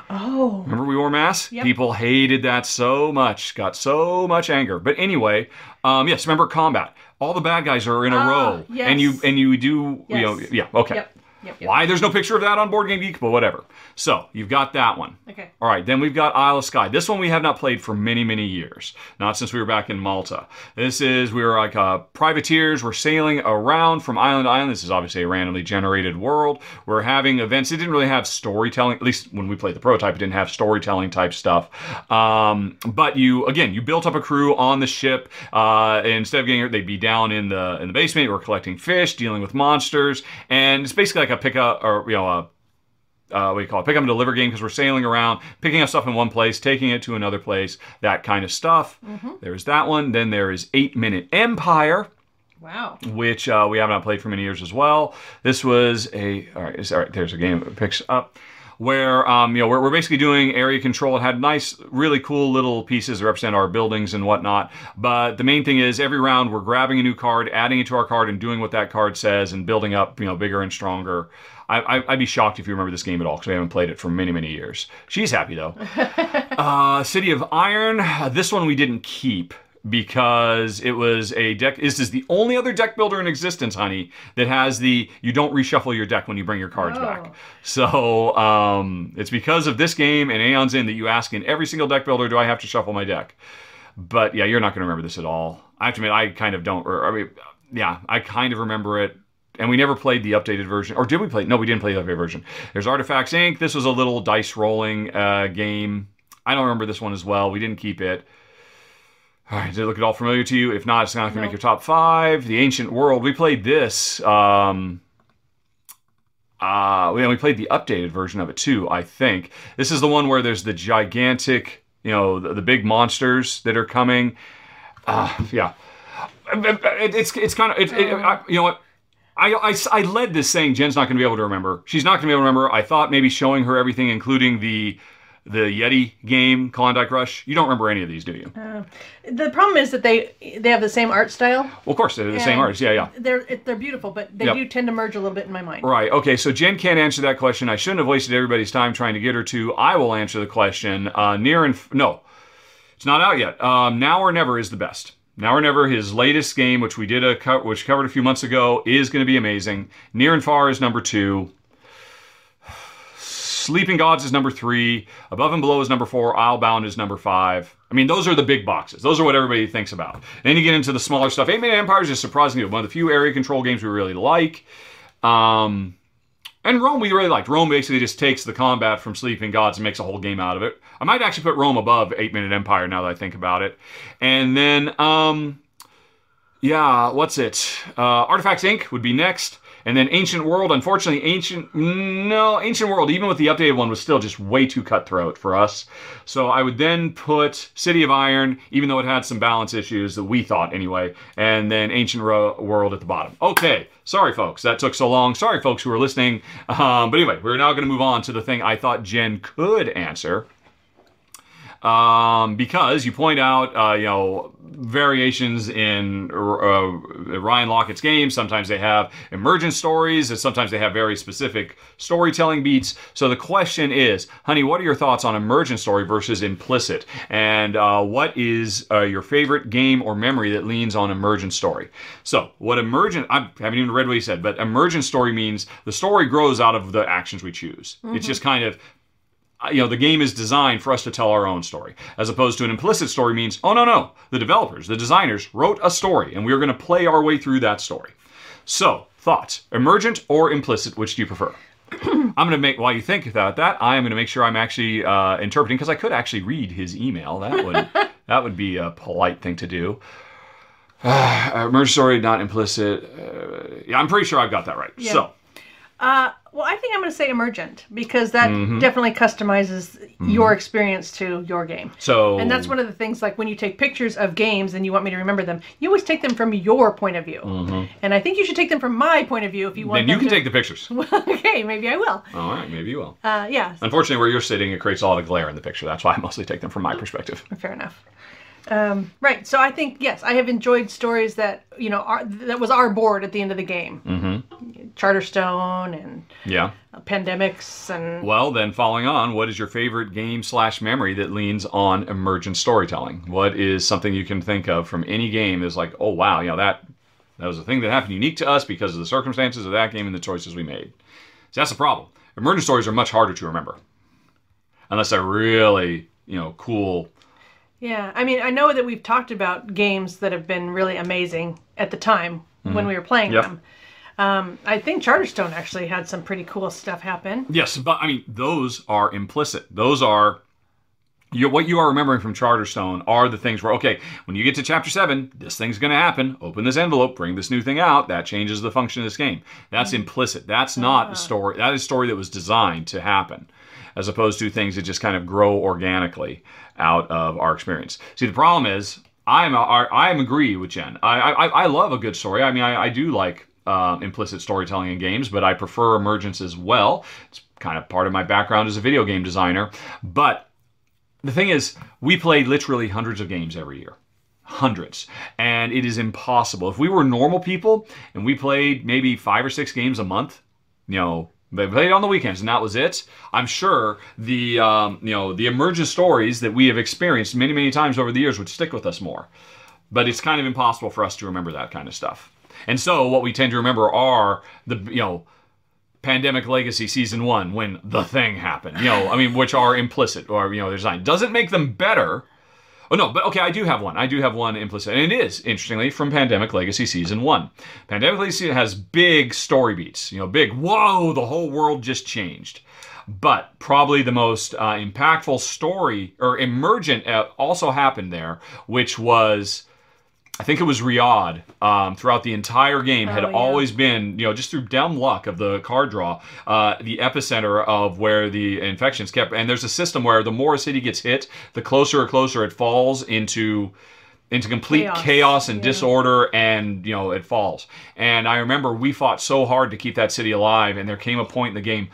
Oh, Remember we wore masks? Yep. People hated that so much, got so much anger. But anyway, um, yes, remember combat. All the bad guys are in a Ah, row, yes. and you and you do you know yeah okay. Yep. Yep, yep. Why there's no picture of that on Board Game Geek, but whatever. So you've got that one. Okay. All right, then we've got Isle of Skye. This one we have not played for many, many years. Not since we were back in Malta. This is, we were like uh, privateers. We're sailing around from island to island. This is obviously a randomly generated world. We're having events. It didn't really have storytelling, at least when we played the prototype, it didn't have storytelling type stuff. Um, but you, again, you built up a crew on the ship. Uh, instead of getting, they'd be down in the in the basement. We're collecting fish, dealing with monsters, and it's basically like a pick up or you know a uh, what do you call it? Pick up and deliver game because we're sailing around, picking up stuff in one place, taking it to another place, that kind of stuff. There's that one. Then there is Eight Minute Empire, Wow. which uh, we have not played for many years as well. This was a all right. All right there's a game that picks up where um, you know we're, we're basically doing area control. It had nice, really cool little pieces that represent our buildings and whatnot. But the main thing is every round we're grabbing a new card, adding it to our card, and doing what that card says, and building up you know bigger and stronger. I, I, I'd be shocked if you remember this game at all because we haven't played it for many, many years. She's happy though. uh, City of Iron. This one we didn't keep because it was a deck. This is the only other deck builder in existence, honey, that has the you don't reshuffle your deck when you bring your cards Oh. back. So um, it's because of this game and Aeon's End that you ask in every single deck builder, do I have to shuffle my deck? But yeah, you're not going to remember this at all. I have to admit, I kind of don't. Or, I mean, yeah, I kind of remember it. And we never played the updated version. Or did we play? No, we didn't play the updated version. There's Artifacts Inc. This was a little dice rolling uh, game. I don't remember this one as well. We didn't keep it. All right, did it look at all familiar to you? If not, it's not going to No. make your top five. The Ancient World. We played this. Um, uh, we, we played the updated version of it too, I think. This is the one where there's the gigantic, you know, the, the big monsters that are coming. Uh, yeah. It, it's it's kind of, it, it, I, you know what? I, I, I led this saying Jen's not going to be able to remember. She's not going to be able to remember. I thought maybe showing her everything, including the the Yeti game, Klondike Rush. You don't remember any of these, do you? The problem is that they they have the same art style. well, of course, they're the same artists. Yeah, yeah. They're they're beautiful, but they Yep. do tend to merge a little bit in my mind. Right. Okay. So Jen can't answer that question. I shouldn't have wasted everybody's time trying to get her to. I will answer the question. Uh, near and f- no, it's not out yet. Um, now or never is the best. Now or never, his latest game, which we did a co- which covered a few months ago, is going to be amazing. Near and far is number two. Sleeping Gods is number three. Above and Below is number four. Islebound is number five. I mean, those are the big boxes. Those are what everybody thinks about. Then you get into the smaller stuff. Eight Minute Empires is surprisingly one of the few area control games we really like. Um, and Roam we really liked. Roam basically just takes the combat from Sleeping Gods and makes a whole game out of it. I might actually put Roam above Eight Minute Empire now that I think about it. And then, um, yeah, what's it? Uh, Artifacts Inc. would be next. And then Ancient World. Unfortunately, Ancient no Ancient World, even with the updated one, was still just way too cutthroat for us. So I would then put City of Iron, even though it had some balance issues that we thought anyway, and then Ancient Ro- World at the bottom. Okay, sorry folks, that took so long. Sorry folks who are listening. Um, but anyway, we're now going to move on to the thing I thought Jen could answer um, because you point out, uh, you know, variations in uh, Ryan Laukat's games. Sometimes they have emergent stories, and sometimes they have very specific storytelling beats. So the question is, honey, what are your thoughts on emergent story versus implicit? And uh, what is uh, your favorite game or memory that leans on emergent story? So what emergent? I haven't even read what he said, but emergent story means the story grows out of the actions we choose. It's just kind of you know the game is designed for us to tell our own story as opposed to an implicit story means oh no no the developers the designers wrote a story and we're going to play our way through that story. So thoughts emergent or implicit which do you prefer? I'm going to make while you think about that i am going to make sure i'm actually uh, interpreting because i could actually read his email. That would that would be a polite thing to do. Uh, emergent story not implicit uh, yeah i'm pretty sure i've got that right. Yeah. so. Uh, well, I think I'm going to say emergent because that Mm-hmm. definitely customizes your experience to your game. so And that's one of the things, like when you take pictures of games and you want me to remember them, you always take them from your point of view. And I think you should take them from my point of view if you want then you can to- take the pictures okay, maybe I will. all right maybe you will Uh, yeah, Unfortunately, where you're sitting, it creates a lot of glare in the picture. That's why I mostly take them from my perspective. fair enough. Um, right, so I think yes, I have enjoyed stories that you know are, that was our board at the end of the game. Mm-hmm. Charterstone and Yeah. uh, pandemics and Well, then following on, what is your favorite game slash memory that leans on emergent storytelling? What is something you can think of from any game that's like, oh wow, you know that that was a thing that happened unique to us because of the circumstances of that game and the choices we made. So that's the problem. Emergent stories are much harder to remember, unless they're really you know cool. Yeah, I mean, I know that we've talked about games that have been really amazing at the time when mm-hmm. we were playing Yep. them. Um, I think Charterstone actually had some pretty cool stuff happen. Yes, but I mean those are implicit. Those are you, what you are remembering from Charterstone are the things where okay, when you get to chapter seven, this thing's going to happen. Open this envelope, bring this new thing out. That changes the function of this game. That's mm. implicit. That's not a ah. story. That is a story that was designed to happen, as opposed to things that just kind of grow organically out of our experience. See, the problem is. I'm I am agree with Jen. I, I I love a good story. I mean, I, I do like um, implicit storytelling in games, but I prefer emergence as well. It's kind of part of my background as a video game designer. But the thing is, we play literally hundreds of games every year. Hundreds. And it is impossible. If we were normal people and we played maybe five or six games a month, you know, they played on the weekends and that was it. I'm sure the um, you know the emergent stories that we have experienced many many times over the years would stick with us more. But it's kind of impossible for us to remember that kind of stuff. And so what we tend to remember are the you know Pandemic Legacy Season 1 when the thing happened. You know, I mean which are implicit or you know designed. Doesn't make them better. Oh no, but okay, I do have one. I do have one implicit. And it is, interestingly, from Pandemic Legacy Season 1. Pandemic Legacy has big story beats. You know, big, whoa, the whole world just changed. But probably the most uh, impactful story or emergent uh, also happened there, which was I think it was Riyadh um, throughout the entire game had Oh, yeah. always been, you know, just through dumb luck of the card draw, uh, the epicenter of where the infections kept. And there's a system where the more a city gets hit, the closer and closer it falls into into complete chaos, Chaos, and yeah. disorder and you know it falls and i remember we fought so hard to keep that city alive and there came a point in the game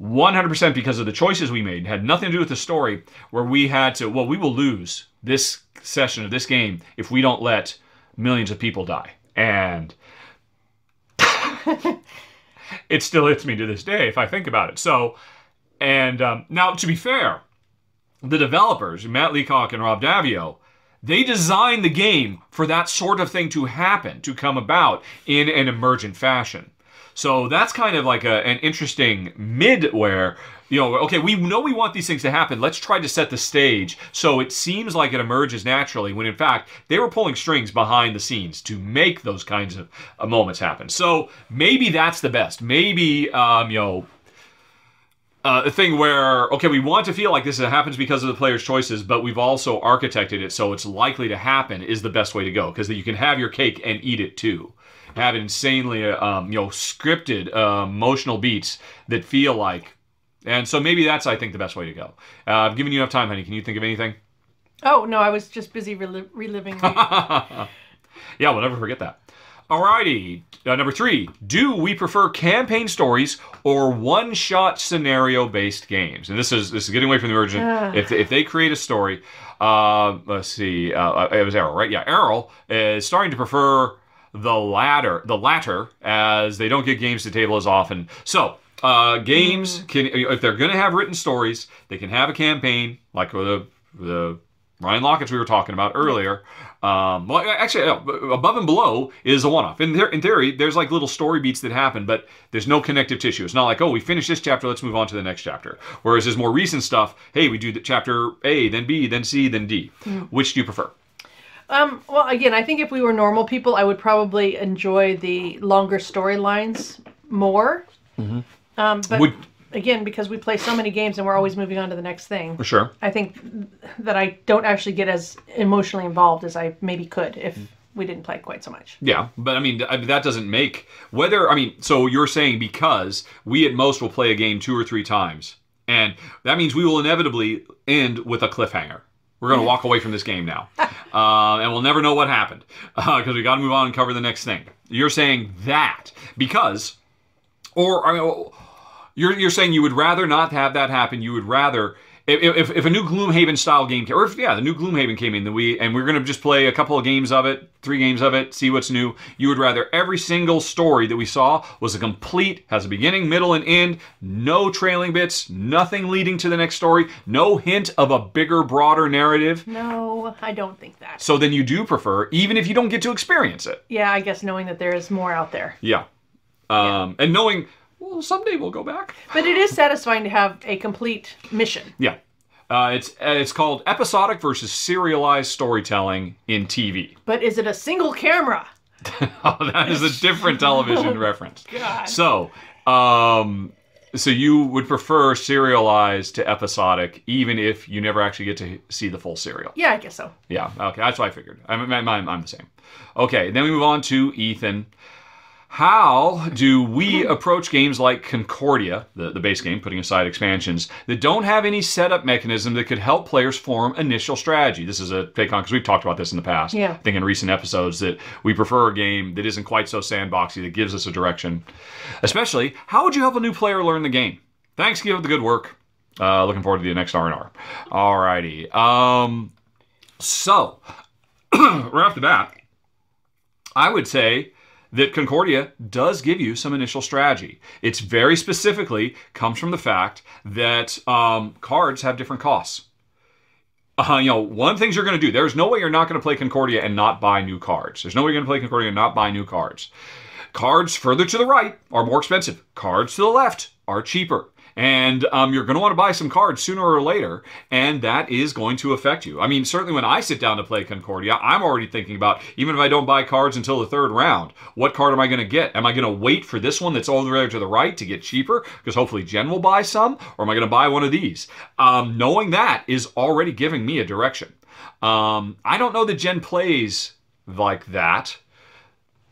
100% because of the choices we made had nothing to do with the story where we had to well we will lose this session of this game if we don't let millions of people die. And it still hits me to this day if i think about it. So and um, now to be fair the developers matt leacock and rob daviau they designed the game for that sort of thing to happen to come about in an emergent fashion. So that's kind of like a, an interesting mid where, you know, okay, we know we want these things to happen. Let's try to set the stage so it seems like it emerges naturally when in fact they were pulling strings behind the scenes to make those kinds of uh, moments happen. So maybe that's the best. Maybe, um, you know, uh, a thing where okay, we want to feel like this happens because of the player's choices, but we've also architected it so it's likely to happen is the best way to go because you can have your cake and eat it too. Have insanely, uh, um, you know, scripted uh, emotional beats that feel like, and so maybe that's I think the best way to go. Uh, I've given you enough time, honey. Can you think of anything? Oh no, I was just busy rel- reliving. Yeah, we'll never forget that. Alrighty, uh, number three. Do we prefer campaign stories or one-shot scenario-based games? And this is this is getting away from the origin. If if they create a story, uh, let's see, uh, it was Errol, right? Yeah, Errol is starting to prefer the latter, the latter, as they don't get games to table as often. So. Uh, games can if they're going to have written stories, they can have a campaign like the the Ryan Laukats we were talking about earlier. Um, well, actually, above and below is a one-off. In, there, in theory, there's like little story beats that happen, but there's no connective tissue. It's not like, oh, we finished this chapter, let's move on to the next chapter. Whereas there's more recent stuff. Hey, we do the chapter A, then B, then C, then D. Which do you prefer? um, well, again, I think if we were normal people, I would probably enjoy the longer storylines more. Um, but. Would again, because we play so many games and we're always moving on to the next thing, for sure. I think that I don't actually get as emotionally involved as I maybe could if we didn't play quite so much. Yeah, but I mean that doesn't make whether I mean so you're saying because we at most will play a game two or three times, and that means we will inevitably end with a cliffhanger. We're going to walk away from this game now, uh, and we'll never know what happened because we got to move on and cover the next thing. You're saying that because, or I mean, you're you're saying you would rather not have that happen. You would rather. If, if, if a new Gloomhaven style game, came, or if yeah, the new Gloomhaven came in, that we and we're gonna just play a couple of games of it, three games of it, see what's new. You would rather every single story that we saw was a complete, has a beginning, middle, and end, no trailing bits, nothing leading to the next story, no hint of a bigger, broader narrative. No, I don't think that. So then you do prefer, even if you don't get to experience it. Yeah, I guess knowing that there is more out there. Yeah. Um, And knowing well, someday we'll go back. But it is satisfying to have a complete mission. Yeah. Uh, it's uh, it's called episodic versus serialized storytelling in TV. But is it a single camera? oh, that is a different television reference. God. So, um, so you would prefer serialized to episodic, even if you never actually get to see the full serial. Yeah, I guess so. Yeah. Okay, that's what I figured. I'm, I'm, I'm the same. Okay, then we move on to Ethan. How do we approach games like Concordia, the, the base game, putting aside expansions, that don't have any setup mechanism that could help players form initial strategy? This is a take on because we've talked about this in the past. Yeah. I think in recent episodes that we prefer a game that isn't quite so sandboxy, that gives us a direction. Especially, how would you help a new player learn the game? Thanks, give up the good work. Uh, looking forward to the next R&R. Alrighty. Um, so, right off the bat, I would say that Concordia does give you some initial strategy. It's very specifically comes from the fact that um, cards have different costs. Uh, you know, one things you're going to do. There's no way you're not going to play Concordia and not buy new cards. There's no way you're going to play Concordia and not buy new cards. Cards further to the right are more expensive. Cards to the left are cheaper. And um, you're going to want to buy some cards sooner or later, and that is going to affect you. I mean, certainly when I sit down to play Concordia, I'm already thinking about, even if I don't buy cards until the third round, what card am I going to get? Am I going to wait for this one that's over there to the right to get cheaper, because hopefully Jen will buy some, or am I going to buy one of these? Um, knowing that is already giving me a direction. Um, I don't know that Jen plays like that.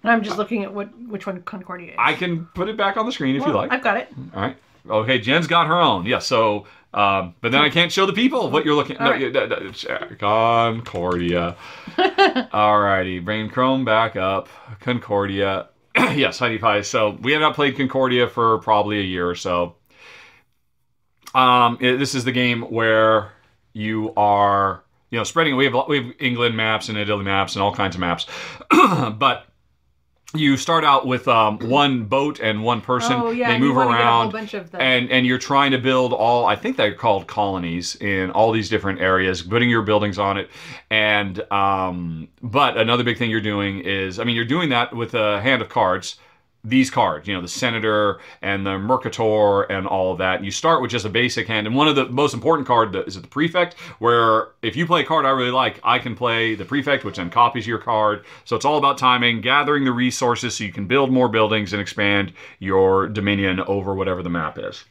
I'm just looking at what which one Concordia is. I can put it back on the screen if you like. I've got it. All right. Okay, Jen's got her own. Yeah, so, um, but then I can't show the people what you're looking no, right. that- check. Concordia. Alrighty, bring Chrome back up. Concordia. yes, Honey Pie. So we have not played Concordia for probably a year or so. Um, it- this is the game where you are, you know, spreading. We have we have England maps and Italy maps and all kinds of maps, but you start out with um, one boat and one person. Oh yeah, they move around whole bunch of the and and you're trying to build all i think they're called colonies in all these different areas putting your buildings on it and um but another big thing you're doing is i mean you're doing that with a hand of cards these cards, you know, the Senator and the Mercator and all of that. You start with just a basic hand, and one of the most important card is the Prefect, where if you play a card I really like, I can play the Prefect, which then copies your card. So it's all about timing, gathering the resources so you can build more buildings and expand your dominion over whatever the map is.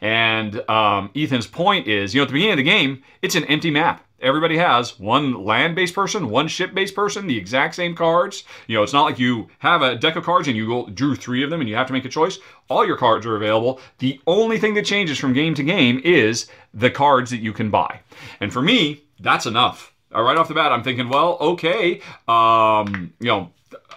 And um, Ethan's point is, you know, at the beginning of the game, it's an empty map. Everybody has one land-based person, one ship-based person, the exact same cards. You know, it's not like you have a deck of cards and you drew three of them and you have to make a choice. All your cards are available. The only thing that changes from game to game is the cards that you can buy. And for me, that's enough. Uh, right off the bat, I'm thinking, well, okay, um, you know,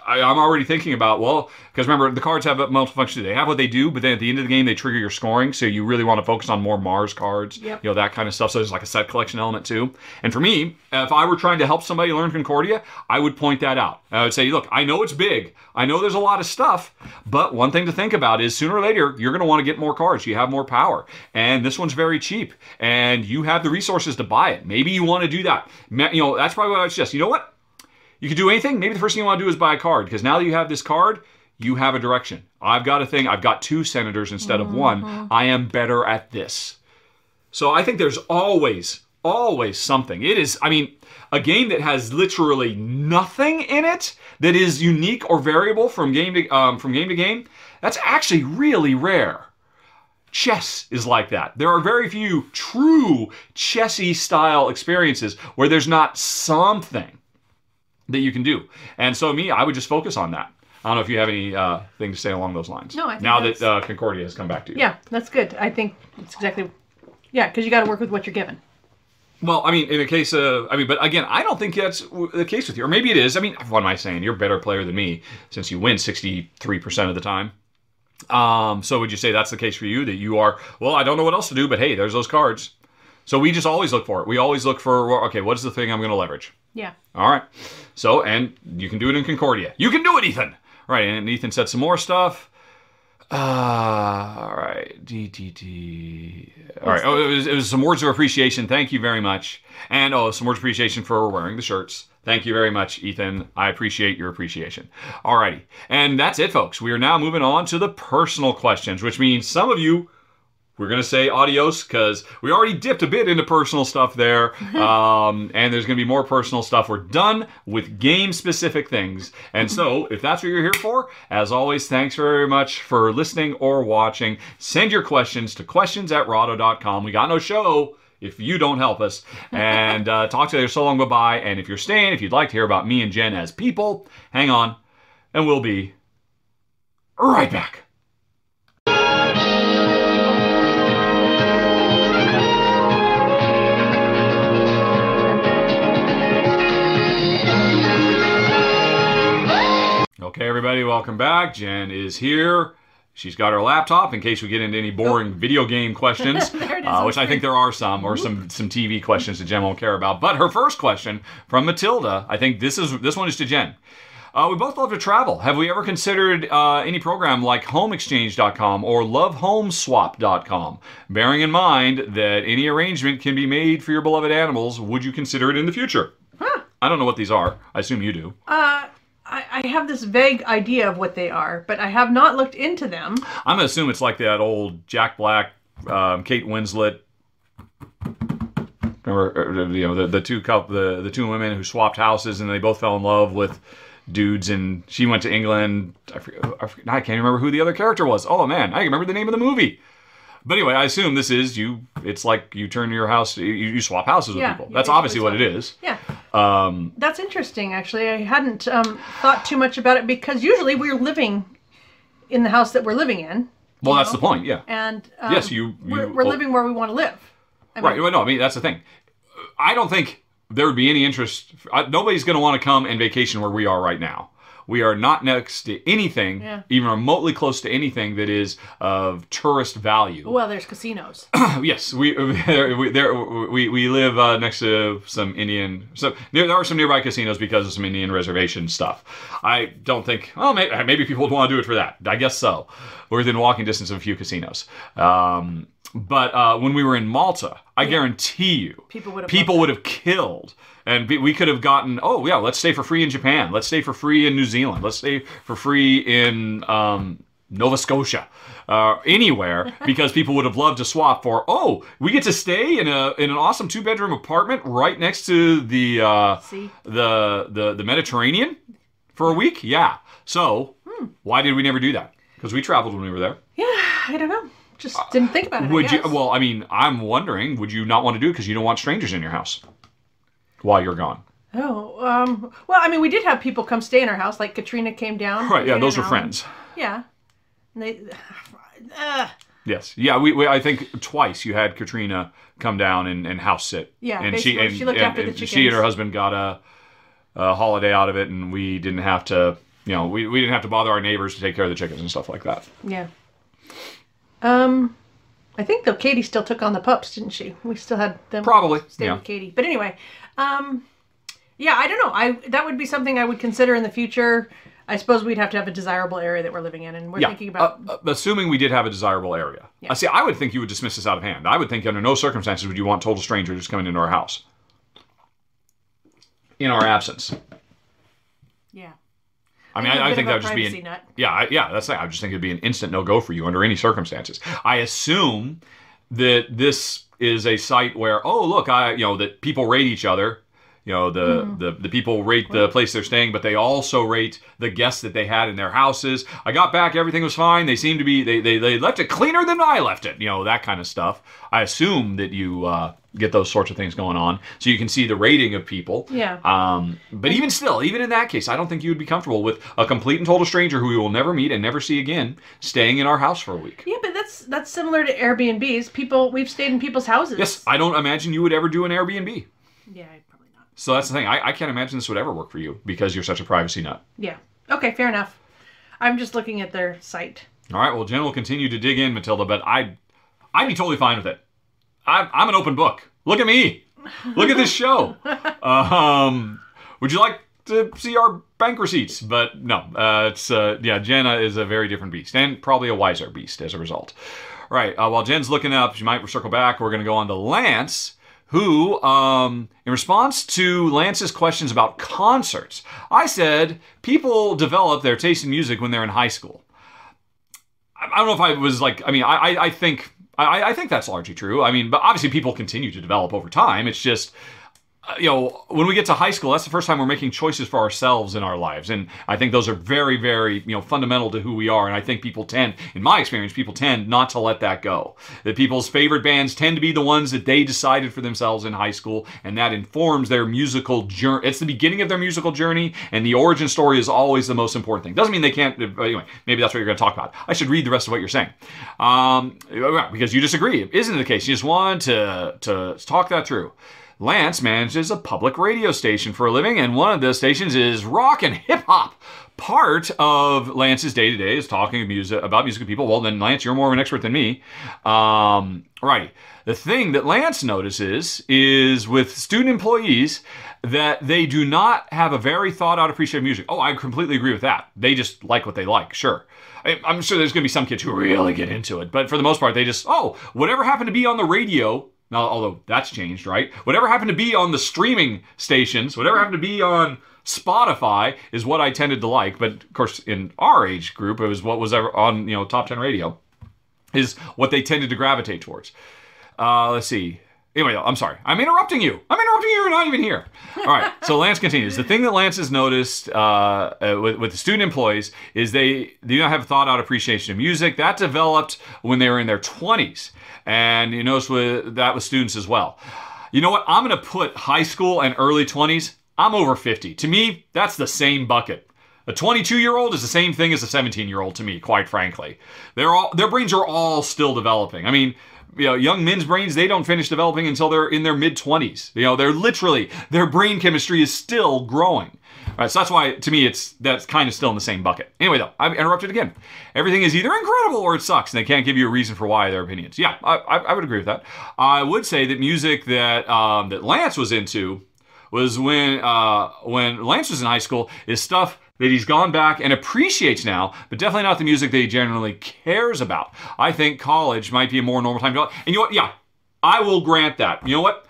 I, I'm already thinking about well, because remember the cards have a multiple functions. They have what they do, but then at the end of the game they trigger your scoring. So you really want to focus on more Mars cards, Yep. you know that kind of stuff. So there's like a set collection element too. And for me, if I were trying to help somebody learn Concordia, I would point that out. I would say, look, I know it's big, I know there's a lot of stuff, but one thing to think about is sooner or later you're going to want to get more cards. You have more power, and this one's very cheap, and you have the resources to buy it. Maybe you want to do that. You know that's probably what I would suggest. You know what? You can do anything. Maybe the first thing you want to do is buy a card because now that you have this card, you have a direction. I've got a thing. I've got two senators instead of one. I am better at this. So I think there's always, always something. It is, I mean, a game that has literally nothing in it that is unique or variable from game to um, from game to game. That's actually really rare. Chess is like that. There are very few true chessy style experiences where there's not something that you can do. And so me, I would just focus on that. I don't know if you have any uh, thing to say along those lines. No, I think now that uh, Concordia has come back to you. Yeah, that's good. I think it's exactly. Yeah, because you got to work with what you're given. Well, I mean, in a case of, I mean, but again, I don't think that's the case with you. Or maybe it is. I mean, what am I saying? You're a better player than me since you win 63% of the time. Um, so would you say that's the case for you? That you are, well, I don't know what else to do, but hey, there's those cards. So we just always look for it. We always look for, okay, what is the thing I'm going to leverage? Yeah. All right. So, and you can do it in Concordia. You can do it, Ethan. Right. And Ethan said some more stuff. Uh, all right. DTT. All right. Oh, it was, it was some words of appreciation. Thank you very much. And oh, some words of appreciation for wearing the shirts. Thank you very much, Ethan. I appreciate your appreciation. All righty. And that's it, folks. We are now moving on to the personal questions, which means some of you we're going to say adios because we already dipped a bit into personal stuff there. Um, and there's going to be more personal stuff. We're done with game specific things. And so, if that's what you're here for, as always, thanks very much for listening or watching. Send your questions to questions at rahdo.com. We got no show if you don't help us. And uh, talk to you so long. Bye bye. And if you're staying, if you'd like to hear about me and Jen as people, hang on, and we'll be right back. Everybody, welcome back. Jen is here. She's got her laptop in case we get into any boring video game questions, There it is uh, which I think there are some, or some some TV questions that Jen won't care about. But her first question from Matilda, I think this is this one is to Jen. Uh, we both love to travel. Have we ever considered uh, any program like HomeExchange.com or LoveHomeSwap.com? Bearing in mind that any arrangement can be made for your beloved animals, would you consider it in the future? I don't know what these are. I assume you do. Uh, I, I have this vague idea of what they are, but I have not looked into them. I'm gonna assume it's like that old Jack Black, um, Kate Winslet. Remember, uh, you know, the, the two couple, the the two women who swapped houses and they both fell in love with dudes, and she went to England. I, forget, I, forget, I can't remember who the other character was. Oh man, I remember the name of the movie. But anyway, I assume this is you. It's like you turn your house, you, you swap houses with Yeah, people. That's obviously what it is. Yeah, Um, that's interesting. Actually, I hadn't um, thought too much about it because usually we're living in the house that we're living in, well, that's the point. Yeah. and um, Yes, you- we're, we're oh. living where we want to live. I mean, Right. Well, no, I mean that's the thing. I don't think there would be any interest. I, nobody's going to want to come and vacation where we are right now. We are not next to anything, Yeah. even remotely close to anything that is of tourist value. Well, there's casinos. yes, we we, there, we, we live uh, next to some Indian. So there, there are some nearby casinos because of some Indian reservation stuff. I don't think. Well, maybe, maybe people would want to do it for that. I guess so. We're within walking distance of a few casinos. Um, but uh, when we were in Malta, I guarantee you, People would have people would have killed. And be- we could have gotten, oh yeah, let's stay for free in Japan. Let's stay for free in New Zealand. Let's stay for free in um, Nova Scotia, uh, anywhere, because people would have loved to swap for. Oh, we get to stay in a in an awesome two bedroom apartment right next to the uh, See? the the the Mediterranean for a week. Yeah. So why did we never do that? Because we traveled when we were there. Yeah, I don't know. Just didn't think about it. I Would you? Well, I mean, I'm wondering, would you not want to do it because you don't want strangers in your house while you're gone? Oh, um, well, I mean, we did have people come stay in our house. Like Katrina came down. Right. Yeah, those were friends. Yeah. And they. Uh, Yes. Yeah. We, we. I think twice you had Katrina come down and, and house sit. Yeah, And she and, she looked and- after the and She and her husband got a, a holiday out of it, and we didn't have to. You know, we, we didn't have to bother our neighbors to take care of the chickens and stuff like that. yeah. Um, I think though Katie still took on the pups, didn't she? We still had them Probably. stay Yeah. with Katie. But anyway, um, yeah, I don't know. I that would be something I would consider in the future. I suppose we'd have to have a desirable area that we're living in, and we're Yeah. thinking about. Uh, uh, assuming we did have a desirable area. Yeah. I see. I would think you would dismiss this out of hand. I would think under no circumstances would you want total strangers coming into our house in our absence. yeah. I mean, I, I think that would just be an, nut. yeah, I, yeah. That's it. I just think it'd be an instant no go for you under any circumstances. I assume that this is a site where oh look, I you know that people rate each other. You know the, Mm-hmm. the the people rate the place they're staying, but they also rate the guests that they had in their houses. I got back, everything was fine. They seemed to be they they, they left it cleaner than I left it. You know that kind of stuff. I assume that you uh, get those sorts of things going on, so you can see the rating of people. Yeah. Um, but even still, even in that case, I don't think you would be comfortable with a complete and total stranger who you will never meet and never see again staying in our house for a week. Yeah, but that's that's similar to Airbnbs. People we've stayed in people's houses. Yes, I don't imagine you would ever do an Airbnb. Yeah. So that's the thing. I, I can't imagine this would ever work for you because you're such a privacy nut. Yeah. Okay, fair enough. I'm just looking at their site. All right. Well, Jen will continue to dig in, Matilda, but I, I'd be totally fine with it. I'm, I'm an open book. Look at me. Look at this show. um, would you like to see our bank receipts? But no, uh, it's uh, yeah. Jenna is a very different beast, and probably a wiser beast as a result. All right. Uh, while Jen's looking up, she might circle back. We're going to go on to Lance, who, um, in response to Lance's questions about concerts, I said people develop their taste in music when they're in high school. I don't know if I was like, I mean, I, I, think. I, I think that's largely true. I mean, but obviously people continue to develop over time. It's just you know, when we get to high school, that's the first time we're making choices for ourselves in our lives. And I think those are very, very, you know, fundamental to who we are. And I think people tend, in my experience, people tend not to let that go. That people's favorite bands tend to be the ones that they decided for themselves in high school. And that informs their musical journey. It's the beginning of their musical journey. And the origin story is always the most important thing. Doesn't mean they can't, anyway, maybe that's what you're going to talk about. I should read the rest of what you're saying. Um, because you disagree. It isn't the case. You just want to, to talk that through. Lance manages a public radio station for a living, and one of the stations is rock and hip hop. Part of Lance's day to day is talking music about music with people. Well, then Lance, you're more of an expert than me. Um, right. The thing that Lance notices is with student employees that they do not have a very thought out appreciation of music. Oh, I completely agree with that. They just like what they like, sure. I- I'm sure there's going to be some kids who really get into it, but for the most part, they just, oh, whatever happened to be on the radio now, although that's changed, right? Whatever happened to be on the streaming stations, whatever happened to be on Spotify is what I tended to like. But of course, in our age group, it was what was ever on you know top ten radio, is what they tended to gravitate towards. Uh, let's see. Anyway, I'm sorry. I'm interrupting you. I'm interrupting you. You're not even here. All right. So Lance continues. The thing that Lance has noticed uh, uh, with, with the student employees is they, they do not have a thought out appreciation of music. That developed when they were in their 20s. And you notice with, that with students as well. You know what? I'm going to put high school and early 20s. I'm over 50. To me, that's the same bucket. A 22 year old is the same thing as a 17 year old to me, quite frankly. They're all their brains are all still developing. I mean, you know, young men's brains they don't finish developing until they're in their mid 20s. You know, they're literally their brain chemistry is still growing. All right, so that's why to me it's that's kind of still in the same bucket. Anyway, though, I'm interrupted again. Everything is either incredible or it sucks, and they can't give you a reason for why their opinions. Yeah, I, I, I would agree with that. I would say that music that um, that Lance was into was when uh, when Lance was in high school is stuff that he's gone back and appreciates now, but definitely not the music that he generally cares about. I think college might be a more normal time to. And you know what? Yeah, I will grant that. You know what?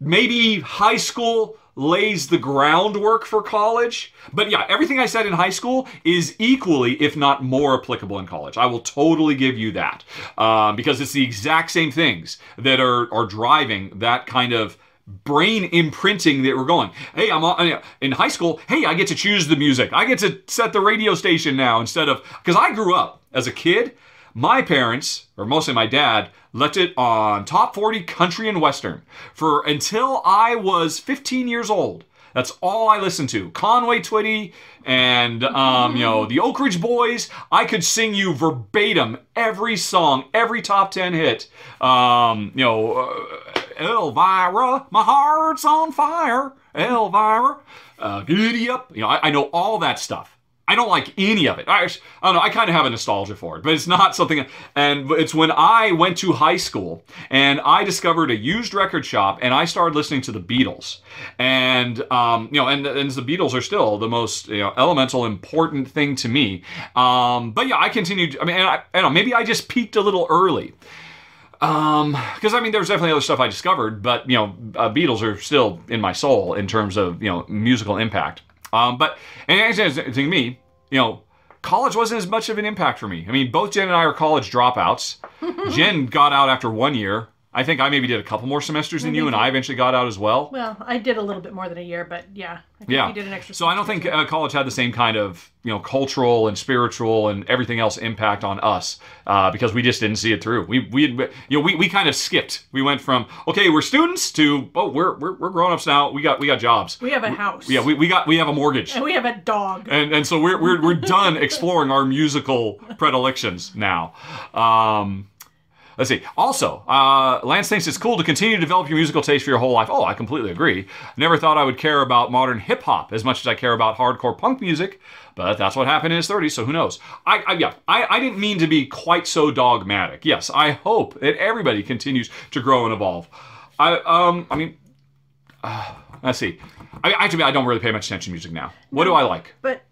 Maybe high school lays the groundwork for college. But yeah, everything I said in high school is equally, if not more, applicable in college. I will totally give you that um, because it's the exact same things that are are driving that kind of brain imprinting that we're going. Hey, I'm on, in high school. Hey, I get to choose the music. I get to set the radio station now instead of because I grew up as a kid. My parents, or mostly my dad, left it on top 40 country and western for until I was 15 years old. That's all I listened to. Conway Twitty and um, you know the Oak Ridge Boys. I could sing you verbatim every song, every top 10 hit. Um, you know, uh, Elvira, my heart's on fire. Elvira, uh, giddy up. You know, I, I know all that stuff. I don't like any of it. I, I don't know. I kind of have a nostalgia for it, but it's not something. And it's when I went to high school and I discovered a used record shop and I started listening to the Beatles. And um, you know, and, and the Beatles are still the most you know elemental, important thing to me. Um, but yeah, I continued. I mean, I, I don't know. Maybe I just peaked a little early. Um, because I mean, there's definitely other stuff I discovered, but you know, uh, Beatles are still in my soul in terms of you know musical impact. Um, but and to me, you know, college wasn't as much of an impact for me. I mean, both Jen and I are college dropouts. Jen got out after one year. I think I maybe did a couple more semesters than you, and I eventually got out as well. Well, I did a little bit more than a year, but yeah, I think Yeah. you did an extra. So I don't think uh, college had the same kind of you know cultural and spiritual and everything else impact on us uh, because we just didn't see it through. We we had, you know we, we kind of skipped. We went from okay we're students to oh we're we're, we're grown ups now. We got we got jobs. we have a house. Yeah, we, we got we have a mortgage. and we have a dog. and and so we're we're, we're done exploring our musical predilections now. Um, let's see. Also, uh, Lance thinks it's cool to continue to develop your musical taste for your whole life. Oh, I completely agree. Never thought I would care about modern hip hop as much as I care about hardcore punk music, but that's what happened in his 30s. So who knows? I, I yeah, I, I didn't mean to be quite so dogmatic. Yes, I hope that everybody continues to grow and evolve. I um I mean. Uh, let's see. I, actually, I don't really pay much attention to music now. What do I like? But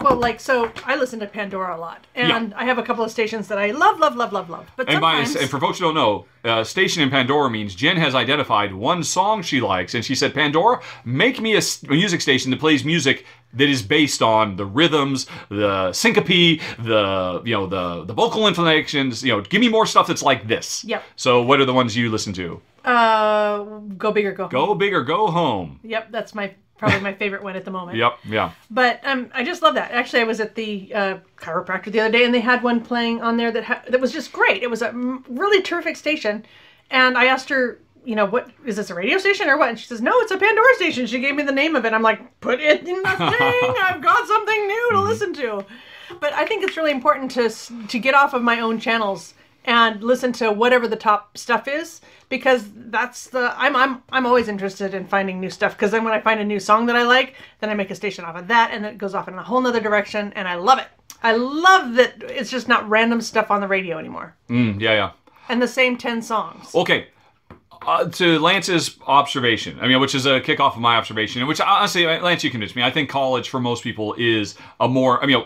Well, like so, I listen to Pandora a lot, and I have a couple of stations that I love, love, love, love, love. But And, by, sometimes, and for folks who don't know, uh, station in Pandora means Jen has identified one song she likes, and she said, "Pandora, make me a, s- a music station that plays music that is based on the rhythms, the syncope, the you know the the vocal inflections. You know, give me more stuff that's like this." Yep. So, what are the ones you listen to? uh, go big or go. home. Go big or go home. Yep, that's my probably my favorite one at the moment. Yep. Yeah. But um, I just love that. Actually, I was at the uh, chiropractor the other day, and they had one playing on there that ha- that was just great. It was a really terrific station, and I asked her, you know, what is this a radio station or what? And she says, no, it's a Pandora station. She gave me the name of it. I'm like, put it in the thing. I've got something new to listen to. But I think it's really important to to get off of my own channels and listen to whatever the top stuff is because that's the I'm I'm I'm always interested in finding new stuff because then when I find a new song that I like, then I make a station off of that and it goes off in a whole nother direction and I love it. I love that it's just not random stuff on the radio anymore. Mm, yeah. Yeah. And the same 10 songs. Okay. Uh, to Lance's observation, I mean, which is a kickoff of my observation, which honestly, Lance, you convinced me. I think college for most people is a more, I mean,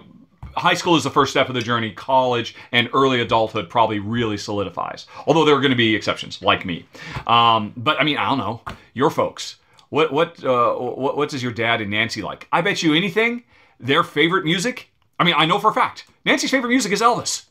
high school is the first step of the journey. College and early adulthood probably really solidifies. Although there are going to be exceptions, like me. Um, but I mean, I don't know. Your folks, what what uh, what what does your dad and Nancy like? I bet you anything, their favorite music. I mean, I know for a fact Nancy's favorite music is Elvis.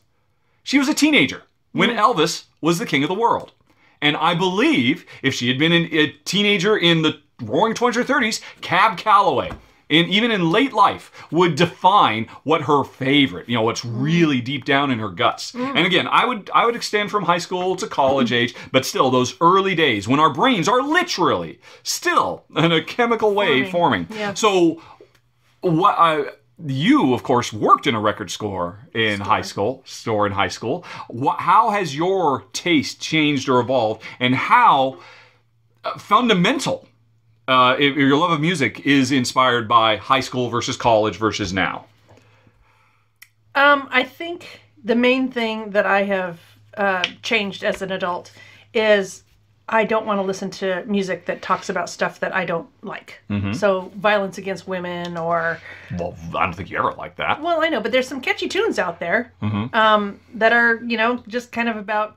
She was a teenager when Elvis was the king of the world. And I believe if she had been a teenager in the roaring 20s or 30s, Cab Calloway, in, even in late life, would define what her favorite, you know, what's really deep down in her guts. And again, I would I would extend from high school to college age, but still those early days when our brains are literally still in a chemical way forming. Yeah. So what I you of course worked in a record store in high school store in high school what, how has your taste changed or evolved and how uh, fundamental uh, if your love of music is inspired by high school versus college versus now? Um, I think the main thing that I have uh, changed as an adult is I don't want to listen to music that talks about stuff that I don't like. So violence against women or well i don't think you ever like that. Well, I know, but there's some catchy tunes out there um, that are you know just kind of about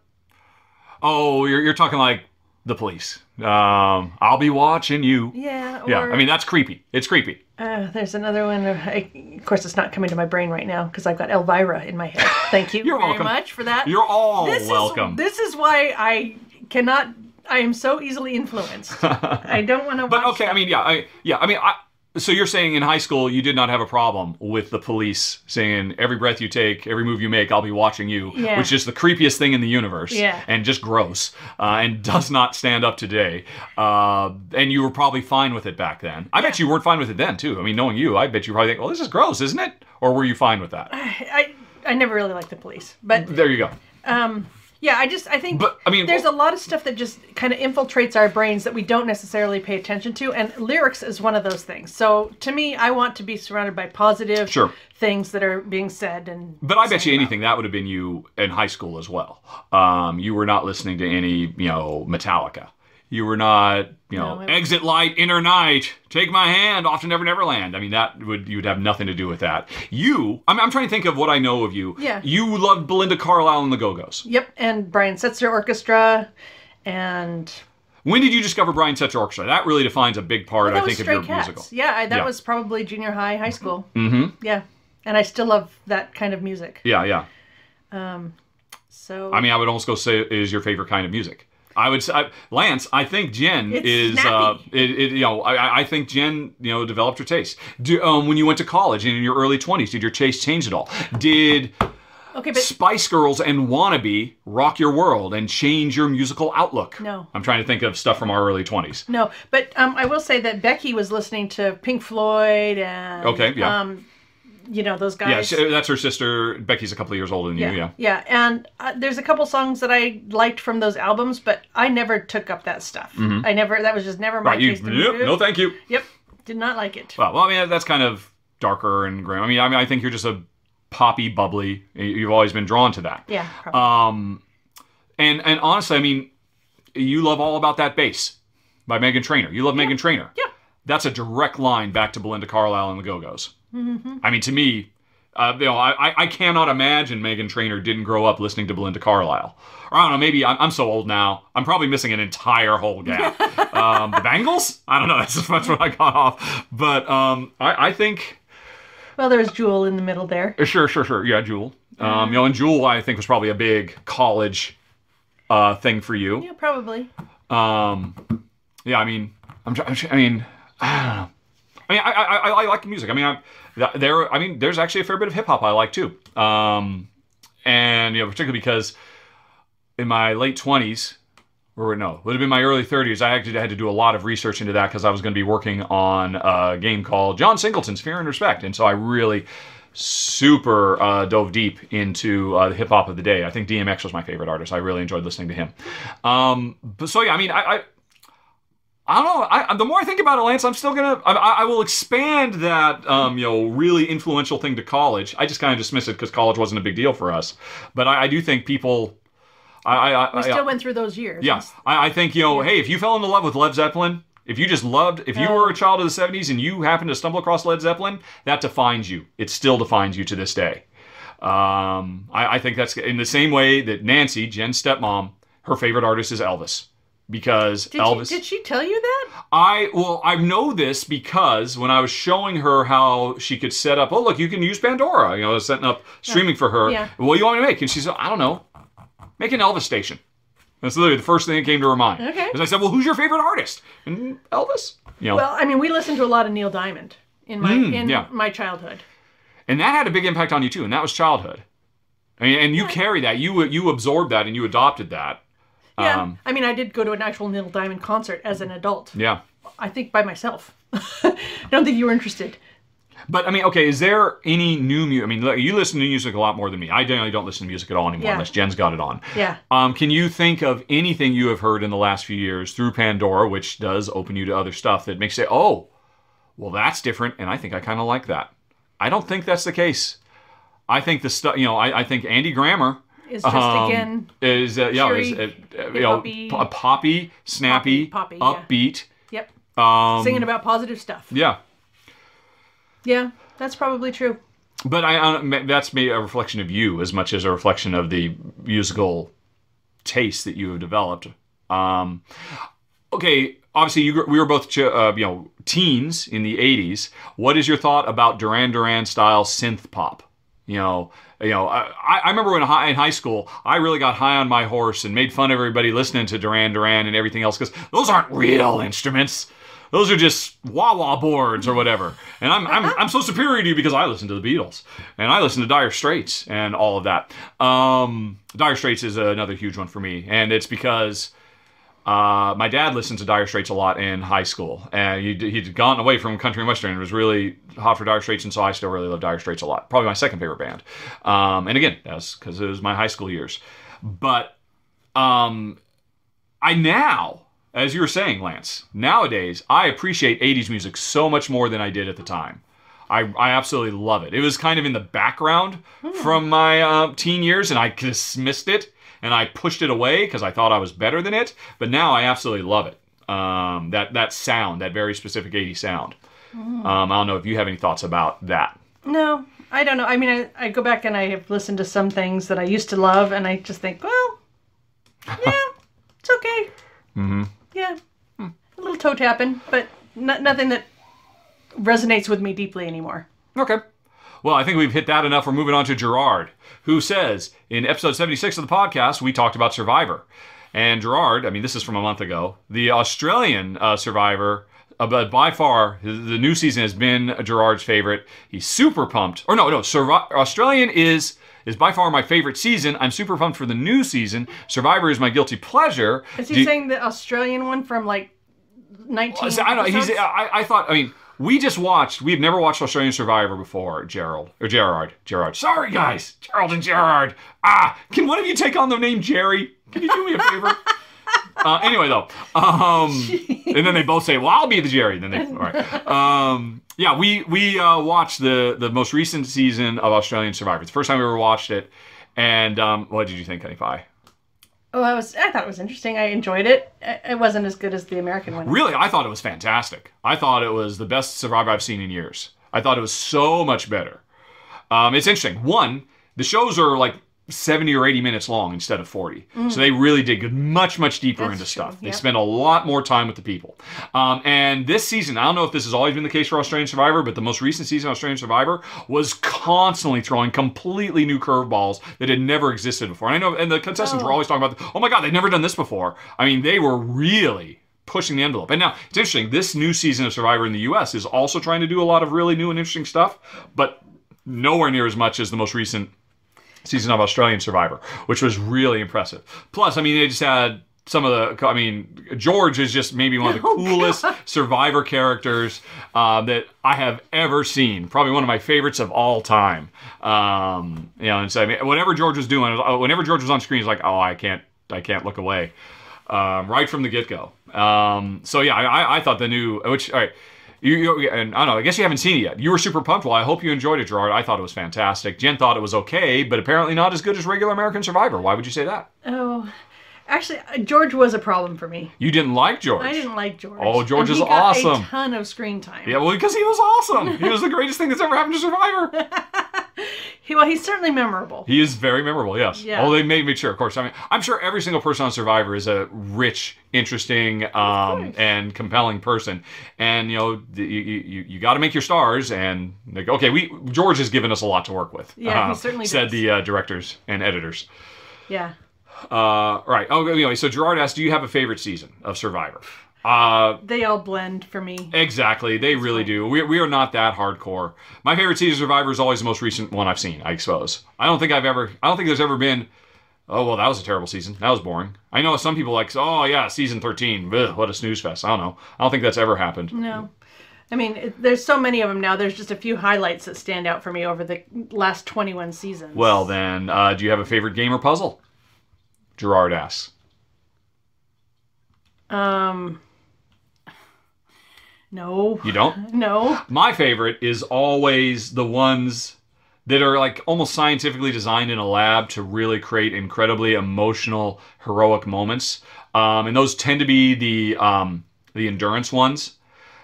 oh you're, you're talking like the police um, i'll be watching you yeah. Or, yeah i mean that's creepy it's creepy uh, there's another one. I, of course, it's not coming to my brain right now because I've got Elvira in my head. Thank you You're very welcome. much for that. you're all this welcome Is, this is why I cannot. I am so easily influenced. I don't want to. But okay, I mean, yeah, I, yeah, I mean, I, so you're saying in high school you did not have a problem with the police saying every breath you take, every move you make, I'll be watching you, Yeah. which is the creepiest thing in the universe, Yeah. and just gross, uh, and does not stand up today. Uh, and you were probably fine with it back then. I bet you weren't fine with it then too. I mean, knowing you, I bet you probably think, well, this is gross, isn't it? Or were you fine with that? I, I never really liked the police, but There you go. Yeah, I just I think But, I mean, there's well- a lot of stuff that just kind of infiltrates our brains that we don't necessarily pay attention to, and lyrics is one of those things. So to me, I want to be surrounded by positive Sure. things that are being said and. But I bet you about. anything that would have been you in high school as well. Um, you were not listening to any, you know, Metallica. You were not, you know, No, exit light, inner night, take my hand, off to never, never land. I mean, that would you would have nothing to do with that. You, I'm, I'm trying to think of what I know of you. Yeah. You loved Belinda Carlisle and the Go Go's. Yep, and Brian Setzer Orchestra, and When did you discover Brian Setzer Orchestra? That really defines a big part, that I think, of your Cats. musical. Yeah, I, that Yeah. was probably junior high, high school. Mm-hmm. Yeah, and I still love that kind of music. Yeah, yeah. Um, So I mean, I would almost go say is your favorite kind of music. I would say, I, Lance. I think Jen It's is. Uh, it, it, you know, I, I think Jen, you know, developed her taste. Do, um, when you went to college and in your early twenties, did your taste change at all? Did okay, but Spice Girls and Wannabe rock your world and change your musical outlook? No. I'm trying to think of stuff from our early twenties. no, but um, I will say that Becky was listening to Pink Floyd and Okay, yeah. um, you know those guys. she, that's her sister. Becky's a couple of years older than you. Yeah. yeah, and uh, there's a couple songs that I liked from those albums, but I never took up that stuff. I never. That was just never my Mm-hmm. Right. You, taste yep, no, thank you. Yep, did not like it. Well, well, I mean, that's kind of darker and grim. I mean, I mean, I think you're just a poppy, bubbly. You've always been drawn to that. Yeah, probably. Um, and and honestly, I mean, you love all about that bass by Meghan Trainor. You love Meghan Trainor. yeah. That's a direct line back to Belinda Carlisle and the Go Go's. I mean, to me, uh, you know, I, I- cannot imagine Meghan Trainor didn't grow up listening to Belinda Carlisle. Or I don't know, maybe I'm, I'm so old now. I'm probably missing an entire whole gap. um, the Bangles? I don't know. That's, that's what I got off. But um, I, I think, Well, there's Jewel in the middle there. sure, sure, sure. Yeah, Jewel. Um, you know, and Jewel, I think, was probably a big college uh, thing for you. Yeah, probably. Um, yeah, I mean, I'm, try- I'm try- I mean, I mean, I, I, I, I like music. I mean, I, there. I mean, there's actually a fair bit of hip hop I like too. Um, and you know, particularly because in my late twenties, or no, would have been my early thirties. I actually had to do a lot of research into that because I was going to be working on a game called John Singleton's Fear and Respect, and so I really super uh, dove deep into uh, the hip hop of the day. I think DMX was my favorite artist. I really enjoyed listening to him. Um, but so yeah, I mean, I, I I don't know. I, the more I think about it, Lance, I'm still gonna. I, I will expand that, um, you know, really influential thing to college. I just kind of dismiss it because college wasn't a big deal for us. But I, I do think people. I, I, I We still went through those years. yeah, I, I think you know. Hey, if you fell in love with Led Zeppelin, if you just loved, if you were a child of the '70s and you happened to stumble across Led Zeppelin, that defines you. It still defines you to this day. Um, I, I think that's in the same way that Nancy, Jen's stepmom, her favorite artist is Elvis because Did, Elvis. She, did she tell you that? I well, I know this because when I was showing her how she could set up, oh look, you can use Pandora. You know, I was setting up streaming for her. Yeah. What do you want me to make? And she said, I don't know, make an Elvis station. That's literally the first thing that came to her mind. Okay. Because I said, well, who's your favorite artist? And Elvis. You know, Well, I mean, we listened to a lot of Neil Diamond in my Mm, in yeah. my childhood. and that had a big impact on you too, and that was childhood. I mean, and you carry that, you you absorbed that, and you adopted that. Yeah. Um, I mean, I did go to an actual Neil Diamond concert as an adult. Yeah. I think by myself. I don't think you were interested. But I mean, okay, is there any new music? I mean, you listen to music a lot more than me. I generally don't listen to music at all anymore Yeah. unless Jen's got it on. Yeah. Um, can you think of anything you have heard in the last few years through Pandora, which does open you to other stuff that makes you say, "Oh, well, that's different," and I think I kind of like that. I don't think that's the case. I think the stuff, you know, I, I think Andy Grammer Is just um, again. is uh, yeah, is, cheery, uh, uh, you know, hip-hoppy- p- poppy, snappy, Poppy, poppy, yeah. upbeat. Yep. Um, Singing about positive stuff. yeah, Yeah, that's probably true. But I, I that's me a reflection of you as much as a reflection of the musical taste that you have developed. Um, okay, obviously you, we were both ch- uh, you know teens in the '80s. What is your thought about Duran Duran style synth pop? You know, you know. I, I remember when high, in high school, I really got high on my horse and made fun of everybody listening to Duran Duran and everything else because those aren't real instruments. Those are just wah wah boards or whatever. And I'm, I'm, I'm so superior to you because I listen to the Beatles and I listen to Dire Straits and all of that. Um, dire Straits is another huge one for me. And it's because uh, my dad listened to Dire Straits a lot in high school. And he'd, he'd gone away from country and western and was really hot for Dire Straits. And so I still really love Dire Straits a lot. Probably my second favorite band. Um, and again, that's because it was my high school years. But um, I now, as you were saying, Lance, nowadays I appreciate 80s music so much more than I did at the time. I, I absolutely love it. It was kind of in the background from my uh, teen years, and I dismissed it and I pushed it away because I thought I was better than it. But now I absolutely love it. Um, that that sound, that very specific 80 sound. Um, I don't know if you have any thoughts about that. No, I don't know. I mean, I, I go back and I have listened to some things that I used to love, and I just think, well, yeah, it's okay. Mm-hmm. Yeah, a little toe tapping, but no, nothing that resonates with me deeply anymore. Okay. Well, I think we've hit that enough. We're moving on to Gerard, who says in episode 76 of the podcast, we talked about Survivor. And Gerard, I mean, this is from a month ago, the Australian uh, Survivor, uh, but by far, the new season has been Gerard's favorite. He's super pumped. Or no, no, Survi- Australian is is by far my favorite season. I'm super pumped for the new season. Survivor is my guilty pleasure. Is he you- saying the Australian one from like 19? I don't know. He's. I, I thought. I mean, we just watched. We've never watched Australian Survivor before. Gerald or Gerard. Gerard. Sorry, guys. Gerald and Gerard. Ah, can one of you take on the name Jerry? Can you do me a favor? uh, anyway, though, um, and then they both say, "Well, I'll be the Jerry." Then they, all right. Um, yeah, we we uh, watched the the most recent season of Australian Survivor. It's the first time we ever watched it. And um, what did you think, Honey Pie? Oh, I was. I thought it was interesting. I enjoyed it. It wasn't as good as the American one. Really, I thought it was fantastic. I thought it was the best Survivor I've seen in years. I thought it was so much better. Um, it's interesting. One, the shows are like 70 or 80 minutes long instead of 40. So they really dig much, much deeper Mm. That's into stuff. They yep. spend a lot more time with the people. Um, and this season, I don't know if this has always been the case for Australian Survivor, but the most recent season of Australian Survivor was constantly throwing completely new curveballs that had never existed before. And I know, and the contestants were Oh. always talking about, oh my God, they've never done this before. I mean, they were really pushing the envelope. And now it's interesting. This new season of Survivor in the U.S. is also trying to do a lot of really new and interesting stuff, but nowhere near as much as the most recent season of Australian Survivor, which was really impressive. Plus, I mean, they just had some of the. I mean, George is just maybe one of the Oh, coolest Survivor characters uh, that I have ever seen. Probably one of my favorites of all time. Um, you know, and so I mean, whatever George was doing, whenever George was on screen, he's like, oh, I can't, I can't look away. Um, right from the get go. Um, so yeah, I- I thought the new, which all right. You, you, and I don't know. I guess you haven't seen it yet. You were super pumped. Well, I hope you enjoyed it, Gerard. I thought it was fantastic. Jen thought it was okay, but apparently not as good as regular American Survivor. Why would you say that? Oh, actually, uh, George was a problem for me. You didn't like George. I didn't like George. Oh, George And is awesome. A ton of screen time. Yeah, well, because he was awesome. He was the greatest thing that's ever happened to Survivor. He, well, he's certainly memorable. He is very memorable. Yes. Yeah. Oh, they made me sure. Of course. I mean, I'm sure every single person on Survivor is a rich, interesting, um, and compelling person. And you know, you you, you got to make your stars. And like, okay, we George has given us a lot to work with. Yeah, he uh, certainly said does. the uh, directors and editors. Yeah. Uh, right. Oh, anyway, so Gerard asked, "Do you have a favorite season of Survivor?" Uh, They all blend for me. exactly. They really do. We, we are not that hardcore. My favorite season of Survivor is always the most recent one I've seen. I suppose. I don't think I've ever. I don't think there's ever been. Oh well, that was a terrible season. That was boring. I know some people like. Oh yeah, season thirteen. Ugh, what a snooze fest. I don't know. I don't think that's ever happened. No. I mean, it, there's so many of them now. There's just a few highlights that stand out for me over the last 21 seasons. Well then, uh, do you have a favorite game or puzzle? Gerard asks. um, no, You don't. no. My favorite is always the ones that are like almost scientifically designed in a lab to really create incredibly emotional, heroic moments. Um, and those tend to be the um, the endurance ones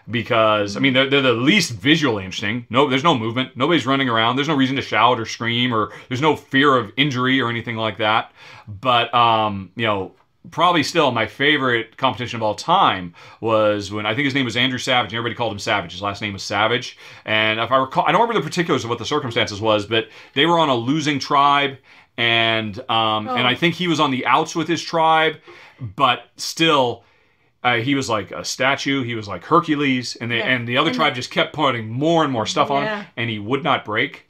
because I mean they're, they're the least visually interesting. No, there's no movement. Nobody's running around. There's no reason to shout or scream or there's no fear of injury or anything like that. But um, you know, probably still my favorite competition of all time was when I think his name was Andrew Savage. and Everybody called him Savage. His last name was Savage. And if I recall, I don't remember the particulars of what the circumstances was, but they were on a losing tribe. And um, and I think he was on the outs with his tribe, but still, uh, he was like a statue. He was like Hercules, and they Yeah. and the other And- tribe just kept putting more and more stuff on Yeah. him, and he would not break.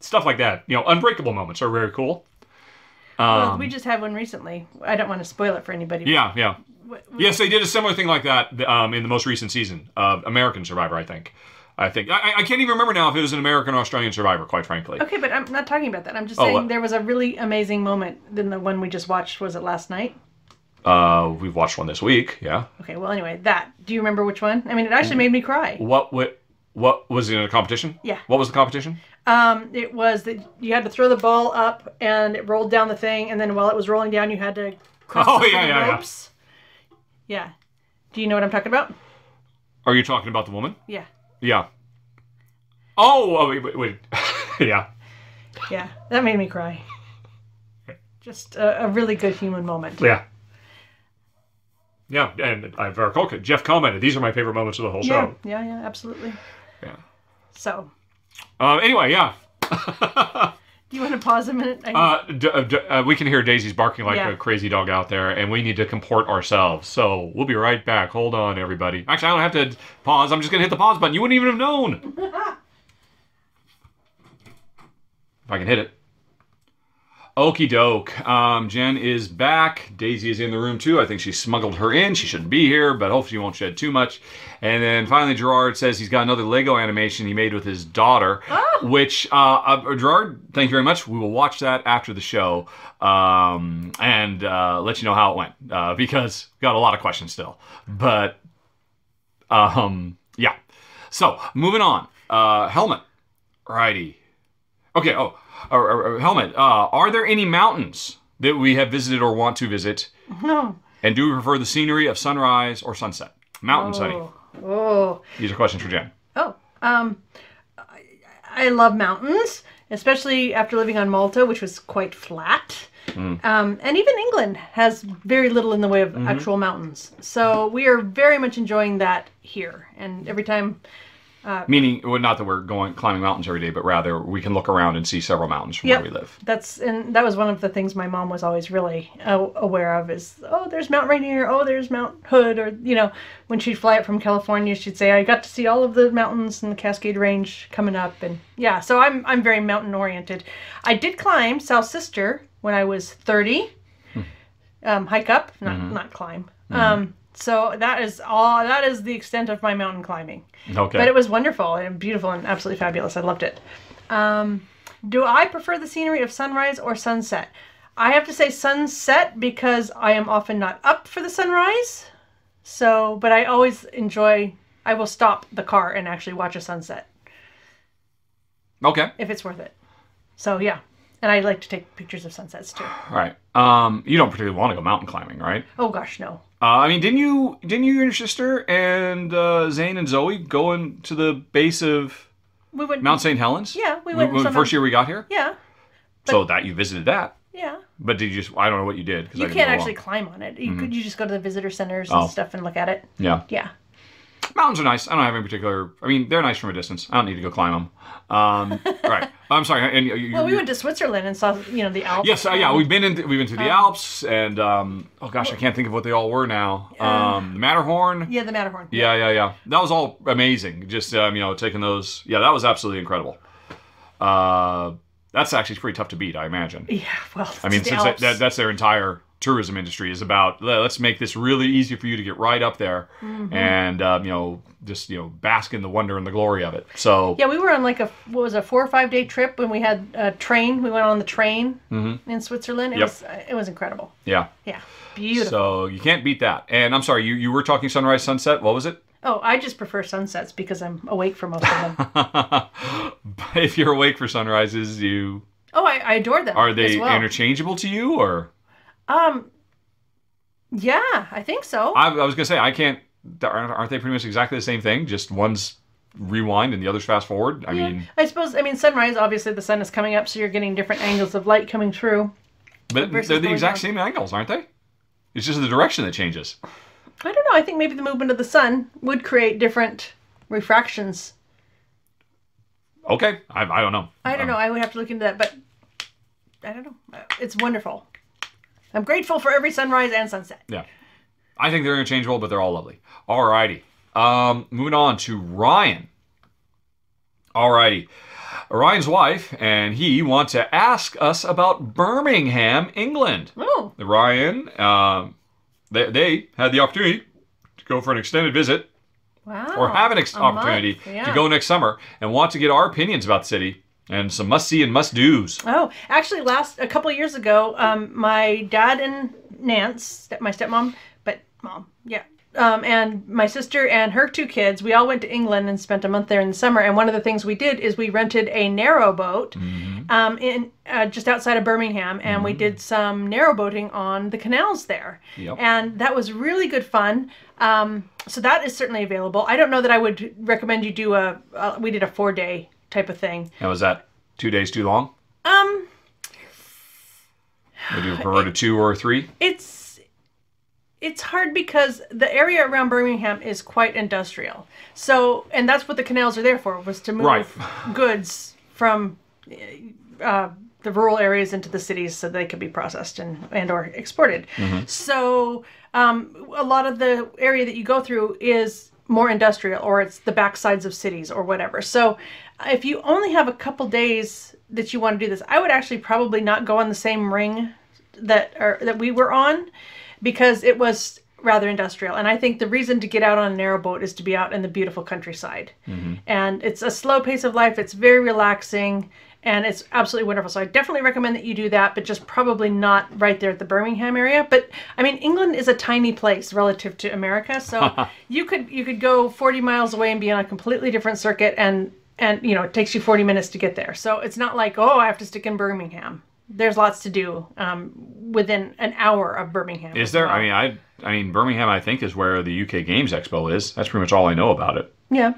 Stuff like that, you know, unbreakable moments are very cool. well, we just had one recently. I don't want to spoil it for anybody. Um, Yeah, yeah. What- Yes, they did a similar thing like that um, in the most recent season of American Survivor. I think. I think I, I can't even remember now if it was an American or Australian Survivor. Quite frankly. Okay, but I'm not talking about that. I'm just Oh, saying there was a really amazing moment in the one we just watched. Was it last night? Uh, we've watched one this week. Yeah. Okay, well, anyway, that. Do you remember which one? I mean, it actually made me cry. What what what was it in a competition? Yeah. What was the competition? Um, it was that you had to throw the ball up and it rolled down the thing, and then while it was rolling down, you had to cross Oh, yeah, the yeah, yeah. ropes. Yeah. Do you know what I'm talking about? Are you talking about the woman? Yeah. Yeah. Oh, oh wait, wait, wait. yeah. Yeah. That made me cry. Just a, a really good human moment. Yeah. Yeah, and I very okay. Jeff commented, "These are my favorite moments of the whole Yeah. show." Yeah. Yeah. Absolutely. Yeah. So, Uh, anyway, yeah. do you want to pause a minute? Uh, d- uh, d- uh, we can hear Daisy's barking like Yeah. a crazy dog out there, and we need to comport ourselves. So we'll be right back. Hold on, everybody. Actually, I don't have to pause. I'm just going to hit the pause button. You wouldn't even have known. if I can hit it. Okie doke. Um, Jen is back. Daisy is in the room too. I think she smuggled her in. She shouldn't be here, but hopefully she won't shed too much. And then finally, Gerard says he's got another Lego animation he made with his daughter, which, uh, uh, Gerard, thank you very much. We will watch that after the show um, and uh, let you know how it went uh, because got a lot of questions still. But um, yeah. So moving on. Uh, Helmut. Righty. Okay. Oh, or, or- or Helmut. Uh, are there any mountains that we have visited or want to visit? No. And do we prefer the scenery of sunrise or sunset? Mountains, honey. Oh. Oh. These are questions for Jen. Oh. Um. I, I love mountains, especially after living on Malta, which was quite flat. Mm. Um, and even England has very little in the way of Mm-hmm. actual mountains. So we are very much enjoying that here. And every time Meaning, well, not that we're going climbing mountains every day, but rather we can look around and see several mountains from Yep. where we live. That's and that was one of the things my mom was always really uh, aware of is oh there's Mount Rainier oh there's Mount Hood or you know when she'd fly up from California she'd say I got to see all of the mountains and the Cascade Range coming up and yeah so I'm I'm very mountain oriented. I did climb South Sister when I was 30. Um, hike up not not climb. Um, so that is all that is the extent of my mountain climbing. Okay. But it was wonderful and beautiful and absolutely fabulous. I loved it. Um, do I prefer the scenery of sunrise or sunset? I have to say sunset because I am often not up for the sunrise. So, but I always enjoy, I will stop the car and actually watch a sunset okay. if it's worth it. So, yeah. And I like to take pictures of sunsets too. All right. Um, you don't particularly want to go mountain climbing, right? Oh gosh, no. Uh, I mean, didn't you, didn't you and your sister and uh, Zane and Zoe go in to the base of We went. Mount St. Helens? Yeah, we went When- some- first year we got here. Yeah, so that you visited that, yeah. but did you just? I don't know what you did. You didn't can't actually along. climb on it. You could you just go to the visitor centers and Oh. stuff and look at it. Yeah. Yeah. Mountains are nice. I don't have any particular. I mean, they're nice from a distance. I don't need to go climb them. Um, right. I'm sorry. And you, Well, we went to Switzerland and saw, you know, the Alps. Yes, uh, yeah, we've been in. We've been to the Alps, and um, oh gosh, I can't think of what they all were now. Um, the Matterhorn. Yeah, the Matterhorn. Yeah, yeah, yeah. That was all amazing. Just um, you know, taking those. Yeah, that was absolutely incredible. Uh, that's actually pretty tough to beat, I imagine. Yeah, well, I mean, since that, that, that's their entire tourism industry is about. Let's make this really easy for you to get right up there, Mm-hmm. and um, you know, just you know, bask in the wonder and the glory of it. So yeah, we were on like a what was a four or five day trip when we had a train. We went on the train in Switzerland. It Yep. was uh, it was incredible. yeah. Yeah, beautiful. So you can't beat that. And I'm sorry, you, you were talking sunrise, sunset. What was it? oh, I just prefer sunsets because I'm awake for most of them. if you're awake for sunrises, you oh, I, I adore them. are they well. interchangeable to you, or Um, yeah, I think so. I, I was gonna say I can't. Aren't aren't they pretty much exactly the same thing? Just one's rewind and the other's fast forward. I Yeah. mean, I suppose. I mean, sunrise. Obviously, the sun is coming up, so you're getting different angles of light coming through. but they're the exact down. same angles, aren't they? It's just the direction that changes. I don't know. I think maybe the movement of the sun would create different refractions. Okay, I, I don't know. I don't know. I would have to look into that, but I don't know. It's wonderful. I'm grateful for every sunrise and sunset. Yeah, I think they're interchangeable, but they're all lovely. Alrighty, um, moving on to Ryan. Alrighty. Ryan's wife and he want to ask us about Birmingham, England. Oh, Ryan, um, they, they had the opportunity to go for an extended visit wow. or have an ex- opportunity yeah. to go next summer and want to get our opinions about the city and some must see and must do's. Oh, actually, last a couple of years ago, um, my dad and Nance, step, my stepmom, but mom, yeah, um, and my sister and her two kids, we all went to England and spent a month there in the summer. And one of the things we did is we rented a narrow boat um, in uh, just outside of Birmingham, and we did some narrow boating on the canals there, Yep. and that was really good fun. Um, so that is certainly available. I don't know that I would recommend you do a. Uh, we did a four day type of thing. And was that two days too long? Um, Would you prefer to two or three? it's it's hard because the area around Birmingham is quite industrial. So, and that's what the canals are there for, was to move Right. goods from uh, the rural areas into the cities so they could be processed and and or exported. So, um, a lot of the area that you go through is more industrial, or it's the backsides of cities, or whatever. So, if you only have a couple days that you want to do this, I would actually probably not go on the same ring that or that we were on because it was rather industrial. And i think the reason to get out on a narrow boat is to be out in the beautiful countryside. Mm-hmm. And it's a slow pace of life it's very relaxing and it's absolutely wonderful. So i definitely recommend that you do that but just probably not right there at the birmingham area. But i mean england is a tiny place relative to america so you could you could go 40 miles away and be on a completely different circuit and and you know it takes you 40 minutes to get there so it's not like oh i have to stick in birmingham there's lots to do um, within an hour of Birmingham. Is there? well. I mean, I I mean Birmingham. I think is where the UK Games Expo is. That's pretty much all I know about it. Yeah.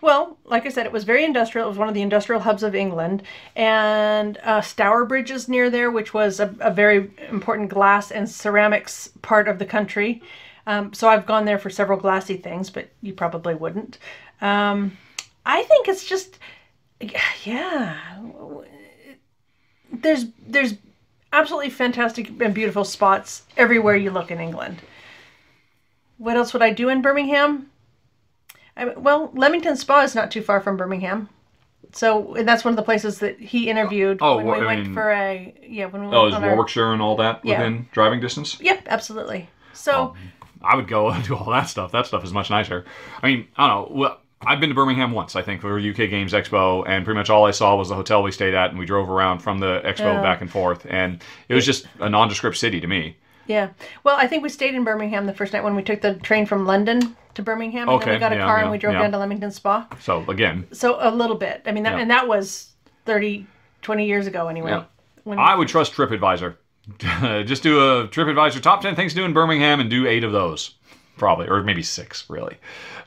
Well, like I said, it was very industrial. It was one of the industrial hubs of England. And uh, Stourbridge is near there, which was a, a very important glass and ceramics part of the country. Um, so I've gone there for several glassy things, but you probably wouldn't. Um, I think it's just, yeah. There's there's absolutely fantastic and beautiful spots everywhere you look in England. What else would I do in Birmingham? I, well, Leamington Spa is not too far from Birmingham, so and that's one of the places that he interviewed Oh, when well, we I went mean- for a yeah when we oh, went Oh, is on our- Warwickshire and all that Yeah. within driving distance? Yep, absolutely. So Oh. I would go and do all that stuff. That stuff is much nicer. I mean, I don't know. I've been to Birmingham once, I think, for UK Games Expo, and pretty much all I saw was the hotel we stayed at, and we drove around from the expo back and forth, and it was just a nondescript city to me. yeah, well, I think we stayed in Birmingham the first night when we took the train from London to Birmingham, and then we got a yeah, car yeah, and we drove yeah. down to Leamington Spa. So again, So a little bit. I mean, that, and that was 30, 20 years ago anyway. I would trust TripAdvisor. just do a TripAdvisor top ten things to do in Birmingham, and do eight of those, probably, or maybe six, really.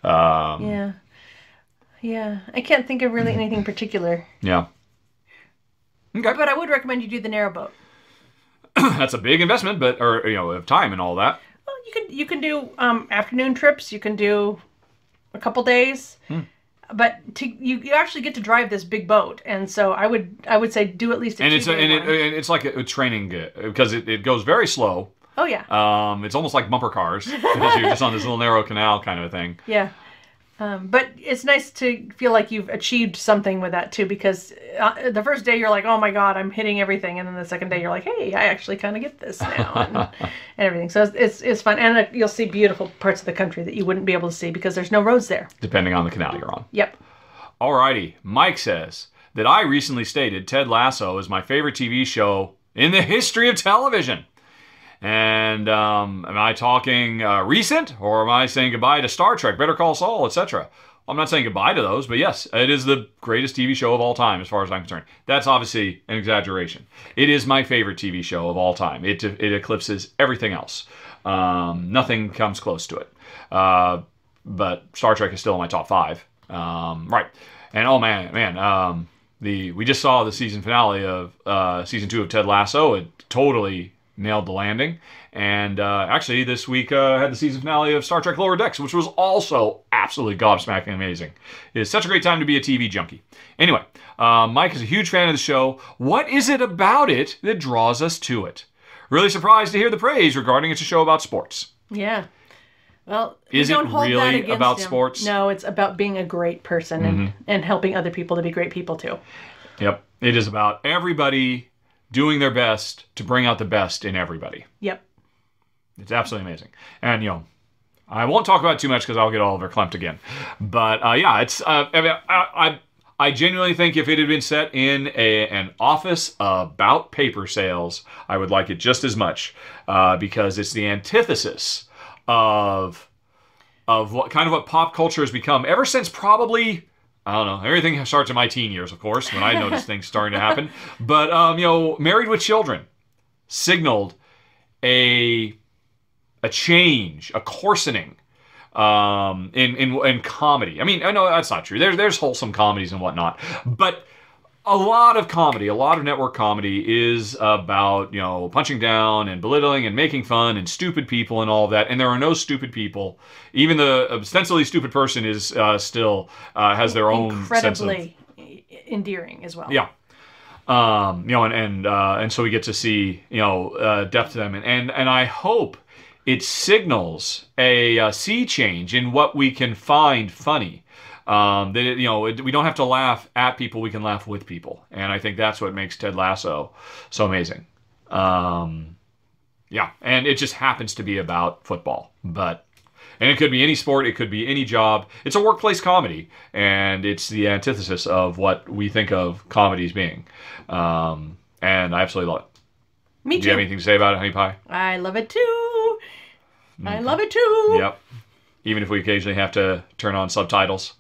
Um, yeah, yeah. I can't think of really anything particular, yeah. Okay. but I would recommend you do the narrow boat. That's a big investment, but or you know, of time and all that. Well, you can you can do um, afternoon trips. You can do a couple days, Hmm. but to, you you actually get to drive this big boat, and so I would I would say do at least a And it's a, two-day and it, and it's like a, a training uh, because it, it goes very slow. oh yeah, Um, it's almost like bumper cars because you're just on this little narrow canal kind of a thing. yeah. Um, but it's nice to feel like you've achieved something with that too, because uh, the first day you're like, "Oh my God, I'm hitting everything," and then the second day you're like, "Hey, I actually kind of get this now," and, and everything. So it's, it's it's fun, and uh, you'll see beautiful parts of the country that you wouldn't be able to see because there's no roads there. depending on the canal you're on. Yep. Alrighty, Mike says that I recently stated Ted Lasso is my favorite TV show in the history of television. And um, am I talking uh, recent, or am I saying goodbye to Star Trek, Better Call Saul, etc.? I'm not saying goodbye to those, but yes, it is the greatest TV show of all time, as far as I'm concerned. That's obviously an exaggeration. It is my favorite TV show of all time. It it eclipses everything else. Um, nothing comes close to it. Uh, but Star Trek is still in my top five. Um, right. And oh man, man, um, the we just saw the season finale of uh, season two of Ted Lasso. It totally nailed the landing. And uh, actually, this week uh, had the season finale of Star Trek Lower Decks, which was also absolutely gobsmacking amazing. It is such a great time to be a TV junkie. Anyway, uh, Mike is a huge fan of the show. What is it about it that draws us to it? Really surprised to hear the praise regarding it's a show about sports. Yeah. Well, we Is it hold that really about him. sports? Mm-hmm. No, it's about being a great person and, and helping other people to be great people too. Yep. It is about everybody doing their best to bring out the best in everybody. Yep. It's absolutely amazing. And, you know, I won't talk about it too much because I'll get all verklempt again. But, uh, yeah, it's, uh, I, mean, I, I, I genuinely think if it had been set in a, an office about paper sales, I would like it just as much uh, because it's the antithesis of of what kind of what pop culture has become ever since probably I don't know. Everything starts in my teen years, of course, when I noticed things starting to happen. But um, you know, Married with Children signaled a a change, a coarsening um, in, in in comedy. I mean, I know that's not true. There's there's wholesome comedies and whatnot, but a lot of comedy, a lot of network comedy is about, you know, punching down and belittling and making fun and stupid people and all of that. And there are no stupid people. Even the ostensibly stupid person is uh, still uh, has their own sense of Incredibly endearing as well. yeah. Um, you know, and and uh, and so we get to see you know uh, depth to them, and and and I hope it signals a, uh sea change in what we can find funny. Um, that you know it, we don't have to laugh at people; we can laugh with people, and I think that's what makes Ted Lasso so amazing. Um, yeah, and it just happens to be about football, but and it could be any sport, it could be any job. It's a workplace comedy, and it's the antithesis of what we think of comedies being. Um, and I absolutely love it. Me too. Do you have anything to say about it, Honey Pie? I love it too. I love it too. Yep. Even if we occasionally have to turn on subtitles.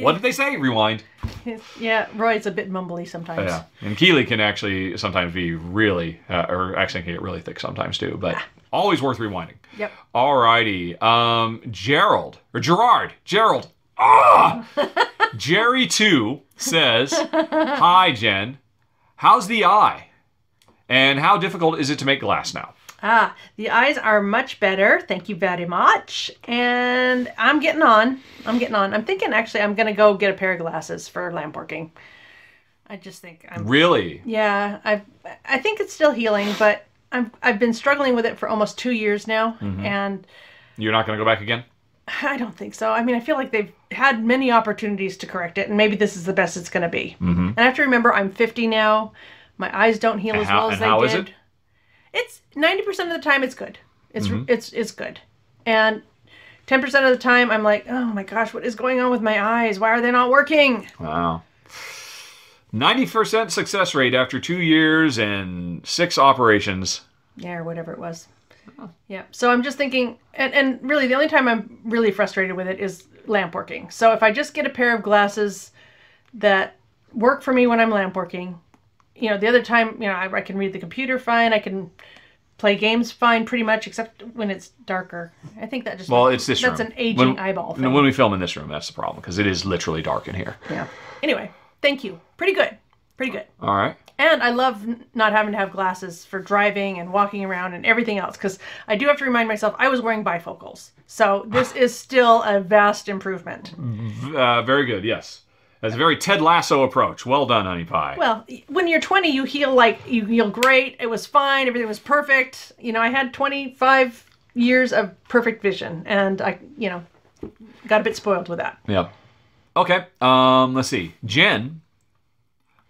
What did they say? Rewind. yeah, Roy's a bit mumbly sometimes. Yeah, and Keeley can actually sometimes be really, uh, or actually can get really thick sometimes too. But always worth rewinding. Yep. Alrighty, um, Gerald or Gerard, Gerald. Ah, Jerry two says, "Hi Jen, how's the eye, and how difficult is it to make glass now?" Ah, the eyes are much better. Thank you very much. And I'm getting on. I'm getting on. I'm thinking actually I'm gonna go get a pair of glasses for lamp working. I just think I'm. Really? Yeah, I I think it's still healing, but I'm I've been struggling with it for almost two years now, and You're not going to go back again? I don't think so. I mean, I feel like they've had many opportunities to correct it, and maybe this is the best it's going to be. Mm-hmm. And I have to remember, I'm 50 now. My eyes don't heal And as how- well as they how did. is it? It's 90% of the time it's good. It's Mm-hmm. it's it's good, and 10% of the time I'm like, oh my gosh, what is going on with my eyes? Why are they not working? Wow. 90% success rate after two years and six operations. Yeah, or whatever it was. Yeah. So I'm just thinking, and, and really the only time I'm really frustrated with it is lamp working. So if I just get a pair of glasses that work for me when I'm lamp working, you know, the other time, you know, I, I can read the computer fine, I can play games fine pretty much, except when it's darker. I think that just Well, it's this that's room. an aging when, eyeball thing. When we film in this room, that's the problem because it is literally dark in here. yeah. Anyway, thank you. Pretty good. Pretty good. All right. And I love not having to have glasses for driving and walking around and everything else because I do have to remind myself I was wearing bifocals. So this is still a vast improvement. Uh, very good. Yes. That's a very Ted Lasso approach. Well done, Honey Pie. Well, when you're 20, you heal like you heal great. It was fine. Everything was perfect. You know, I had 25 years of perfect vision, and I, you know, got a bit spoiled with that. Yep. Okay. Um, let's see. Jen,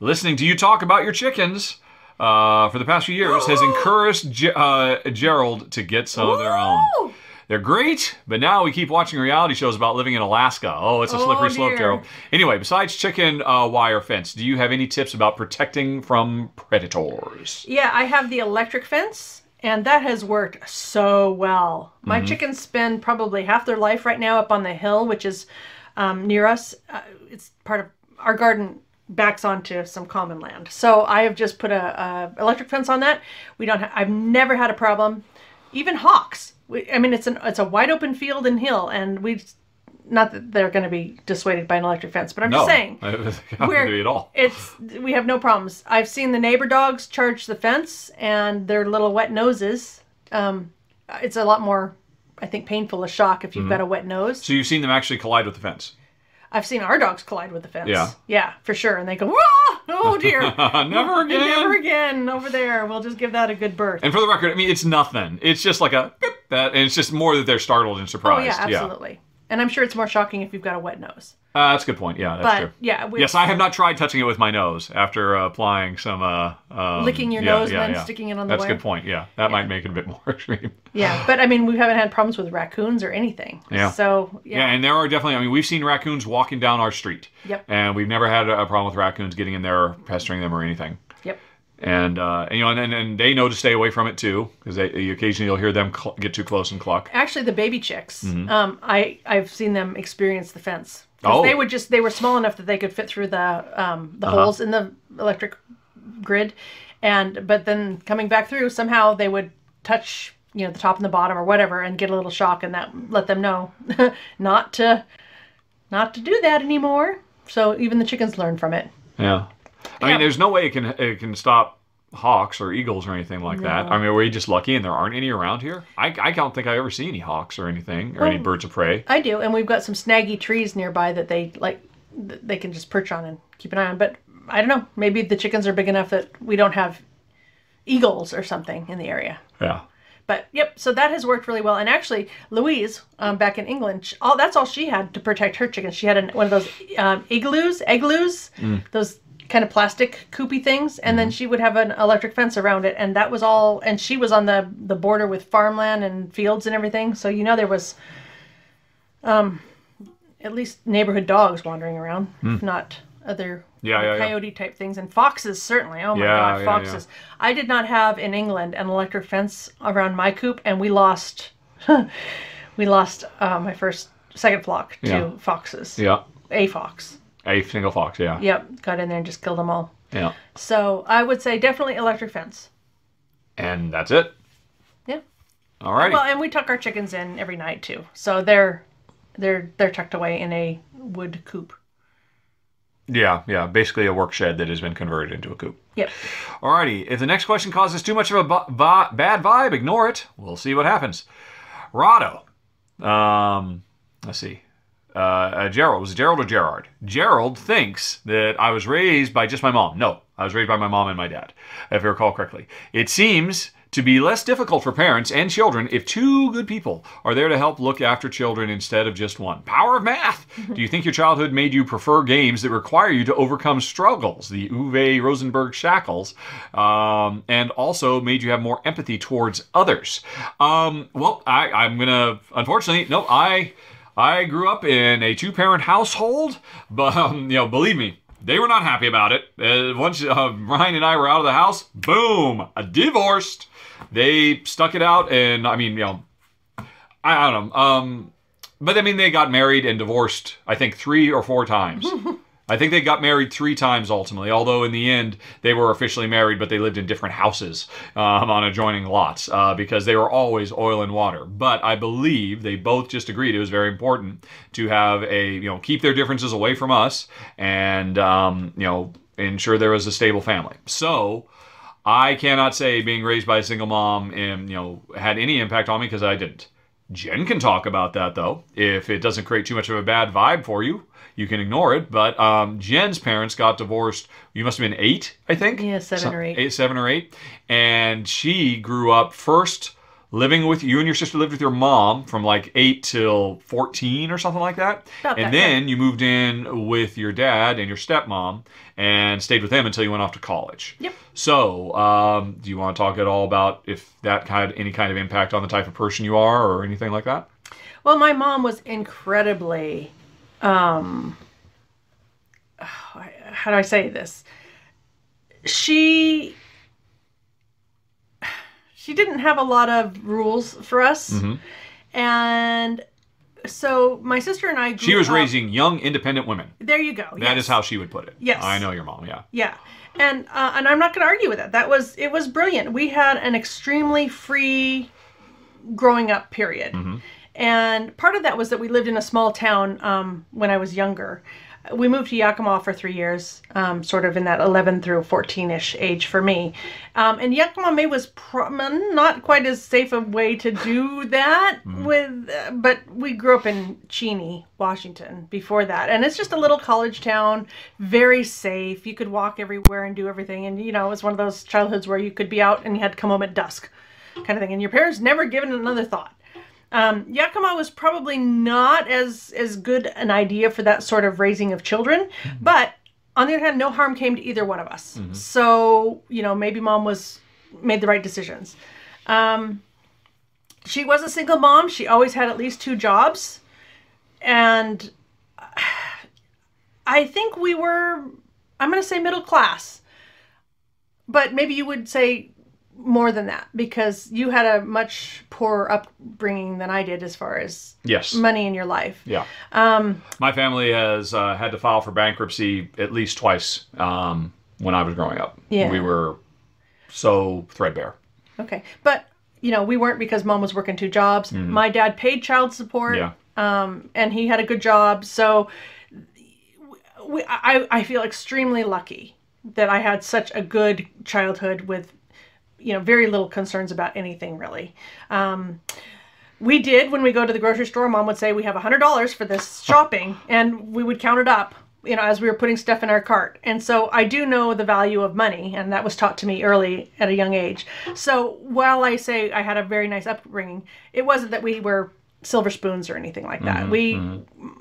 listening to you talk about your chickens uh, for the past few years, has encouraged Ge- uh, Gerald to get some of their own. They're great, but now we keep watching reality shows about living in Alaska. Oh, it's a Oh, slippery slope, dear. Gerald. Anyway, besides chicken uh, wire fence, do you have any tips about protecting from predators? Yeah, I have the electric fence, and that has worked so well. My chickens spend probably half their life right now up on the hill, which is um, near us. Uh, it's part of our garden backs onto some common land. So I have just put a, a electric fence on that. We don't. Ha- I've never had a problem. Even hawks. We, I mean, it's an it's a wide open field and hill, and we. Not that they're going to be dissuaded by an electric fence, but I'm No, just saying we're- at all. It's we have no problems. I've seen the neighbor dogs charge the fence and their little wet noses. Um, it's a lot more, I think, painful a shock if you've Mm-hmm. got a wet nose. So you've seen them actually collide with the fence. I've seen our dogs collide with the fence. Yeah. yeah, for sure, and they go, "Wah! oh dear, Never again. never again over there." We'll just give that a good berth. And for the record, I mean, it's nothing. It's just like a that, and it's just more that they're startled and surprised. oh surprised. yeah, absolutely. And I'm sure it's more shocking if you've got a wet nose. Uh, that's a good point. Yeah, that's But true. yeah, we- Yes, I have not tried touching it with my nose after uh, applying some. Uh, um, Licking your yeah, nose yeah, and then yeah. sticking it on the That's a good point. Yeah, that might make it a bit more extreme. yeah. But I mean, we haven't had problems with raccoons or anything. Yeah. So Yeah, and there are definitely. I mean, we've seen raccoons walking down our street. Yep. And we've never had a problem with raccoons getting in there, pestering them, or anything. Yep. And, uh, and you know, and, and, they know to stay away from it too, because occasionally you'll hear them cl- get too close and cluck. actually the baby chicks um i i've seen them experience the fence Mm-hmm. Oh. they would just they were small enough that they could fit through the um the Uh-huh. holes in the electric grid and but then coming back through somehow they would touch you know the top and the bottom or whatever and get a little shock and that let them know not to not to do that anymore so even the chickens learn from it Yeah. I Yeah. mean, there's no way it can it can stop hawks or eagles or anything like that. I mean, were you just lucky and there aren't any around here? I, I don't think I ever see any hawks or anything or any birds of prey. i do and we've got some snaggy trees nearby that they like th- they can just perch on and keep an eye on but i don't know maybe the chickens are big enough that we don't have eagles or something in the area Yeah. but yep so that has worked really well and actually louise um, back in england all that's all she had to protect her chickens she had an, one of those um, igloos egloos those kind of plastic coopy things and then she would have an electric fence around it and that was all and she was on the the border with farmland and fields and everything so you know there was um at least neighborhood dogs wandering around if not other Hmm. Yeah, yeah, yeah. coyote type things and foxes certainly oh my Yeah, god yeah, foxes i did not have in england an electric fence around my coop and we lost we lost uh, my first second flock to Yeah. foxes Yeah. a fox A single fox, yeah. Yep, got in there and just killed them all. Yeah. So I would say definitely electric fence. And that's it. Yeah. All right. Well, and we tuck our chickens in every night too, so they're they're they're tucked away in a wood coop. yeah, yeah. Basically a work shed that has been converted into a coop. Yep. Alrighty, if the next question causes too much of a bu- bad vibe, ignore it. We'll see what happens. Rahdo. Um, let's see. Uh, uh, Gerald. Was it Gerald or Gerard? Gerald thinks that I was raised by just my mom. No, I was raised by my mom and my dad, if I recall correctly. It seems to be less difficult for parents and children if two good people are there to help look after children instead of just one. Power of math! Do you think your childhood made you prefer games that require you to overcome struggles, the Uwe Rosenberg shackles, um, and also made you have more empathy towards others? Um, well, I, I'm gonna, unfortunately, no, I. I grew up in a two-parent household, but um, you know, believe me, they were not happy about it. Uh, once uh, Ryan and I were out of the house, boom, a divorced. They stuck it out, and I mean, you know, I, I don't know. Um, but I mean, they got married and divorced. I think three or four times. I think they got married three times ultimately. Although in the end they were officially married, but they lived in different houses um, on adjoining lots uh, because they were always oil and water. But I believe they both just agreed it was very important to have a you know keep their differences away from us and um, you know ensure there was a stable family. So. I cannot say being raised by a single mom and you know had any impact on me because I didn't. Jen can talk about that though. If it doesn't create too much of a bad vibe for you, you can ignore it. But um, Jen's parents got divorced. You must have been eight, I think. Yeah, seven or eight. Eight, seven or eight. And she grew up first living with you and your sister lived with your mom from like eight till fourteen or something like that. About and that, then you moved in with your dad and your stepmom and stayed with them until you went off to college. Yep. So, um, do you want to talk at all about if that had any kind of impact on the type of person you are or anything like that? Well, my mom was incredibly, um, how do I say this? She she didn't have a lot of rules for us, Mhm. and so my sister and I. Grew She was up- raising young, independent women. There you go. That is yes. how she would put it. Yes. I know your mom. Yeah. Yeah, and uh, and I'm not going to argue with that. That was it was brilliant. We had an extremely free growing up period, and part of that was that we lived in a small town um, when I was younger. We moved to Yakima for three years, um, sort of in that 11 through 14 ish age for me. Um, and Yakima May was pro- not quite as safe a way to do that with, uh, but we grew up in Cheney, Washington before that. And it's just a little college town, very safe. You could walk everywhere and do everything. And, you know, it was one of those childhoods where you could be out and you had to come home at dusk kind of thing. And your parents never given another thought. Um, Yakima was probably not as as good an idea for that sort of raising of children, but on the other hand, no harm came to either one of us. So you know, maybe mom was made the right decisions. Um, she was a single mom. She always had at least two jobs, and I think we were. I'm going to say middle class, but maybe you would say more than that because you had a much poorer upbringing than I did as far as Yes. money in your life. Yeah. Um, My family has uh, had to file for bankruptcy at least twice um, when I was growing up. Yeah. We were so threadbare. okay, but you know we weren't because mom was working two jobs. My dad paid child support. Yeah. um, and he had a good job. So we, I, I feel extremely lucky that I had such a good childhood with, you know, very little concerns about anything really. Um, we did when we go to the grocery store. Mom would say we have a hundred dollars for this shopping, and we would count it up. You know, as we were putting stuff in our cart. And so I do know the value of money, and that was taught to me early at a young age. So while I say I had a very nice upbringing, it wasn't that we were silver spoons or anything like that. we,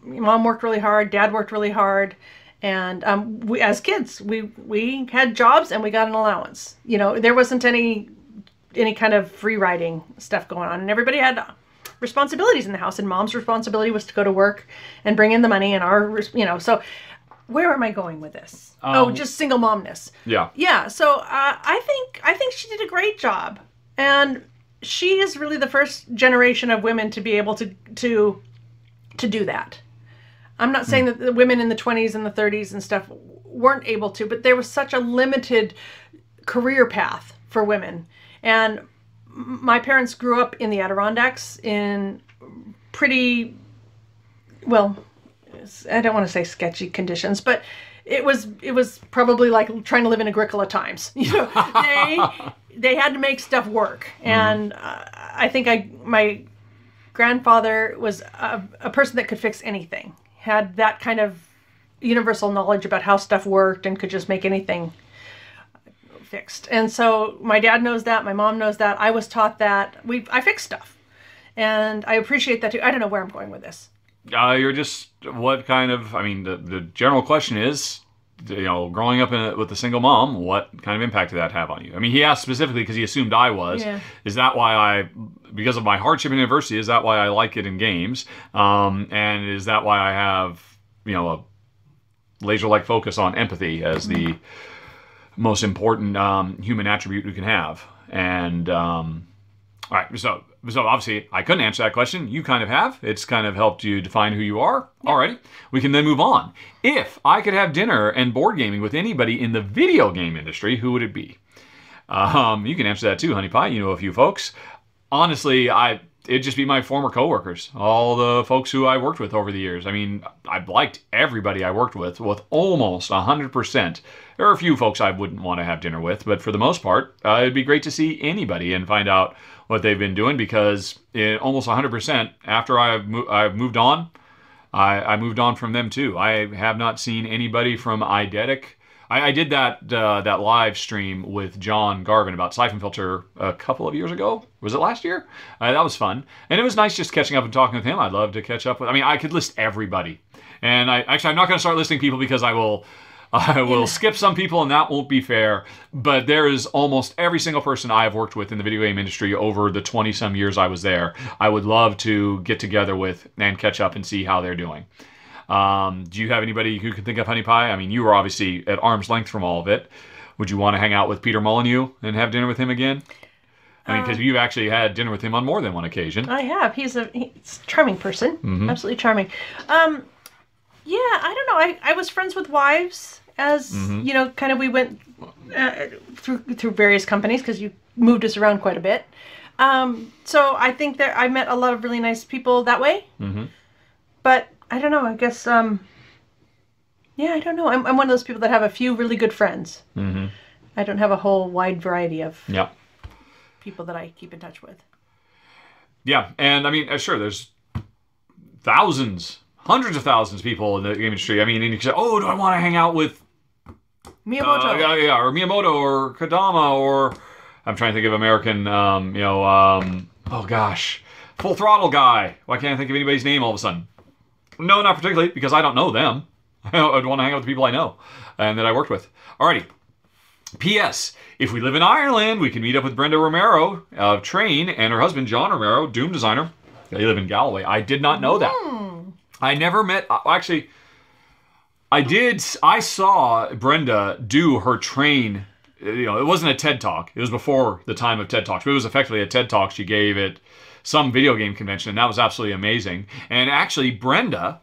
mom worked really hard, dad worked really hard, and um, we, as kids, we we had jobs and we got an allowance. You know, there wasn't any any kind of free riding stuff going on, and everybody had responsibilities in the house. And mom's responsibility was to go to work and bring in the money, and our, you know, so. Where am I going with this? oh, Um, just single momness Yeah. yeah so uh, i think i think she did a great job and she is really the first generation of women to be able to to to do that I'm not saying that the women in the 20s and the 30s and stuff weren't able to, but there was such a limited career path for women. And my parents grew up in the Adirondacks in pretty, well, I don't want to say sketchy conditions, but it was it was probably like trying to live in Agricola times. You know, they they had to make stuff work, and uh, I think I my grandfather was a, a person that could fix anything, had that kind of universal knowledge about how stuff worked, and could just make anything fixed. And so my dad knows that, my mom knows that. I was taught that. We I fix stuff, and I appreciate that too. I don't know where I'm going with this. Uh, you're just what kind of? I mean, the the general question is, you know, growing up in a, with a single mom, what kind of impact did that have on you? I mean, he asked specifically because he assumed I was. Yeah. Is that why I, because of my hardship in university, is that why I like it in games? Um, and is that why I have, you know, a laser-like focus on empathy as the most important um, human attribute we can have? And um, all right, so so obviously I couldn't answer that question. You kind of have. It's kind of helped you define who you are. Alrighty, we can then move on. If I could have dinner and board gaming with anybody in the video game industry, who would it be? Um, you can answer that too, Honey Pie. You know a few folks. Honestly, I it'd just be my former coworkers, all the folks who I worked with over the years. I mean, I liked everybody I worked with, with almost 100%. There are a few folks I wouldn't want to have dinner with, but for the most part, uh, it'd be great to see anybody and find out what they've been doing because it, almost 100% after I've, mo- I've moved on, I, I moved on from them too. I have not seen anybody from Eidetic. I, I did that uh, that live stream with John Garvin about Siphon Filter a couple of years ago. Was it last year? Uh, that was fun, and it was nice just catching up and talking with him. I'd love to catch up with. I mean, I could list everybody, and I actually I'm not going to start listing people because I will. I will skip some people, and that won't be fair. But there is almost every single person I have worked with in the video game industry over the 20 some years I was there. I would love to get together with and catch up and see how they're doing. Um, do you have anybody who can think of Honey Pie? I mean, you were obviously at arm's length from all of it. Would you want to hang out with Peter Molyneux and have dinner with him again? I mean, because you've actually had dinner with him on more than one occasion. I have. He's a he's a charming person. Mm-hmm. Absolutely charming. Um, yeah, I don't know. I, I was friends with wives as Mm-hmm. you know, kind of we went uh, through through various companies because you moved us around quite a bit. Um, so I think that I met a lot of really nice people that way. Mm-hmm. But I don't know. I guess um, yeah, I don't know. I'm I'm one of those people that have a few really good friends. Mm-hmm. I don't have a whole wide variety of Yeah. people that I keep in touch with. Yeah, and I mean, uh, sure, there's thousands, hundreds of thousands of people in the game industry. I mean, and you can say, oh, do I want to hang out with Miyamoto. Uh, yeah, yeah, or Miyamoto or Kodama or I'm trying to think of American, um, you know, um, oh gosh, Full Throttle guy. Why can't I think of anybody's name all of a sudden? No, not particularly because I don't know them. I'd want to hang out with the people I know and that I worked with. Alrighty. P.S. If we live in Ireland, we can meet up with Brenda Romero of Train and her husband John Romero, Doom designer. They live in Galway. I did not know that. I never met. uh, Actually, I did. I saw Brenda do her train. uh, You know, it wasn't a TED talk. It was before the time of TED talks, but it was effectively a TED talk she gave at some video game convention, and that was absolutely amazing. And actually, Brenda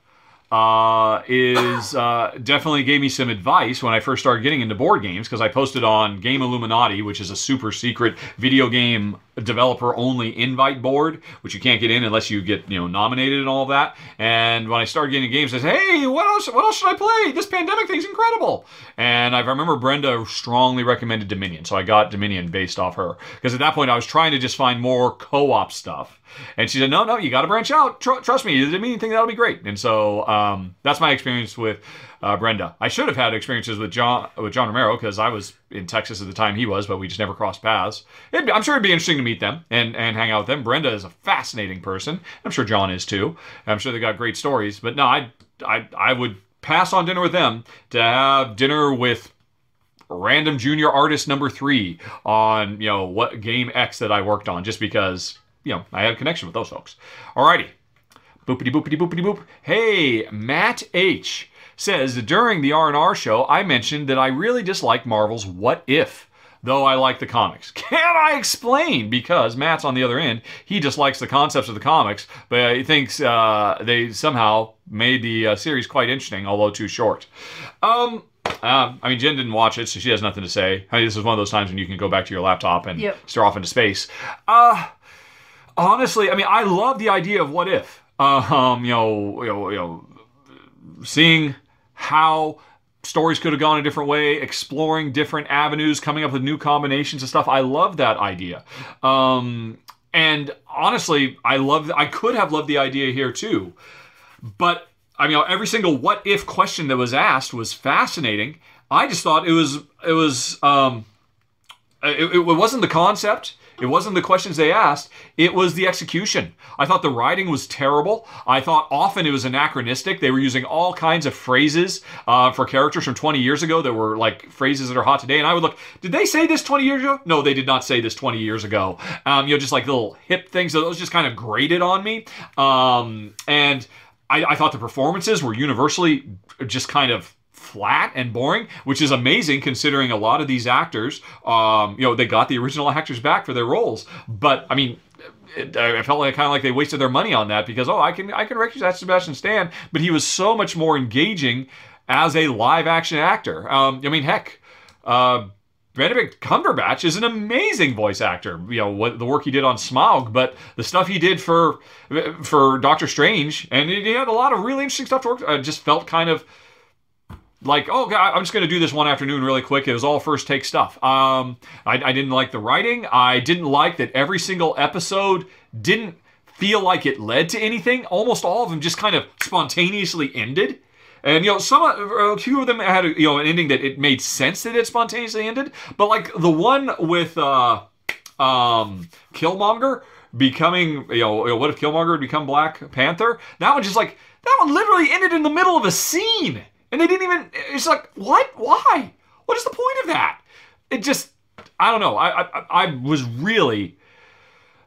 uh, is uh, definitely gave me some advice when I first started getting into board games because I posted on Game Illuminati, which is a super secret video game developer only invite board, which you can't get in unless you get you know nominated and all that. And when I started getting games, I said, "Hey, what else? What else should I play? This pandemic thing's incredible." And I remember Brenda strongly recommended Dominion, so I got Dominion based off her because at that point I was trying to just find more co-op stuff. And she said, "No, no, you got to branch out. Tr- trust me, the Dominion thing that'll be great." And so um, that's my experience with uh, Brenda. I should have had experiences with John with John Romero because I was in Texas at the time he was, but we just never crossed paths. It'd I'm sure it'd be interesting to meet them and, and hang out with them. Brenda is a fascinating person. I'm sure John is too. I'm sure they got great stories. But no, I I I would pass on dinner with them to have dinner with random junior artist number three on you know what game X that I worked on just because you know I had a connection with those folks. Alrighty. Boopity boopity boopity boop. Hey, Matt H says during the R&R show I mentioned that I really dislike Marvel's What If though I like the comics. Can I explain? Because Matt's on the other end. He just likes the concepts of the comics, but he thinks uh, they somehow made the uh, series quite interesting, although too short. Um, uh, I mean, Jen didn't watch it, so she has nothing to say. I mean, this is one of those times when you can go back to your laptop and Yep. stare off into space. Uh, honestly, I mean, I love the idea of what if. Um, you know, you know, you know, seeing how stories could have gone a different way, exploring different avenues, coming up with new combinations and stuff. I love that idea. Um, and honestly, I love. I could have loved the idea here too, but I mean, every single what if question that was asked was fascinating. I just thought it was it was um, it, it wasn't the concept. It wasn't the questions they asked. It was the execution. I thought the writing was terrible. I thought often it was anachronistic. They were using all kinds of phrases uh, for characters from 20 years ago that were like phrases that are hot today. And I would look, did they say this 20 years ago? No, they did not say this 20 years ago. Um, you know, just like little hip things. So those just kind of grated on me. Um, and I, I thought the performances were universally just kind of flat and boring, which is amazing considering a lot of these actors, um, you know, they got the original actors back for their roles. But I mean, it, I felt like kind of like they wasted their money on that because oh, I can I can recognize Sebastian Stan, but he was so much more engaging as a live action actor. Um, I mean, heck. Uh, Benedict Cumberbatch is an amazing voice actor. You know what the work he did on Smaug, but the stuff he did for for Doctor Strange, and he had a lot of really interesting stuff to work. I just felt kind of like, oh, I'm just going to do this one afternoon really quick. It was all first take stuff. Um, I, I didn't like the writing. I didn't like that every single episode didn't feel like it led to anything. Almost all of them just kind of spontaneously ended. And you know, some a few of them had you know an ending that it made sense that it spontaneously ended. But like the one with uh, um, Killmonger becoming you know, you know, what if Killmonger had become Black Panther? That one just like that one literally ended in the middle of a scene, and they didn't even. It's like what? Why? What is the point of that? It just I don't know. I I, I was really.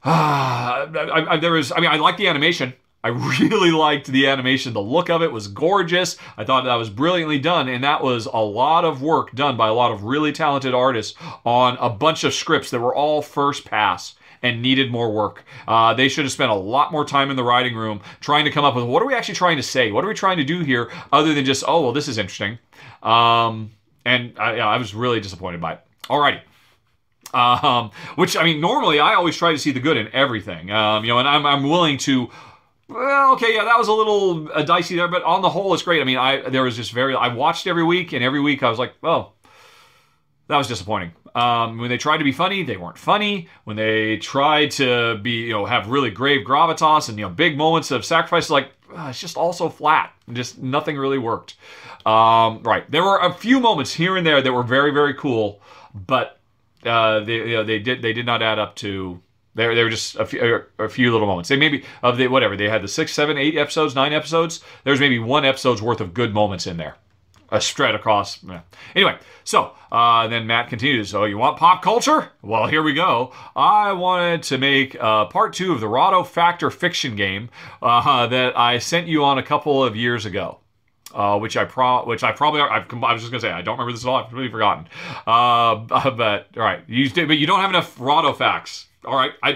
Uh, I, I, there was. I mean, I like the animation. I really liked the animation. The look of it was gorgeous. I thought that was brilliantly done, and that was a lot of work done by a lot of really talented artists on a bunch of scripts that were all first pass and needed more work. Uh, they should have spent a lot more time in the writing room trying to come up with what are we actually trying to say? What are we trying to do here other than just, oh, well, this is interesting. Um, and I, I was really disappointed by it. Alrighty. Um, which, I mean, normally I always try to see the good in everything. Um, you know, and I'm, I'm willing to well, okay, yeah, that was a little uh, dicey there, but on the whole, it's great. I mean, I there was just very. I watched every week, and every week I was like, oh, that was disappointing. Um, when they tried to be funny, they weren't funny. When they tried to be, you know, have really grave gravitas and you know big moments of sacrifice, like uh, it's just all so flat. Just nothing really worked. Um, right, there were a few moments here and there that were very, very cool, but uh, they, you know, they did they did not add up to they they were just a few, a few little moments. They maybe of the whatever they had the six, seven, eight episodes, nine episodes. There's maybe one episode's worth of good moments in there, a straight across. yeah. Anyway, so uh, then Matt continues. Oh, you want pop culture? Well, here we go. I wanted to make uh, part two of the Rahdo Factor fiction game uh, that I sent you on a couple of years ago. Uh, which I pro, which I probably, I've, I was just gonna say, I don't remember this at all. I've really forgotten. Uh, but all right, you, but you don't have enough Rahdo facts all right, I,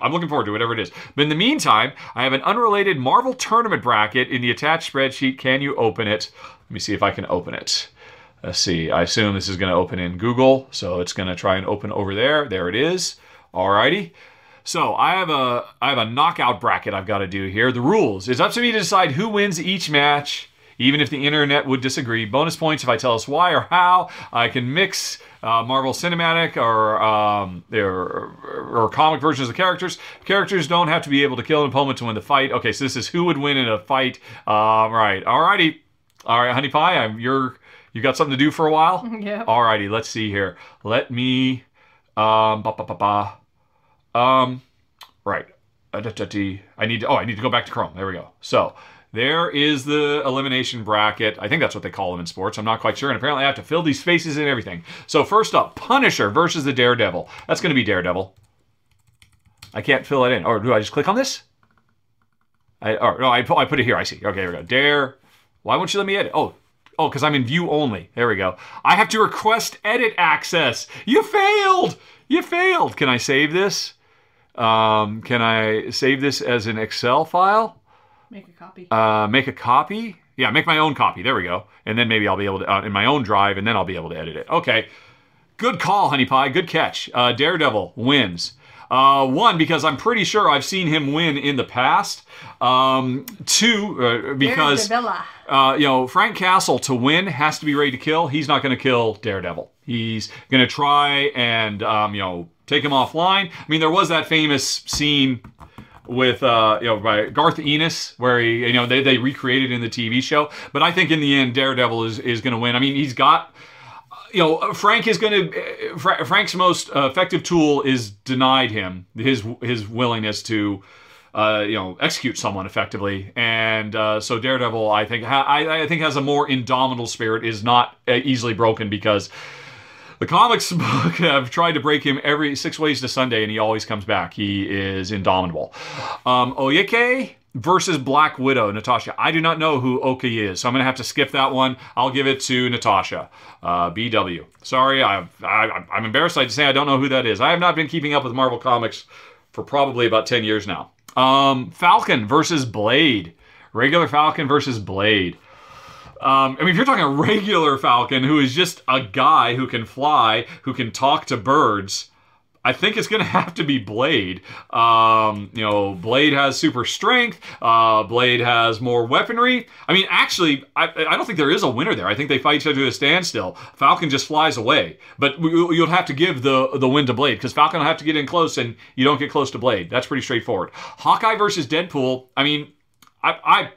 I'm looking forward to whatever it is. But in the meantime, I have an unrelated Marvel tournament bracket in the attached spreadsheet. Can you open it? Let me see if I can open it. Let's see. I assume this is going to open in Google, so it's going to try and open over there. There it is. Alrighty. So I have a I have a knockout bracket I've got to do here. The rules. It's up to me to decide who wins each match even if the internet would disagree. Bonus points if I tell us why or how. I can mix uh, Marvel Cinematic or, um, or, or comic versions of characters. Characters don't have to be able to kill an opponent to win the fight. Okay, so this is who would win in a fight. Um, right, alrighty. All right, Honey Pie, I'm, you're you got something to do for a while. Yeah. All righty, let's see here. Let me. Um, ba, ba, ba, ba. um, right. Uh, da, da, dee. I need to. Oh, I need to go back to Chrome. There we go. So there is the elimination bracket. I think that's what they call them in sports. I'm not quite sure. And apparently I have to fill these spaces and everything. So first up, Punisher versus the Daredevil. That's going to be Daredevil. I can't fill it in. Or do I just click on this? I, or no, I, I put it here. I see. Okay, here we go. Dare. Why won't you let me edit? Oh, Oh, because I'm in view only. There we go. I have to request edit access. You failed. You failed. Can I save this? Um, can I save this as an Excel file? Make a copy. Uh, make a copy. Yeah, make my own copy. There we go. And then maybe I'll be able to uh, in my own drive, and then I'll be able to edit it. Okay. Good call, Honey Pie. Good catch. Uh, Daredevil wins. Uh, one, because I'm pretty sure I've seen him win in the past. Um, two, uh, because uh, you know Frank Castle to win has to be ready to kill. He's not going to kill Daredevil. He's going to try and um, you know take him offline. I mean, there was that famous scene with uh, you know by Garth Ennis where he you know they, they recreated in the TV show. But I think in the end Daredevil is is going to win. I mean, he's got you know, Frank is going to. Fra- Frank's most uh, effective tool is denied him his his willingness to, uh, you know, execute someone effectively, and uh, so Daredevil, I think, ha- I, I think has a more indomitable spirit, is not uh, easily broken because. The comics book have tried to break him every six ways to Sunday, and he always comes back. He is indomitable. Um, Okoye versus Black Widow, Natasha. I do not know who Oki is, so I'm going to have to skip that one. I'll give it to Natasha. Uh, BW. Sorry, I, I, I'm embarrassed to say I don't know who that is. I have not been keeping up with Marvel Comics for probably about 10 years now. Um, Falcon versus Blade. Regular Falcon versus Blade. Um, I mean, if you're talking a regular Falcon who is just a guy who can fly, who can talk to birds, I think it's going to have to be Blade. Um, you know, Blade has super strength. Uh, Blade has more weaponry. I mean, actually, I, I don't think there is a winner there. I think they fight each other to a standstill. Falcon just flies away. But you'll have to give the the win to Blade because Falcon will have to get in close, and you don't get close to Blade. That's pretty straightforward. Hawkeye versus Deadpool. I mean, I, I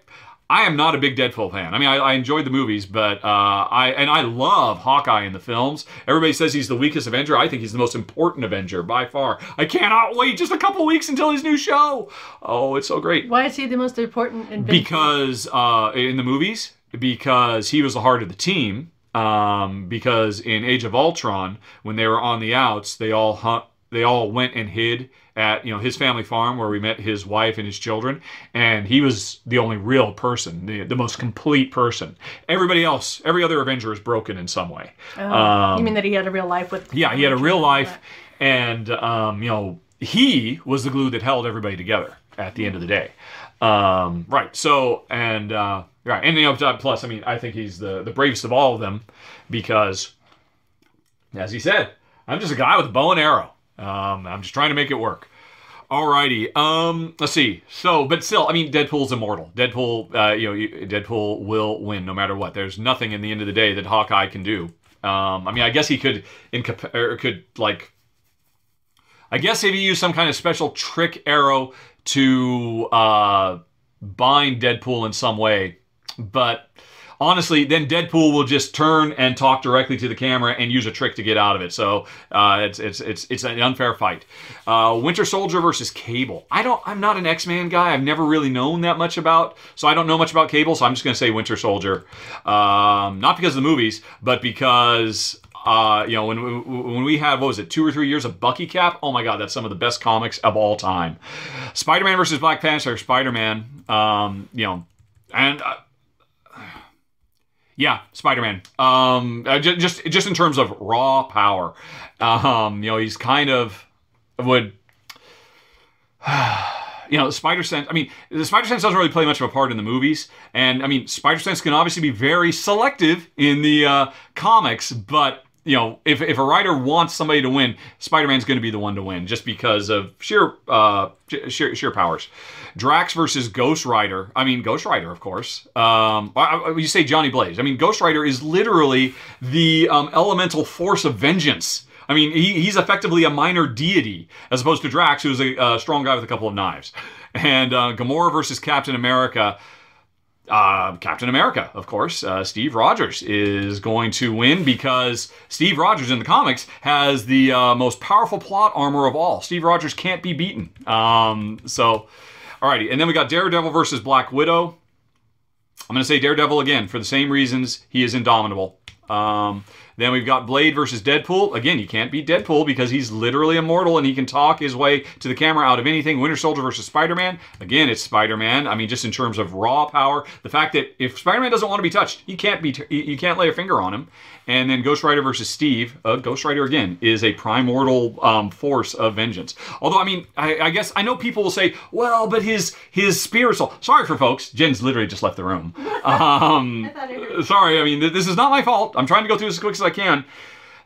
I am not a big Deadpool fan. I mean, I, I enjoyed the movies, but uh, I and I love Hawkeye in the films. Everybody says he's the weakest Avenger. I think he's the most important Avenger by far. I cannot wait just a couple weeks until his new show. Oh, it's so great. Why is he the most important in Because uh, in the movies, because he was the heart of the team. Um, because in Age of Ultron, when they were on the outs, they all hunt, they all went and hid at you know his family farm where we met his wife and his children and he was the only real person the, the most complete person. Everybody else every other avenger is broken in some way. Oh, you mean that he had a real life with? yeah he had a real life and um, you know he was the glue that held everybody together at the end of the day. Um, right so and uh, right and you know plus i mean i think he's the the bravest of all of them because as he said i'm just a guy with a bow and arrow um, I'm just trying to make it work. Alrighty. Um, let's see. So, but still, I mean, Deadpool's immortal. Deadpool, uh, you know, Deadpool will win no matter what. There's nothing in the end of the day that Hawkeye can do. Um, I mean, I guess he could, incap- or could like, I guess if he used some kind of special trick arrow to uh, bind Deadpool in some way, but honestly, then Deadpool will just turn and talk directly to the camera and use a trick to get out of it. So uh, it's it's it's it's an unfair fight. Uh, Winter Soldier versus Cable. I don't. I'm not an X Man guy. I've never really known that much about. So I don't know much about Cable. So I'm just gonna say Winter Soldier. Um, not because of the movies, but because. Uh, you know, when we, when we had what was it, two or three years of Bucky Cap? Oh my God, that's some of the best comics of all time. Spider-Man versus Black Panther. Spider-Man. Um, you know, and uh, yeah, Spider-Man. Um, uh, just just in terms of raw power, um, you know, he's kind of would. You know, Spider Sense. I mean, the Spider Sense doesn't really play much of a part in the movies, and I mean, Spider Sense can obviously be very selective in the uh, comics. But you know, if if a writer wants somebody to win, Spider Man's going to be the one to win, just because of sheer uh, sheer sheer powers. Drax versus Ghost Rider. I mean, Ghost Rider, of course. Um, you say Johnny Blaze. I mean, Ghost Rider is literally the um, elemental force of vengeance. I mean, he, he's effectively a minor deity as opposed to Drax, who's a, a strong guy with a couple of knives. And uh, Gamora versus Captain America. Uh, Captain America, of course. Uh, Steve Rogers is going to win because Steve Rogers in the comics has the uh, most powerful plot armor of all. Steve Rogers can't be beaten. Um, so, alrighty. And then we got Daredevil versus Black Widow. I'm going to say Daredevil again for the same reasons he is indomitable. Um, Then we've got Blade versus Deadpool. Again, you can't beat Deadpool because he's literally immortal and he can talk his way to the camera out of anything. Winter Soldier versus Spider Man. Again, it's Spider Man. I mean, just in terms of raw power, the fact that if Spider Man doesn't want to be touched, you can't be you can't lay a finger on him. And then Ghost Rider versus Steve. Uh, Ghost Rider again is a primordial um, force of vengeance. Although I mean, I, I, guess I know people will say, well, but his his spiritual. Sorry for folks. Jen's literally just left the room. Um, I sorry. I mean, this is not my fault. I'm trying to go through this as quick as I can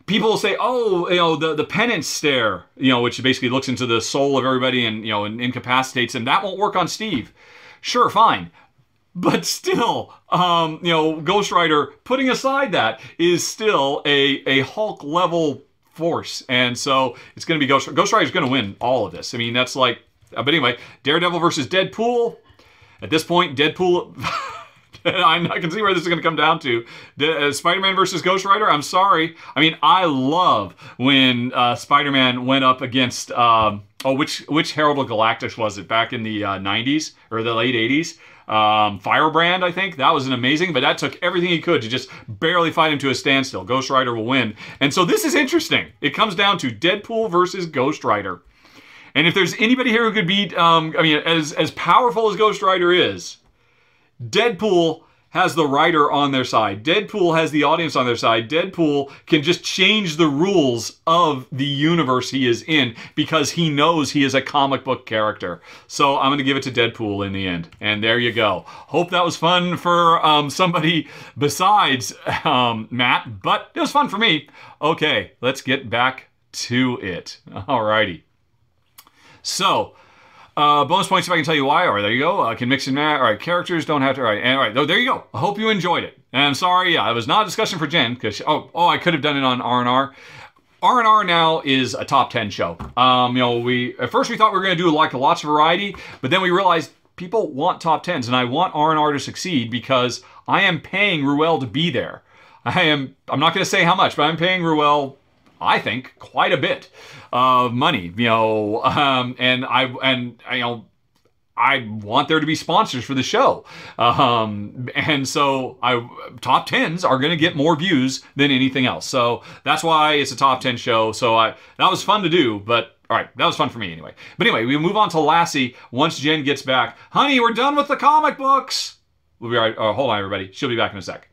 people say, "Oh, you know, the the penance stare, you know, which basically looks into the soul of everybody and you know and incapacitates them. That won't work on Steve." Sure, fine, but still, um, you know, Ghost Rider, putting aside that, is still a a Hulk level force, and so it's going to be Ghost Ghost Rider is going to win all of this. I mean, that's like, but anyway, Daredevil versus Deadpool. At this point, Deadpool. I can see where this is going to come down to. Uh, Spider-Man versus Ghost Rider. I'm sorry. I mean, I love when uh, Spider-Man went up against. Um, oh, which which Herald of Galactus was it back in the uh, 90s or the late 80s? Um, Firebrand, I think that was an amazing, but that took everything he could to just barely fight him to a standstill. Ghost Rider will win, and so this is interesting. It comes down to Deadpool versus Ghost Rider, and if there's anybody here who could beat, um, I mean, as as powerful as Ghost Rider is, Deadpool has the writer on their side. Deadpool has the audience on their side. Deadpool can just change the rules of the universe he is in because he knows he is a comic book character. So I'm going to give it to Deadpool in the end. And there you go. Hope that was fun for um, somebody besides um, Matt, but it was fun for me. Okay, let's get back to it. Alrighty. So, uh, bonus points if I can tell you why. All right, there you go. I can mix and match. All right, characters don't have to. All right, and, all right. Oh, there you go. I hope you enjoyed it. And I'm sorry, yeah, it was not a discussion for Jen because oh, oh, I could have done it on R and R. R and R now is a top ten show. Um, you know, we at first we thought we were going to do like lots of variety, but then we realized people want top tens, and I want R and R to succeed because I am paying Ruel to be there. I am. I'm not going to say how much, but I'm paying Ruel I think, quite a bit of money. You know, um, and I and you know. I want there to be sponsors for the show, um, and so I top tens are going to get more views than anything else. So that's why it's a top ten show. So I that was fun to do, but all right, that was fun for me anyway. But anyway, we move on to Lassie once Jen gets back. Honey, we're done with the comic books. We'll be right. Uh, hold on, everybody. She'll be back in a sec.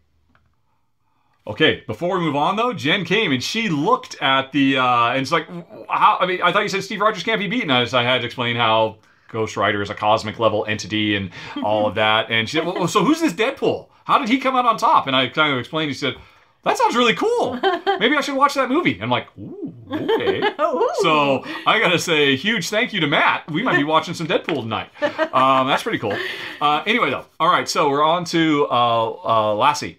Okay, before we move on though, Jen came and she looked at the uh, and it's like, how? I mean, I thought you said Steve Rogers can't be beaten. I, I had to explain how Ghost Rider is a cosmic level entity and all of that. And she said, well, so who's this Deadpool? How did he come out on top? And I kind of explained. He said, that sounds really cool. Maybe I should watch that movie. And I'm like, ooh, okay. Ooh. So I gotta say, a huge thank you to Matt. We might be watching some Deadpool tonight. Um, that's pretty cool. Uh, anyway, though, all right. So we're on to uh, uh, Lassie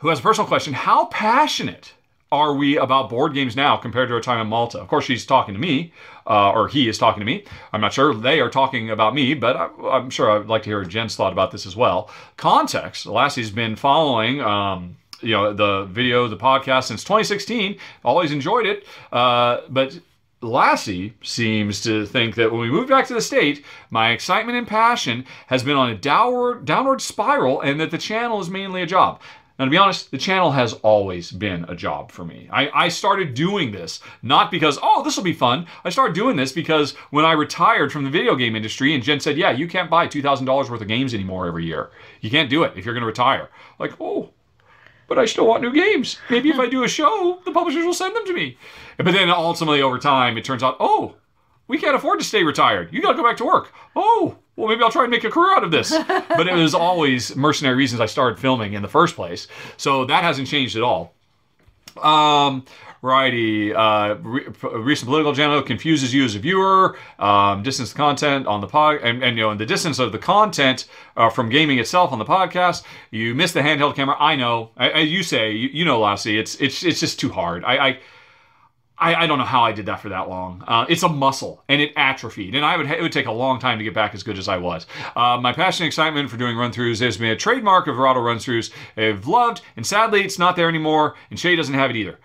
who has a personal question How passionate are we about board games now compared to our time in Malta? Of course, she's talking to me, uh, or he is talking to me. I'm not sure they are talking about me, but I, am sure I'd like to hear Jen's thought about this as well. Context Lassie's been following. Um, you know the video, the podcast since 2016. Always enjoyed it, uh, but Lassie seems to think that when we moved back to the state, my excitement and passion has been on a downward downward spiral, and that the channel is mainly a job. Now, to be honest, the channel has always been a job for me. I, I started doing this not because, oh, this will be fun. I started doing this because when I retired from the video game industry and Jen said, yeah, you can't buy $2,000 worth of games anymore every year. You can't do it if you're going to retire. Like, oh, but I still want new games. Maybe if I do a show, the publishers will send them to me. But then ultimately, over time, it turns out, oh, we can't afford to stay retired. You got to go back to work. Oh, well, maybe I'll try and make a career out of this. but it was always mercenary reasons I started filming in the first place. So that hasn't changed at all. Um, righty, uh, re- recent political agenda confuses you as a viewer. Um, distance content on the pod, and, and you know, in the distance of the content uh, from gaming itself on the podcast, you miss the handheld camera. I know, I, I, you say, you, you know, Lassie, it's it's it's just too hard. I, I I, I, don't know how I did that for that long. Uh, it's a muscle, and it atrophied, and I would it would take a long time to get back as good as I was. Uh, my passion and excitement for doing run-throughs been a trademark of the Rahdo run-throughs. I've loved, and sadly, it's not there anymore, and Shay doesn't have it either.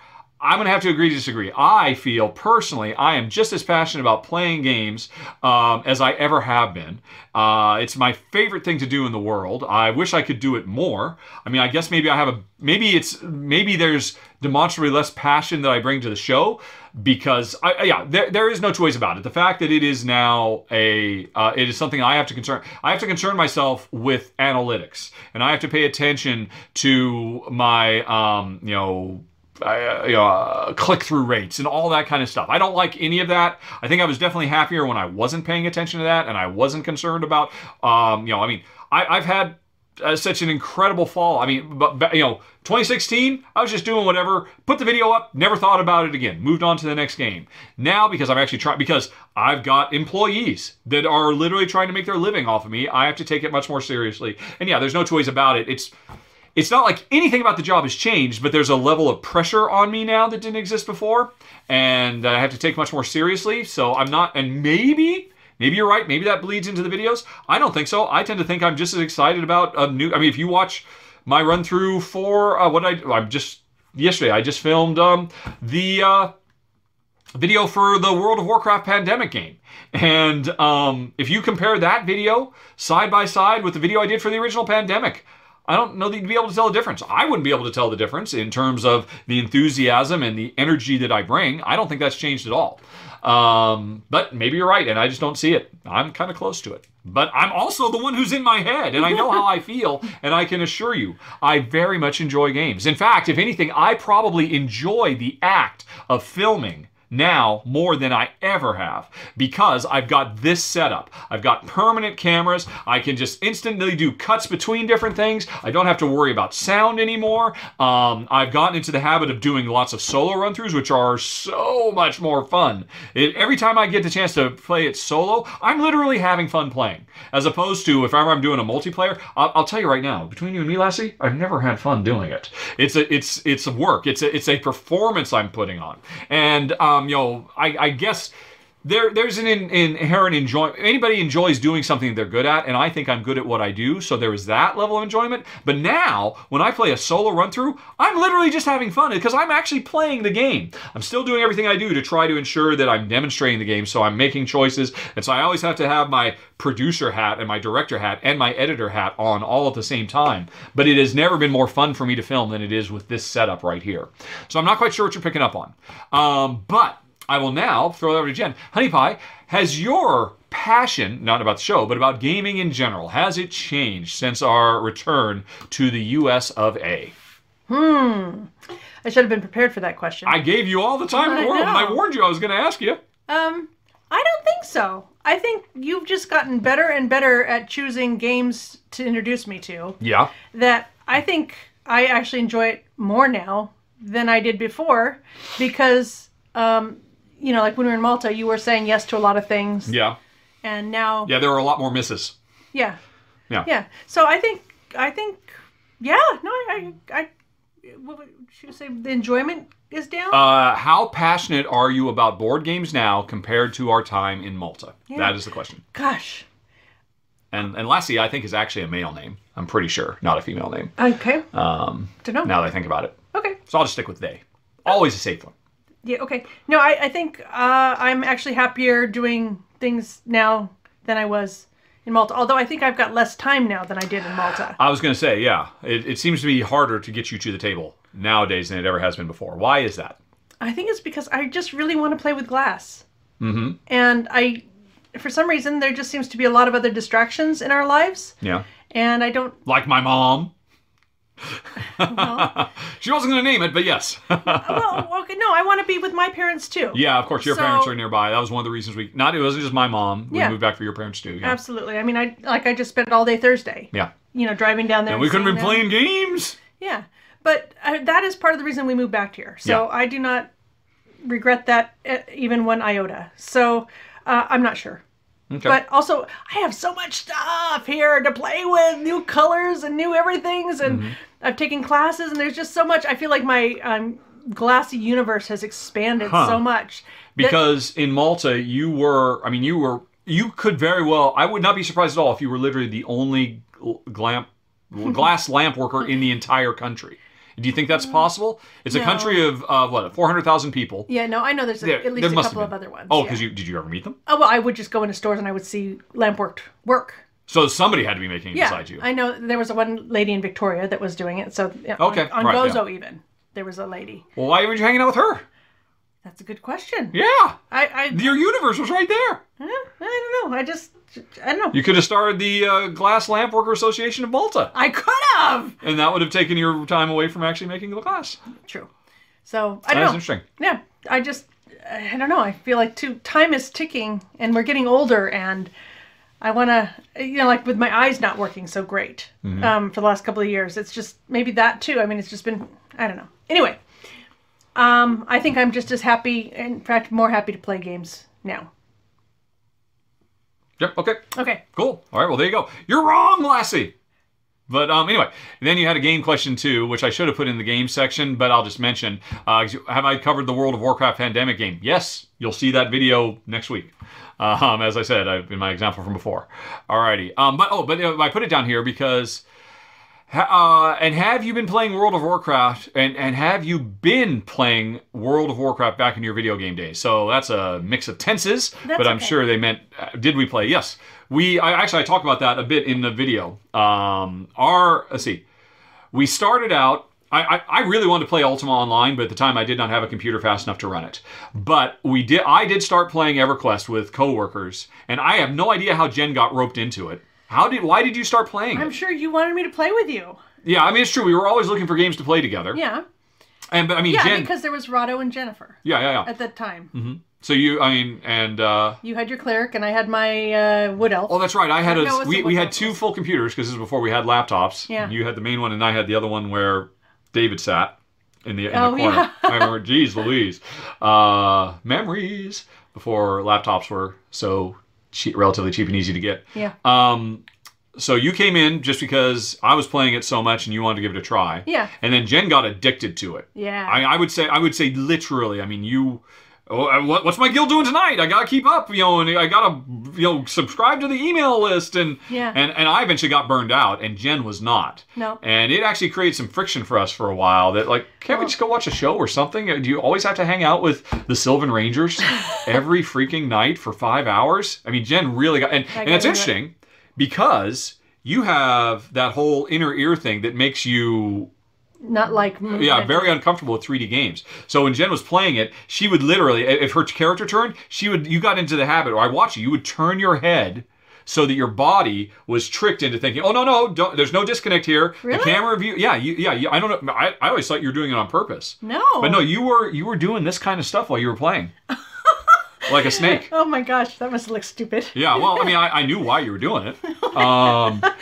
I'm going to have to agree to disagree. I feel personally, I am just as passionate about playing games um, as I ever have been. Uh, it's my favorite thing to do in the world. I wish I could do it more. I mean, I guess maybe I have a maybe it's maybe there's demonstrably less passion that I bring to the show because I, yeah, there, there is no choice about it. The fact that it is now a, uh, it is something I have to concern. I have to concern myself with analytics, and I have to pay attention to my, um, you know. Uh, you know, uh, click through rates and all that kind of stuff. I don't like any of that. I think I was definitely happier when I wasn't paying attention to that and I wasn't concerned about, um, you know, I mean, I, I've had uh, such an incredible fall. I mean, but, but, you know, 2016, I was just doing whatever, put the video up, never thought about it again, moved on to the next game. Now, because I'm actually trying, because I've got employees that are literally trying to make their living off of me, I have to take it much more seriously. And yeah, there's no choice about it. It's it's not like anything about the job has changed, but there's a level of pressure on me now that didn't exist before, and I have to take much more seriously. So I'm not, and maybe Maybe you're right. Maybe that bleeds into the videos. I don't think so. I tend to think I'm just as excited about a new. I mean, if you watch my run through for uh, what I I'm just yesterday, I just filmed um, the uh, video for the World of Warcraft pandemic game. And um, if you compare that video side by side with the video I did for the original pandemic, I don't know that you'd be able to tell the difference. I wouldn't be able to tell the difference in terms of the enthusiasm and the energy that I bring. I don't think that's changed at all. Um, but maybe you're right, and I just don't see it. I'm kind of close to it. But I'm also the one who's in my head, and I know how I feel, and I can assure you, I very much enjoy games. In fact, if anything, I probably enjoy the act of filming now more than I ever have because I've got this setup. I've got permanent cameras. I can just instantly do cuts between different things. I don't have to worry about sound anymore. Um, I've gotten into the habit of doing lots of solo run throughs, which are so much more fun. It, every time I get the chance to play it solo, I'm literally having fun playing. As opposed to if ever I'm doing a multiplayer, I'll, I'll tell you right now, between you and me, Lassie, I've never had fun doing it. It's a it's it's work. It's a it's a performance I'm putting on, and um, Um, you know, I, I guess there there's an in, inherent enjoyment. Anybody enjoys doing something they're good at, and I think I'm good at what I do, so there is that level of enjoyment. But now, when I play a solo run through, I'm literally just having fun because I'm actually playing the game. I'm still doing everything I do to try to ensure that I'm demonstrating the game, so I'm making choices, and so I always have to have my producer hat and my director hat and my editor hat on all at the same time. But it has never been more fun for me to film than it is with this setup right here. So I'm not quite sure what you're picking up on, um, but I will now throw it over to Jen. Honey Pie, has your passion, not about the show, but about gaming in general, has it changed since our return to the US of A? Hmm. I should have been prepared for that question. I gave you all the time in the world, and I warned you I was going to ask you. Um, I don't think so. I think you've just gotten better and better at choosing games to introduce me to. Yeah. That I think I actually enjoy it more now than I did before because, um, you know, like when we were in Malta, you were saying yes to a lot of things, Yeah. and now, Yeah, there are a lot more misses. yeah, Yeah. yeah. So I think, I think, yeah, no, I, I, I what would you say? The enjoyment is down. Uh, how passionate are you about board games now compared to our time in Malta? Yeah. That is the question. Gosh. And and Lassie, I think, is actually a male name. I'm pretty sure, not a female name. Okay. Um, Don't know. now that I think about it. Okay. So I'll just stick with they. Always a safe one. Yeah, okay. No, I, I think uh, I'm actually happier doing things now than I was in Malta. Although I think I've got less time now than I did in Malta. I was going to say, yeah, it, it seems to be harder to get you to the table nowadays than it ever has been before. Why is that? I think it's because I just really want to play with glass. Mm-hmm. And I, for some reason, there just seems to be a lot of other distractions in our lives. Yeah. And I don't, Like my mom. she wasn't going to name it, but yes. well, okay, no, I want to be with my parents too. yeah, of course, your So- parents are nearby. That was one of the reasons we, not, it wasn't just my mom. We Yeah. moved back for your parents too. Yeah. Absolutely. I mean, I like I just spent all day Thursday. Yeah. You know, driving down there. And we couldn't be playing games. Yeah, but uh, that is part of the reason we moved back here. So Yeah. I do not regret that uh, even one iota. So uh, I'm not sure. Okay. But also, I have so much stuff here to play with, new colors and new everythings, and Mm-hmm. I've taken classes, and there's just so much. I feel like my um, glassy universe has expanded Huh. so much. that- because in Malta, you were, I mean, you were, you could very well, I would not be surprised at all if you were literally the only gl- glamp, glass lamp worker in the entire country. Do you think that's possible? It's a Mm. Country of, uh, what, 400,000 people? yeah, no, I know there's a, There- at least a couple of other ones. Oh, yeah. because you, did you ever meet them? Oh well, I would just go into stores and I would see lamp worked work. So somebody had to be making it Yeah, besides you. I know there was one lady in Victoria that was doing it. So Okay, on, on right, Gozo even. there was a lady. Well, why weren't you hanging out with her? That's a good question. Yeah, I I, your universe was right there. eh, I don't know. I just I don't know. You could have started the uh, Glass Lamp Worker Association of Malta, I could have. and that would have taken your time away from actually making the glass. True. So I don't know. interesting. Yeah, I just I don't know. I feel like too time is ticking, and we're getting older, and I want to you know like with my eyes not working so great Mm-hmm. um, for the last couple of years. It's just maybe that too. I mean, it's just been I don't know. Anyway, um, I think I'm just as happy, in fact, more happy to play games now. Yep. Okay. Okay. Cool. All right. Well, there you go. You're wrong, Lassie. But um, anyway, then you had a game question too, which I should have put in the game section, but I'll just mention. Uh, have I covered the World of Warcraft pandemic game? Yes. You'll see that video next week. Um, as I said I, in my example from before. Alrighty. Um, but oh, but uh, I put it down here because. Uh, and have you been playing World of Warcraft? And, and have you been playing World of Warcraft back in your video game days? So that's a mix of tenses, That's but I'm okay. sure they meant uh, did we play? Yes, we. I actually I talked about that a bit in the video. Um, our let's see, we started out. I, I, I really wanted to play Ultima Online, but at the time I did not have a computer fast enough to run it. But we did. I did start playing EverQuest with coworkers, and I have no idea how Jen got roped into it. How did? Why did you start playing? I'm it? sure you wanted me to play with you. Yeah, I mean it's true. We were always looking for games to play together. Yeah. And but I mean Yeah, Jen. because there was Rahdo and Jennifer yeah, yeah, yeah. at that time. So you, I mean, and uh, You had your cleric, and I had my uh, wood elf. Oh, that's right. I had a No, we, we had two full computers because this is before we had laptops. Yeah. You had the main one, and I had the other one where David sat in the, in Oh, the corner. yeah. I remember. Geez, Louise. Uh, memories before laptops were so cheap, relatively cheap and easy to get. Yeah. Um, so you came in just because I was playing it so much and you wanted to give it a try. Yeah. And then Jen got addicted to it. Yeah. I, I would say I would say literally. I mean, you. Oh, uh, what's my guild doing tonight? I gotta keep up, you know, and I gotta, you know, subscribe to the email list, and Yeah. and and I eventually got burned out, and Jen was not. No. And it actually created some friction for us for a while. That like, can't we just go watch a show or something? Do you always have to hang out with the Sylvan Rangers every freaking night for five hours? I mean, Jen really got, and, and it's into it. interesting because you have that whole inner ear thing that makes you Not mm. like mm, yeah, very uncomfortable with 3D games. So when Jen was playing it, she would literally, if her character turned, she would. You got into the habit, or I watch you. You would turn your head so that your body was tricked into thinking, "Oh no, no, don't, there's no disconnect here. Really? The camera view, yeah, you, yeah. You, I don't know. I, I always thought you were doing it on purpose, No. but no, you were you were doing this kind of stuff while you were playing, like a snake. Oh my gosh, that must look stupid. Yeah, well, I mean, I, I knew why you were doing it. Um,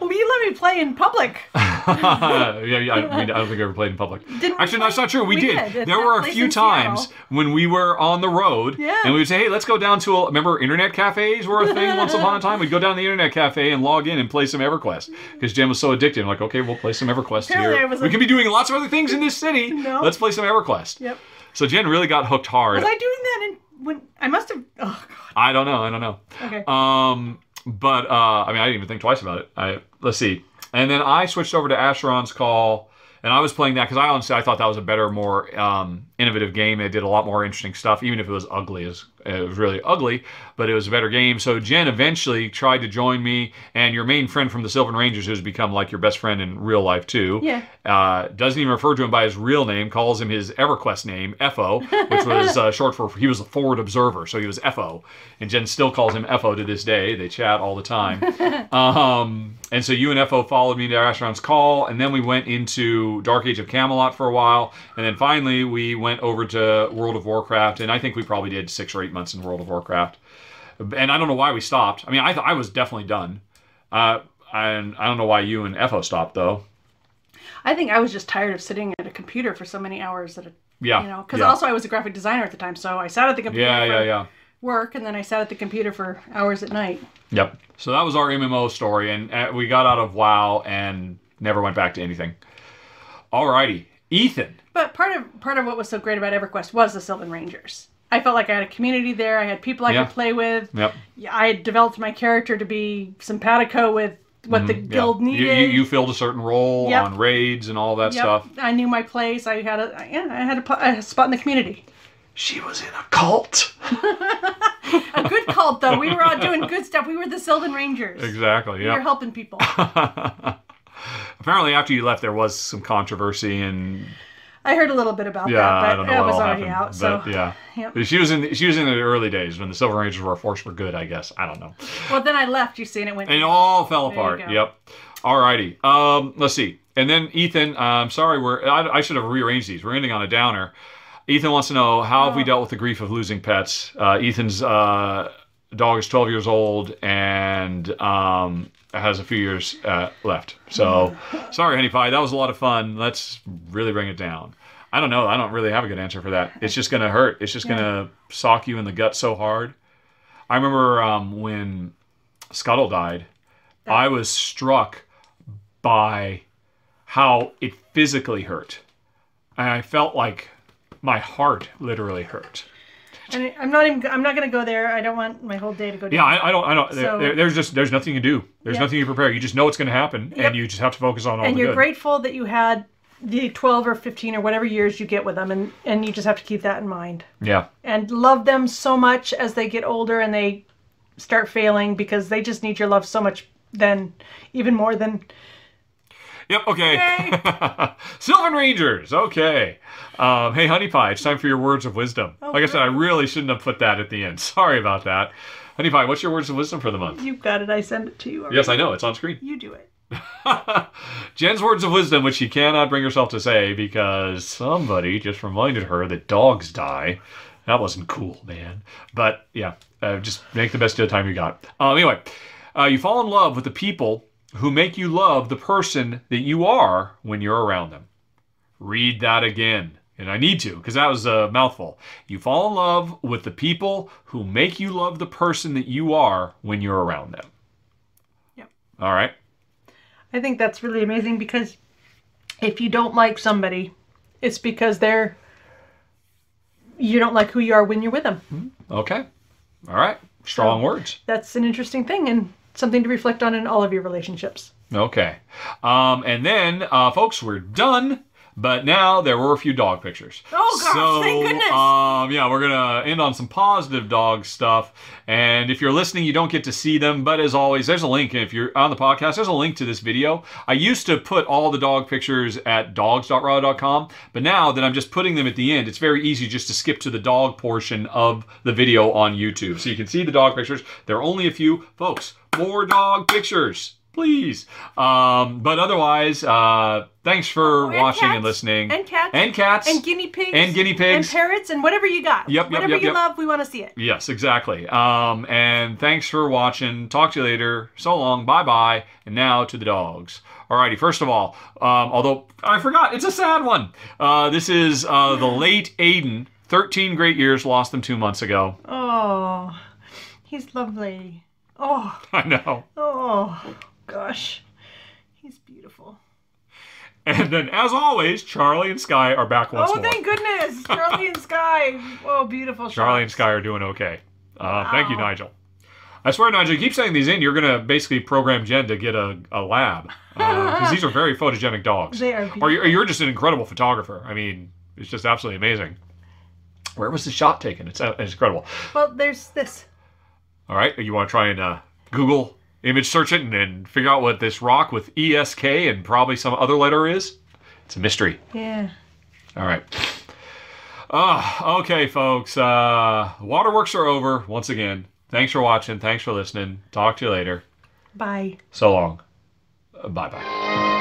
Well, you let me play in public. yeah, yeah, I, we, I don't think I ever played in public. Didn't we Actually, no, that's not true. We, We did. did, There were a few times when we were on the road, Yeah. and we would say, "Hey, let's go down to a." Remember, internet cafes were a thing once upon a time. We'd go down to the internet cafe and log in and play some EverQuest because Jen was so addicted. I'm like, okay, we'll play some EverQuest Apparently here. We a- could be doing lots of other things in this city. No. Let's play some EverQuest. Yep. So Jen really got hooked hard. Was I doing that in when I must have? Oh god. I don't know. I don't know. Okay. Um, but uh, I mean, I didn't even think twice about it. I let's see, and then I switched over to Asheron's Call, and I was playing that because I honestly I thought that was a better, more um, innovative game. It did a lot more interesting stuff, even if it was ugly. Was, it was really ugly, but it was a better game. So Jen eventually tried to join me, and your main friend from the Sylvan Rangers, who's become like your best friend in real life too. Yeah. Uh, doesn't even refer to him by his real name. Calls him his EverQuest name, FO, which was uh, short for he was a forward observer, so he was FO, and Jen still calls him FO to this day. They chat all the time. um, and so you and FO followed me to Asheron's Call, and then we went into Dark Age of Camelot for a while, and then finally we went over to World of Warcraft, and I think we probably did six or eight months in World of Warcraft. And I don't know why we stopped. I mean, I thought I was definitely done. Uh, and I don't know why you and FO stopped though. I think I was just tired of sitting at a computer for so many hours at a. Yeah. You know, because yeah. also I was a graphic designer at the time, so I sat at the computer Yeah, for yeah, yeah. work, and then I sat at the computer for hours at night. Yep. So that was our MMO story, and uh, we got out of WoW and never went back to anything. Alrighty, Ethan. But part of part of what was so great about EverQuest was the Sylvan Rangers. I felt like I had a community there. I had people I Yeah. could play with. Yep. I had developed my character to be simpatico with what the Mm-hmm. Guild needed. you, you filled a certain role Yep. on raids and all that Yep. stuff. I knew my place. I had a yeah, I had a, a spot in the community. She was in a cult. A good cult though. We were all doing good stuff. We were the Sylvan Rangers. Exactly. Yeah. We were helping people. Apparently, after you left, there was some controversy, and I heard a little bit about Yeah, that, but I don't know it what was already happened. out. So but yeah, Yep. she was in the, she was in the early days when the Sylvan Rangers were a force for good. I guess I don't know. well, then I left. You see, and it went. And it all fell apart. Yep. Alrighty. Um, let's see. And then Ethan, I'm sorry, we're I, I should have rearranged these. We're ending on a downer. Ethan wants to know how have we Oh. dealt with the grief of losing pets. Uh, Ethan's uh, dog is 12 years old and um, has a few years uh, left. So sorry, honey pie. That was a lot of fun. Let's really bring it down. I don't know. I don't really have a good answer for that. It's just gonna hurt. It's just gonna sock you in the gut so hard. I remember um, when Scuttle died. I was struck by how it physically hurt. And I felt like my heart literally hurt. And I'm not even. I'm not going to go there. I don't want my whole day to go. Yeah. I, I don't, I don't. So- there, there's just, there's nothing you do. There's Yep. nothing you prepare. You just know it's going to happen, Yep. and you just have to focus on all and you're good. grateful that you had the 12 or 15 or whatever years you get with them, and and you just have to keep that in mind Yeah, and love them so much as they get older and they start failing because they just need your love so much then even more than Yep. Okay. Sylvan Rangers. Okay. Um, hey, Honey Pie, it's time for your words of wisdom. like I said, I really shouldn't have put that at the end. Sorry about that. Honey Pie, what's your words of wisdom for the month? you've got it. I send it to you. Yes, I know. It's on screen. You do it. Jen's words of wisdom, which she cannot bring herself to say because somebody just reminded her that dogs die. That wasn't cool, man. But yeah, uh, just make the best of the time you got. Um, anyway, uh, you fall in love with the people who make you love the person that you are when you're around them. Read that again. And I need to because that was a mouthful. You fall in love with the people who make you love the person that you are when you're around them. Yep. All right. I think that's really amazing because if you don't like somebody, it's because they're you don't like who you are when you're with them. Okay. All right. Strong words. That's an interesting thing and something to reflect on in all of your relationships. Okay. Um, and then, uh, folks, we're done. But now there were a few dog pictures. Oh, gosh, so, thank goodness. Um, yeah, we're gonna end on some positive dog stuff. And if you're listening, you don't get to see them. But as always, there's a link. If you're on the podcast, there's a link to this video. I used to put all the dog pictures at dogs.rahdo.com, but now that I'm just putting them at the end, it's very easy just to skip to the dog portion of the video on YouTube. So you can see the dog pictures. There are only a few, folks. More dog pictures please. Um, but otherwise, uh, thanks for Oh, and watching and listening. And cats. And cats. And guinea pigs. And guinea pigs. And parrots and whatever you got. Yep, yep, Whatever yep, you yep. love, we want to see it. Yes, exactly. Um, and thanks for watching. Talk to you later. So long. Bye bye. And now to the dogs. Alrighty, first of all, um, although I forgot, it's a sad one. Uh, this is uh, the late Aiden. 13 great years, lost them two months ago. Oh, he's lovely. Oh, I know. oh, gosh. He's beautiful. And then, as always, Charlie and Sky are back once oh, more. thank goodness. Charlie and Sky. Oh, beautiful. Charlie and. Sky are doing okay. Uh, Thank you, Nigel. I swear, Nigel, you keep saying these in, you're going to basically program Jen to get a, a lab. Because these are very photogenic dogs. They are Or you're, you're just an incredible photographer. I mean, it's just absolutely amazing. Where was the shot taken? It's, uh, it's incredible. Well, there's this. All right, you want to try and uh, Google image search it and, and figure out what this rock with ESK and probably some other letter is? It's a mystery. Yeah. All right. Ah, okay, folks. Uh, waterworks are over once again. Thanks for watching. Thanks for listening. Talk to you later. Bye. So long. Bye bye.